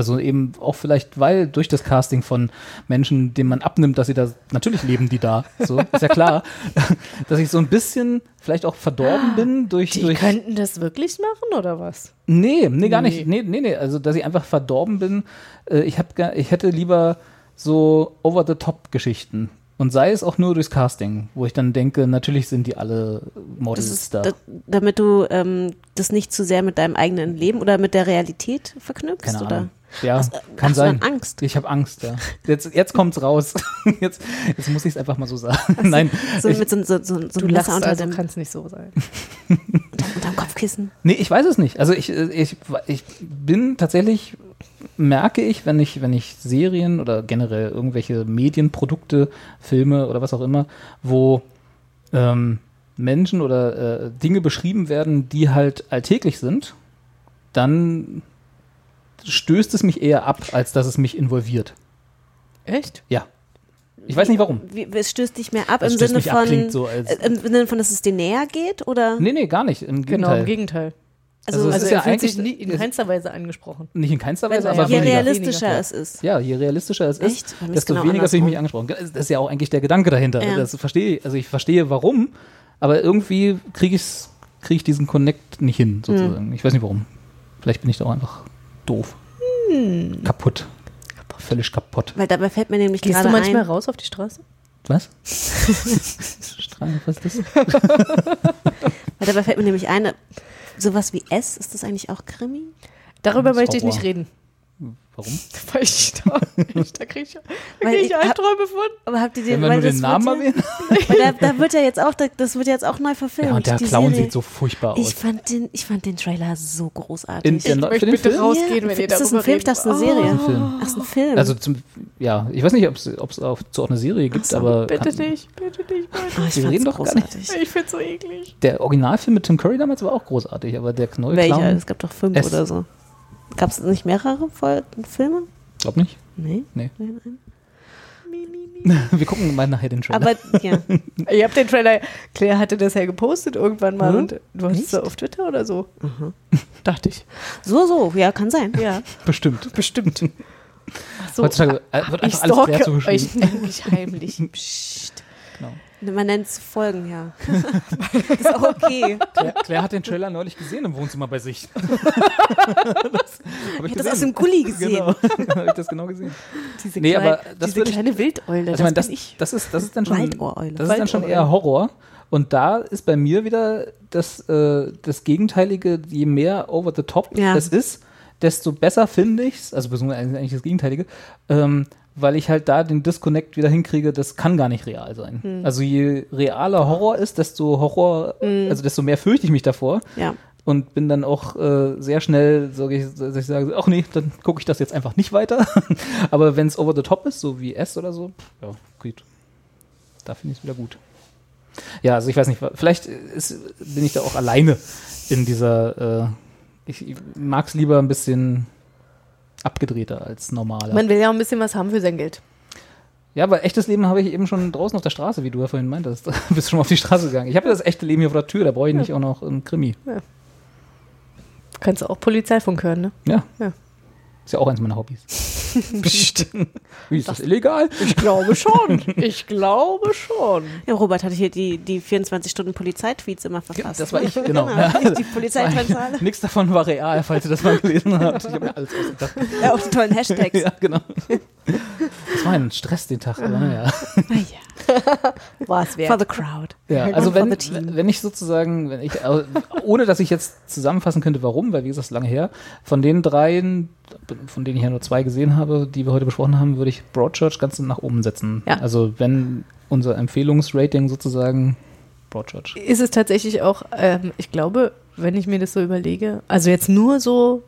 Also eben auch vielleicht, weil durch das Casting von Menschen, denen man abnimmt, dass sie da, natürlich leben die da, so, ist ja klar, [LAUGHS] dass ich so ein bisschen vielleicht auch verdorben bin durch, Die durch könnten das wirklich machen oder was? Nee, nee, gar Nee. nicht. Nee, nee, nee. Also, dass ich einfach verdorben bin. Äh, ich, hab, ich hätte lieber so Over-the-Top-Geschichten. Und sei es auch nur durchs Casting, wo ich dann denke, natürlich sind die alle Models ist, da. da, damit du ähm, das nicht zu sehr mit deinem eigenen Leben oder mit der Realität verknüpfst, oder? Ja, äh, kann hast du sein. dann Angst? Ich habe Angst, ja. Jetzt, jetzt kommt's raus. [LAUGHS] Jetzt, jetzt muss ich es einfach mal so sagen. Nein, So ich, mit so, so, so, so Du Messer unter also dem kann es nicht so sein. [LAUGHS] unterm Kopfkissen. Nee, ich weiß es nicht. Also ich, ich, ich bin tatsächlich, merke ich, wenn ich, wenn ich Serien oder generell irgendwelche Medienprodukte, Filme oder was auch immer, wo ähm, Menschen oder äh, Dinge beschrieben werden, die halt alltäglich sind, dann stößt es mich eher ab, als dass es mich involviert. Echt? Ja. Ich weiß nicht warum. Wie, es stößt dich mehr ab Es im stößt Sinne mich ab, von, klingt so als- äh, im Sinne von, dass es dir näher geht oder? Nee, nee, gar nicht. Im Genau, Gegenteil. im Gegenteil. Also- Also, es Also ist ja fühlt eigentlich sich nie in keinster Weise angesprochen. nicht in keinster Weise, er aber Je weniger. realistischer weniger. es ist. Ja, je realistischer es ist, Echt? Ist desto genau weniger fühle ich mich angesprochen. Das ist ja auch eigentlich der Gedanke dahinter. Ja. Das verstehe ich, also ich verstehe warum, aber irgendwie kriege ich kriege ich diesen Connect nicht hin, sozusagen. Hm. Ich weiß nicht warum. Vielleicht bin ich da auch einfach doof. Hm. Kaputt. Völlig kaputt. Weil dabei fällt mir nämlich Gehst gerade du manchmal ein, raus auf die Straße? Was? Strahl, was [LAUGHS] ist das? weil dabei fällt mir nämlich ein, sowas wie S, ist das eigentlich auch Krimi? Darüber möchte ich nicht reden. Warum? [LAUGHS] Weil ich da, ich, da kriege ich, da krieg ich ich Albträume von. Aber habt ihr Wenn den, wir weil nur das den wird Namen ja, erwähnen? [LAUGHS] weil da, da wird ja jetzt auch, das wird jetzt auch neu verfilmt. Ja, und der die Clown Serie. sieht so furchtbar Ich aus. fand den, ich fand den Trailer so großartig. In Ich möchte bitte Film? rausgehen, wenn ihr ist das darüber ein Film? Das ist eine Serie. Film. Ach, ist ein Film. Also zum, ja, ich weiß nicht, ob es auch, so auch eine Serie gibt, aber Bitte kann, nicht, bitte nicht, bitte. ich wir reden doch gar nicht. großartig. Ich find's so eklig. der Originalfilm mit Tim Curry damals war auch großartig, aber der neue Welcher? Es gab doch fünf oder so. Gab es nicht mehrere Folgen, Filme? glaub nicht. Nee. Nee. Nein, nein. [LAUGHS] Wir gucken mal nachher den Trailer. Aber ja. [LAUGHS] Ihr habt den Trailer, Claire hatte das ja gepostet irgendwann mal Hm? und du hast es auf Twitter oder so. [LAUGHS] Dachte ich. So, so, ja, kann sein. Ja, Bestimmt. bestimmt. Ach so, Heutzutage äh, wird ich einfach alles Claire stalke zugeschrieben. euch nämlich heimlich. Psst. Genau. Man nennt es Folgen, ja. [LAUGHS] ist auch okay. Claire, Claire hat den Trailer neulich gesehen im Wohnzimmer bei sich. [LAUGHS] das Ich hab das aus dem Gully gesehen. Genau, [LAUGHS] habe ich das genau gesehen. Diese, Nee, klein, das diese würde ich- kleine Wildeule, Also ich meine, das, bin ich. das, ist, das ist dann schon, Waldohreule. das ist dann schon eher Horror. Und da ist bei mir wieder das, äh, das Gegenteilige, je mehr over the top Ja. es ist, desto besser finde ich es, also beziehungsweise eigentlich das Gegenteilige, ähm, weil ich halt da den Disconnect wieder hinkriege, das kann gar nicht real sein. Hm. Also je realer Horror ist, desto Horror, also desto mehr fürchte ich mich davor. Ja. Und bin dann auch äh, sehr schnell, so, ich, dass ich sage, ach nee, dann gucke ich das jetzt einfach nicht weiter. [LAUGHS] Aber wenn es over the top ist, so wie S oder so, ja, gut. Da finde ich es wieder gut. Ja, also ich weiß nicht, vielleicht ist, bin ich da auch alleine in dieser, äh, ich mag es lieber ein bisschen abgedrehter als normaler. Man will ja auch ein bisschen was haben für sein Geld. ja, aber echtes Leben habe ich eben schon draußen auf der Straße, wie du ja vorhin meintest. [LAUGHS] Bist schon mal auf die Straße gegangen. Ich habe ja das echte Leben hier vor der Tür, da brauche ich nicht auch noch einen Krimi. Kannst du auch Polizeifunk hören, ne? Ja. Ja. Ist ja auch eins meiner Hobbys. [LAUGHS] Wie ist das, illegal? Ich glaube schon. [LAUGHS] Ich glaube schon. Ja, Robert hatte hier die, die 24-Stunden-Polizeitweets immer verfasst. Das war ich, [LAUGHS] genau. die Polizeizentrale. Nichts davon war real, falls ihr das mal gelesen habt. Ich habe mir alles ausgedacht. Ja, auch die tollen Hashtags. Ja, genau. Das war ein Stress den Tag, aber naja. [LAUGHS] War es wert. For the crowd. Ja, And also wenn, wenn ich sozusagen, wenn ich, ohne dass ich jetzt zusammenfassen könnte, warum, weil wie gesagt, ist lange her, von den dreien, von denen ich ja nur zwei gesehen habe, die wir heute besprochen haben, würde ich Broadchurch ganz nach oben setzen. Ja. Also wenn unser Empfehlungsrating sozusagen Broadchurch. Ist es tatsächlich auch, ähm, ich glaube, wenn ich mir das so überlege, also jetzt nur so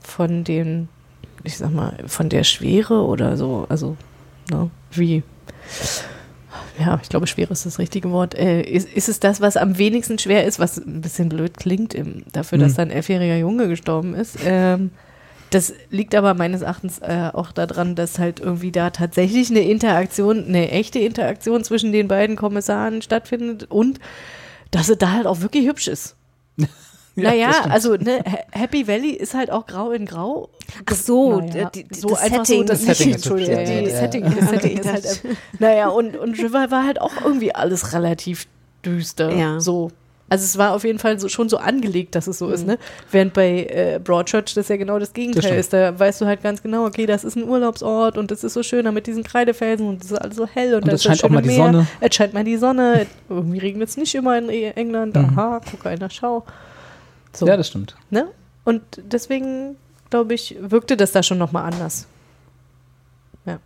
von den, ich sag mal, von der Schwere oder so, also, ne, wie, ja, ich glaube, schwer ist das richtige Wort. Äh, ist, ist es das, was am wenigsten schwer ist, was ein bisschen blöd klingt, im, dafür, dass Mhm. da ein elfjähriger Junge gestorben ist? Ähm, das liegt aber meines Erachtens äh, auch daran, dass halt irgendwie da tatsächlich eine Interaktion, eine echte Interaktion zwischen den beiden Kommissaren stattfindet und dass es da halt auch wirklich hübsch ist. [LAUGHS] Ja, naja, das also ne, Ha- Happy Valley ist halt auch grau in grau. Ach so, Naja, die, die, so das einfach Setting. so das, Das Setting ist Entschuldigung, ja, die ja, ja. Setting, das Setting ist [LAUGHS] halt, [LAUGHS] naja, und, und River war halt auch irgendwie alles relativ düster, Ja. so. Also es war auf jeden Fall so, schon so angelegt, dass es so ist, ne? Während bei äh, Broadchurch das ja genau das Gegenteil stimmt. ist. Da weißt du halt ganz genau, okay, das ist ein Urlaubsort und es ist so schöner mit diesen Kreidefelsen und es ist alles so hell und, Und da das scheint auch mal die Meer. Sonne. Es scheint mal die Sonne. Irgendwie regnet es nicht immer in E- England. Mhm. Aha, guck einer, schau. So. Ja, das stimmt. Ne? Und deswegen, glaube ich, wirkte das da schon nochmal anders. Ja.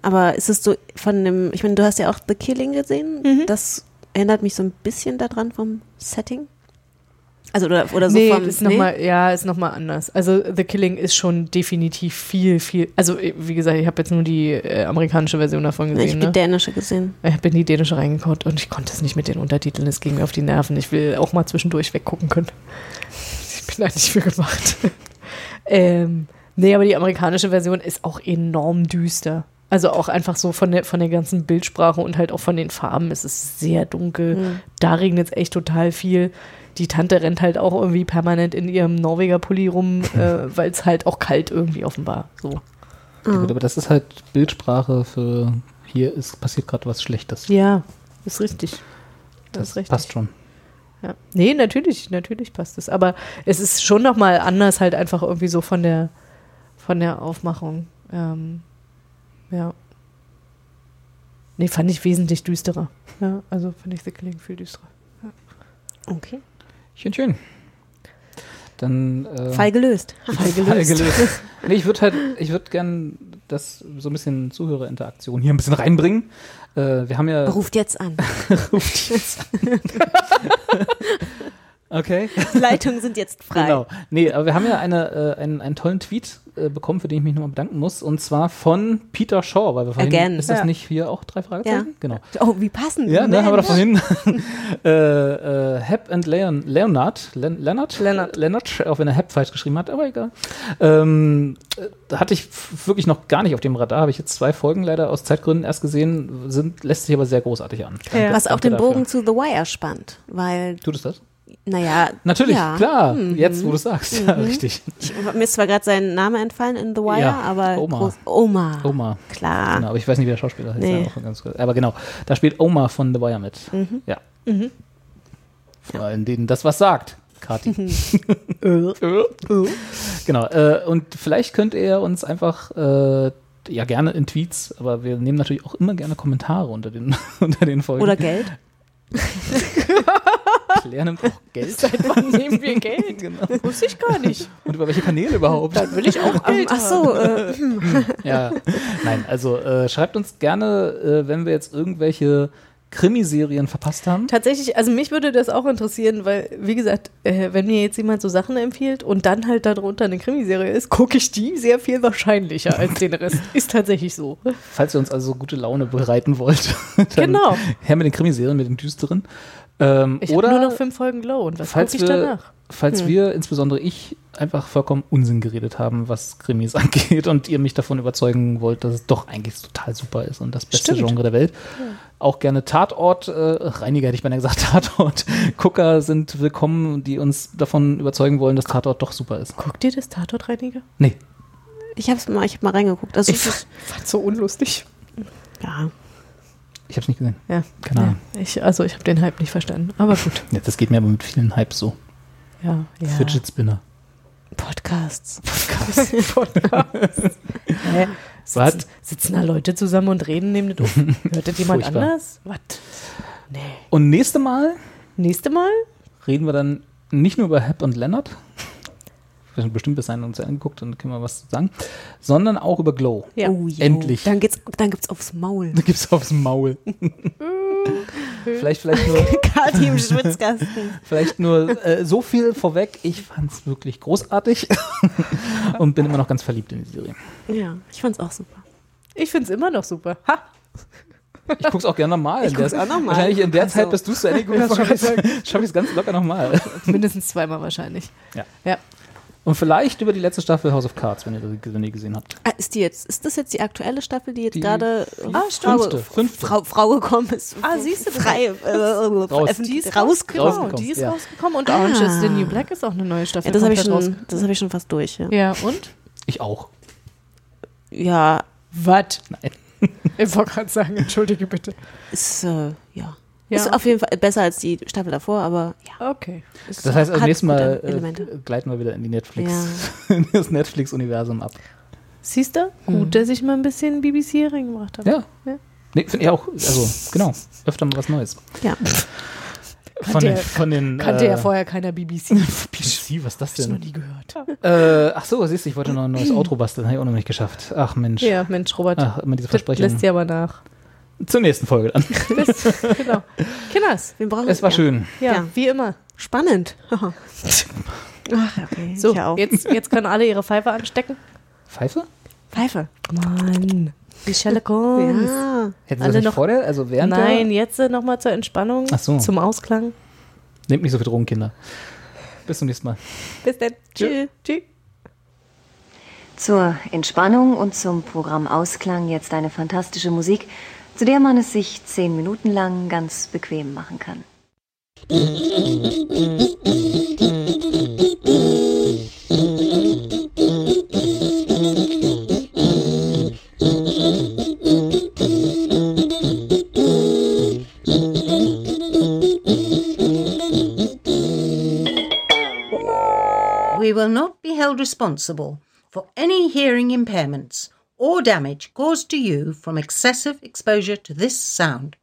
Aber ist es so von dem, ich meine, du hast ja auch The Killing gesehen. Mhm. Das erinnert mich so ein bisschen daran vom Setting. Also oder, oder so nee, vom. ist noch mal, ja, ist nochmal anders. Also The Killing ist schon definitiv viel, viel. Also äh, wie gesagt, ich habe jetzt nur die äh, amerikanische Version davon ich gesehen. habe die ne? dänische gesehen. Ich habe in die dänische reingekommen und ich konnte es nicht mit den Untertiteln. Es ging mir auf die Nerven. Ich will auch mal zwischendurch weggucken können. [LAUGHS] Ich bin da nicht für gemacht. [LAUGHS] ähm, nee, aber die amerikanische Version ist auch enorm düster. Also auch einfach so von der, von der ganzen Bildsprache und halt auch von den Farben. Es ist sehr dunkel. Mhm. Da regnet es echt total viel. Die Tante rennt halt auch irgendwie permanent in ihrem Norweger Pulli rum, [LAUGHS] äh, weil es halt auch kalt irgendwie offenbar. So. Ja, gut, aber das ist halt Bildsprache für hier ist passiert gerade was Schlechtes. Ja, ist richtig. Das, Das ist richtig. passt schon. Ja. Nee, natürlich, natürlich passt es. Aber es ist schon nochmal anders, halt einfach irgendwie so von der, von der Aufmachung. Ähm, ja. Nee, fand ich wesentlich düsterer. Ja, also fand ich The Killing viel düsterer. Ja. Okay. Schön, schön. Dann äh, Fall gelöst. [LAUGHS] Fall Fall gelöst. gelöst. nee, ich würde halt, ich würde gern das so ein bisschen Zuhörerinteraktion hier ein bisschen reinbringen. Äh, wir haben ja. Ruft jetzt an. [LAUGHS] Ruft jetzt an. [LAUGHS] okay. Die Leitungen sind jetzt frei. Genau. Nee, aber wir haben ja eine, äh, einen, einen tollen Tweet äh, bekommen, für den ich mich nochmal bedanken muss. Und zwar von Peter Shaw, weil wir vorhin. Again. Ist das Ja. nicht hier auch drei Fragezeichen? Ja. Genau. Oh, wie passend. Ja, ne, haben wir doch vorhin. [LAUGHS] äh, äh, Hep and Leon, Leonard, Len, Leonard, Leonard, Leonard, auch wenn er Hep falsch geschrieben hat, aber egal. Ähm, äh, hatte ich wirklich noch gar nicht auf dem Radar, habe ich jetzt zwei Folgen leider aus Zeitgründen erst gesehen, sind, lässt sich aber sehr großartig an. Danke- Was auch den dafür. Bogen zu The Wire spannt, weil, Tut es das? Naja. Natürlich, ja. klar, Mhm. jetzt wo du sagst, ja, Mhm. richtig. Ich, mir ist zwar gerade sein Name entfallen in The Wire, Ja, aber Omar. groß, Oma. Oma. Klar. Genau, aber ich weiß nicht, wie der Schauspieler heißt. Nee. ja, auch ganz kurz. Aber genau, da spielt Oma von The Wire mit. Mhm. Ja. Mhm. Vor allem denen das was sagt. Kati. [LAUGHS] genau. Äh, und vielleicht könnt ihr uns einfach äh, ja gerne in Tweets, aber wir nehmen natürlich auch immer gerne Kommentare unter den, [LAUGHS] unter den Folgen. Oder Geld. [LAUGHS] Claire nimmt auch Geld. Seit wann nehmen wir [LAUGHS] Geld? genau. Wusste ich gar nicht. Und über welche Kanäle überhaupt? Dann will ich auch [LAUGHS] Geld Ach so, äh, hm. ja, nein, also äh, schreibt uns gerne, äh, wenn wir jetzt irgendwelche Krimiserien verpasst haben. Tatsächlich, also mich würde das auch interessieren, weil, wie gesagt, äh, wenn mir jetzt jemand so Sachen empfiehlt und dann halt darunter eine Krimiserie ist, gucke ich die sehr viel wahrscheinlicher als den Rest. [LAUGHS] Ist tatsächlich so. Falls ihr uns also gute Laune bereiten wollt, [LAUGHS] dann Genau. her mit den Krimiserien, mit den düsteren. Ähm, Ich habe nur noch fünf Folgen Glow und was falls gucke ich danach? Falls Hm. wir, insbesondere ich, einfach vollkommen Unsinn geredet haben, was Krimis [LAUGHS] angeht und ihr mich davon überzeugen wollt, dass es doch eigentlich total super ist und das beste Stimmt. Genre der Welt. Auch gerne Tatort, äh, Reiniger hätte ich beinahe gesagt, [LAUGHS] Tatort-Gucker sind willkommen, die uns davon überzeugen wollen, dass Tatort doch super ist. Guckt ihr das Tatortreiniger? Nee. Ich hab's mal, ich hab mal reingeguckt. Also Ich es ist- [LAUGHS] fand so unlustig. ja. Ich habe es nicht gesehen. Ja. Keine Ahnung. Ja, ich, also ich habe den Hype nicht verstanden. Aber gut. Ja, das geht mir aber mit vielen Hypes so. Ja, ja. Fidget Spinner. Podcasts. Podcast. [LAUGHS] Podcasts. Hä? Was? Sitzen, sitzen da Leute zusammen und reden, das [LAUGHS] auf? Hört das jemand Furchtbar. anders? Was? Nee. Und nächste Mal Nächste Mal? reden wir dann nicht nur über Hep und Leonard. Wir haben bestimmt bis dahin uns angeguckt und können wir was zu sagen, sondern auch über Glow. Ja. Oh. Endlich. Dann, geht's, dann gibt's aufs Maul. Da gibt's aufs Maul. [LAUGHS] vielleicht, vielleicht nur, [LAUGHS] Kati im Schwitzkasten. vielleicht nur äh, so viel vorweg. Ich fand's wirklich großartig [LAUGHS] und bin immer noch ganz verliebt in die Serie. Ja, ich fand's auch super. Ich finde es immer noch super. Ha! Ich guck's auch gerne nochmal. Ich guck's auch noch mal. Wahrscheinlich in der Also, Zeit, bis du es zu Ende geguckt hast, schaffe ich es ganz locker nochmal. Mindestens zweimal wahrscheinlich. Ja. Ja. Und vielleicht über die letzte Staffel House of Cards, wenn ihr die, wenn ihr gesehen habt. Ah, ist die jetzt, ist das jetzt die aktuelle Staffel, die jetzt Die- gerade ah, fünfte, fünfte. Frau, Frau gekommen ist? Ah, siehst du, frei äh, Raus. Die ist rausgekommen. Genau, rausgekommen, die ist ja. rausgekommen und Orange Ah. is the New Black ist auch eine neue Staffel. Ja, das habe ich, schon- das hab ich schon fast durch. Ja. Ja, und? Ich auch. Ja, Was? Nein. Ich wollte gerade sagen, entschuldige bitte. ist, äh, ja. Ja. Ist auf jeden Fall besser als die Staffel davor, aber ja. Okay. es Das heißt, hat nächstes Mal äh, gleiten wir wieder in die Netflix, in [LAUGHS] das Netflix-Universum ab. Siehst du? Gut, dass ich mal ein bisschen BBC reingebracht habe. Ja. Ja. Nee, finde ich auch. Also, genau. Öfter mal was Neues. Ja. Von Kannte den, ja- von den, Kannte äh, ja vorher keiner BBC. [LAUGHS] BBC, was ist das Hab ich noch denn? nie gehört. Äh, ach so, siehst du, ich wollte noch ein neues [CLEARS THROAT] Outro basteln. Habe ich auch noch nicht geschafft. Ach Mensch. Ja, Mensch, Robert. Ach, immer diese das Versprechungen. lässt ja aber nach. Zur nächsten Folge dann. [LAUGHS] Das, genau. Kinders. Wir brauchen Es war schön. Ja, Ja. wie immer. Spannend. [LAUGHS] Ach, okay. So, ich auch. jetzt, jetzt können alle ihre Pfeife anstecken. Pfeife? Pfeife. Mann. Die Sherlock Holmes. [LAUGHS] Ja. Hätten Sie Alle das nicht noch- vor der? Also während Nein, jetzt äh, nochmal zur Entspannung, Ach so. zum Ausklang. Nehmt nicht so viel Drogen, Kinder. Bis zum nächsten Mal. Bis dann. Tschüss. Tschüss. Zur Entspannung und zum Programmausklang jetzt eine fantastische Musik, zu der man es sich zehn Minuten lang ganz bequem machen kann. We will not be held responsible for any hearing impairments or damage caused to you from excessive exposure to this sound.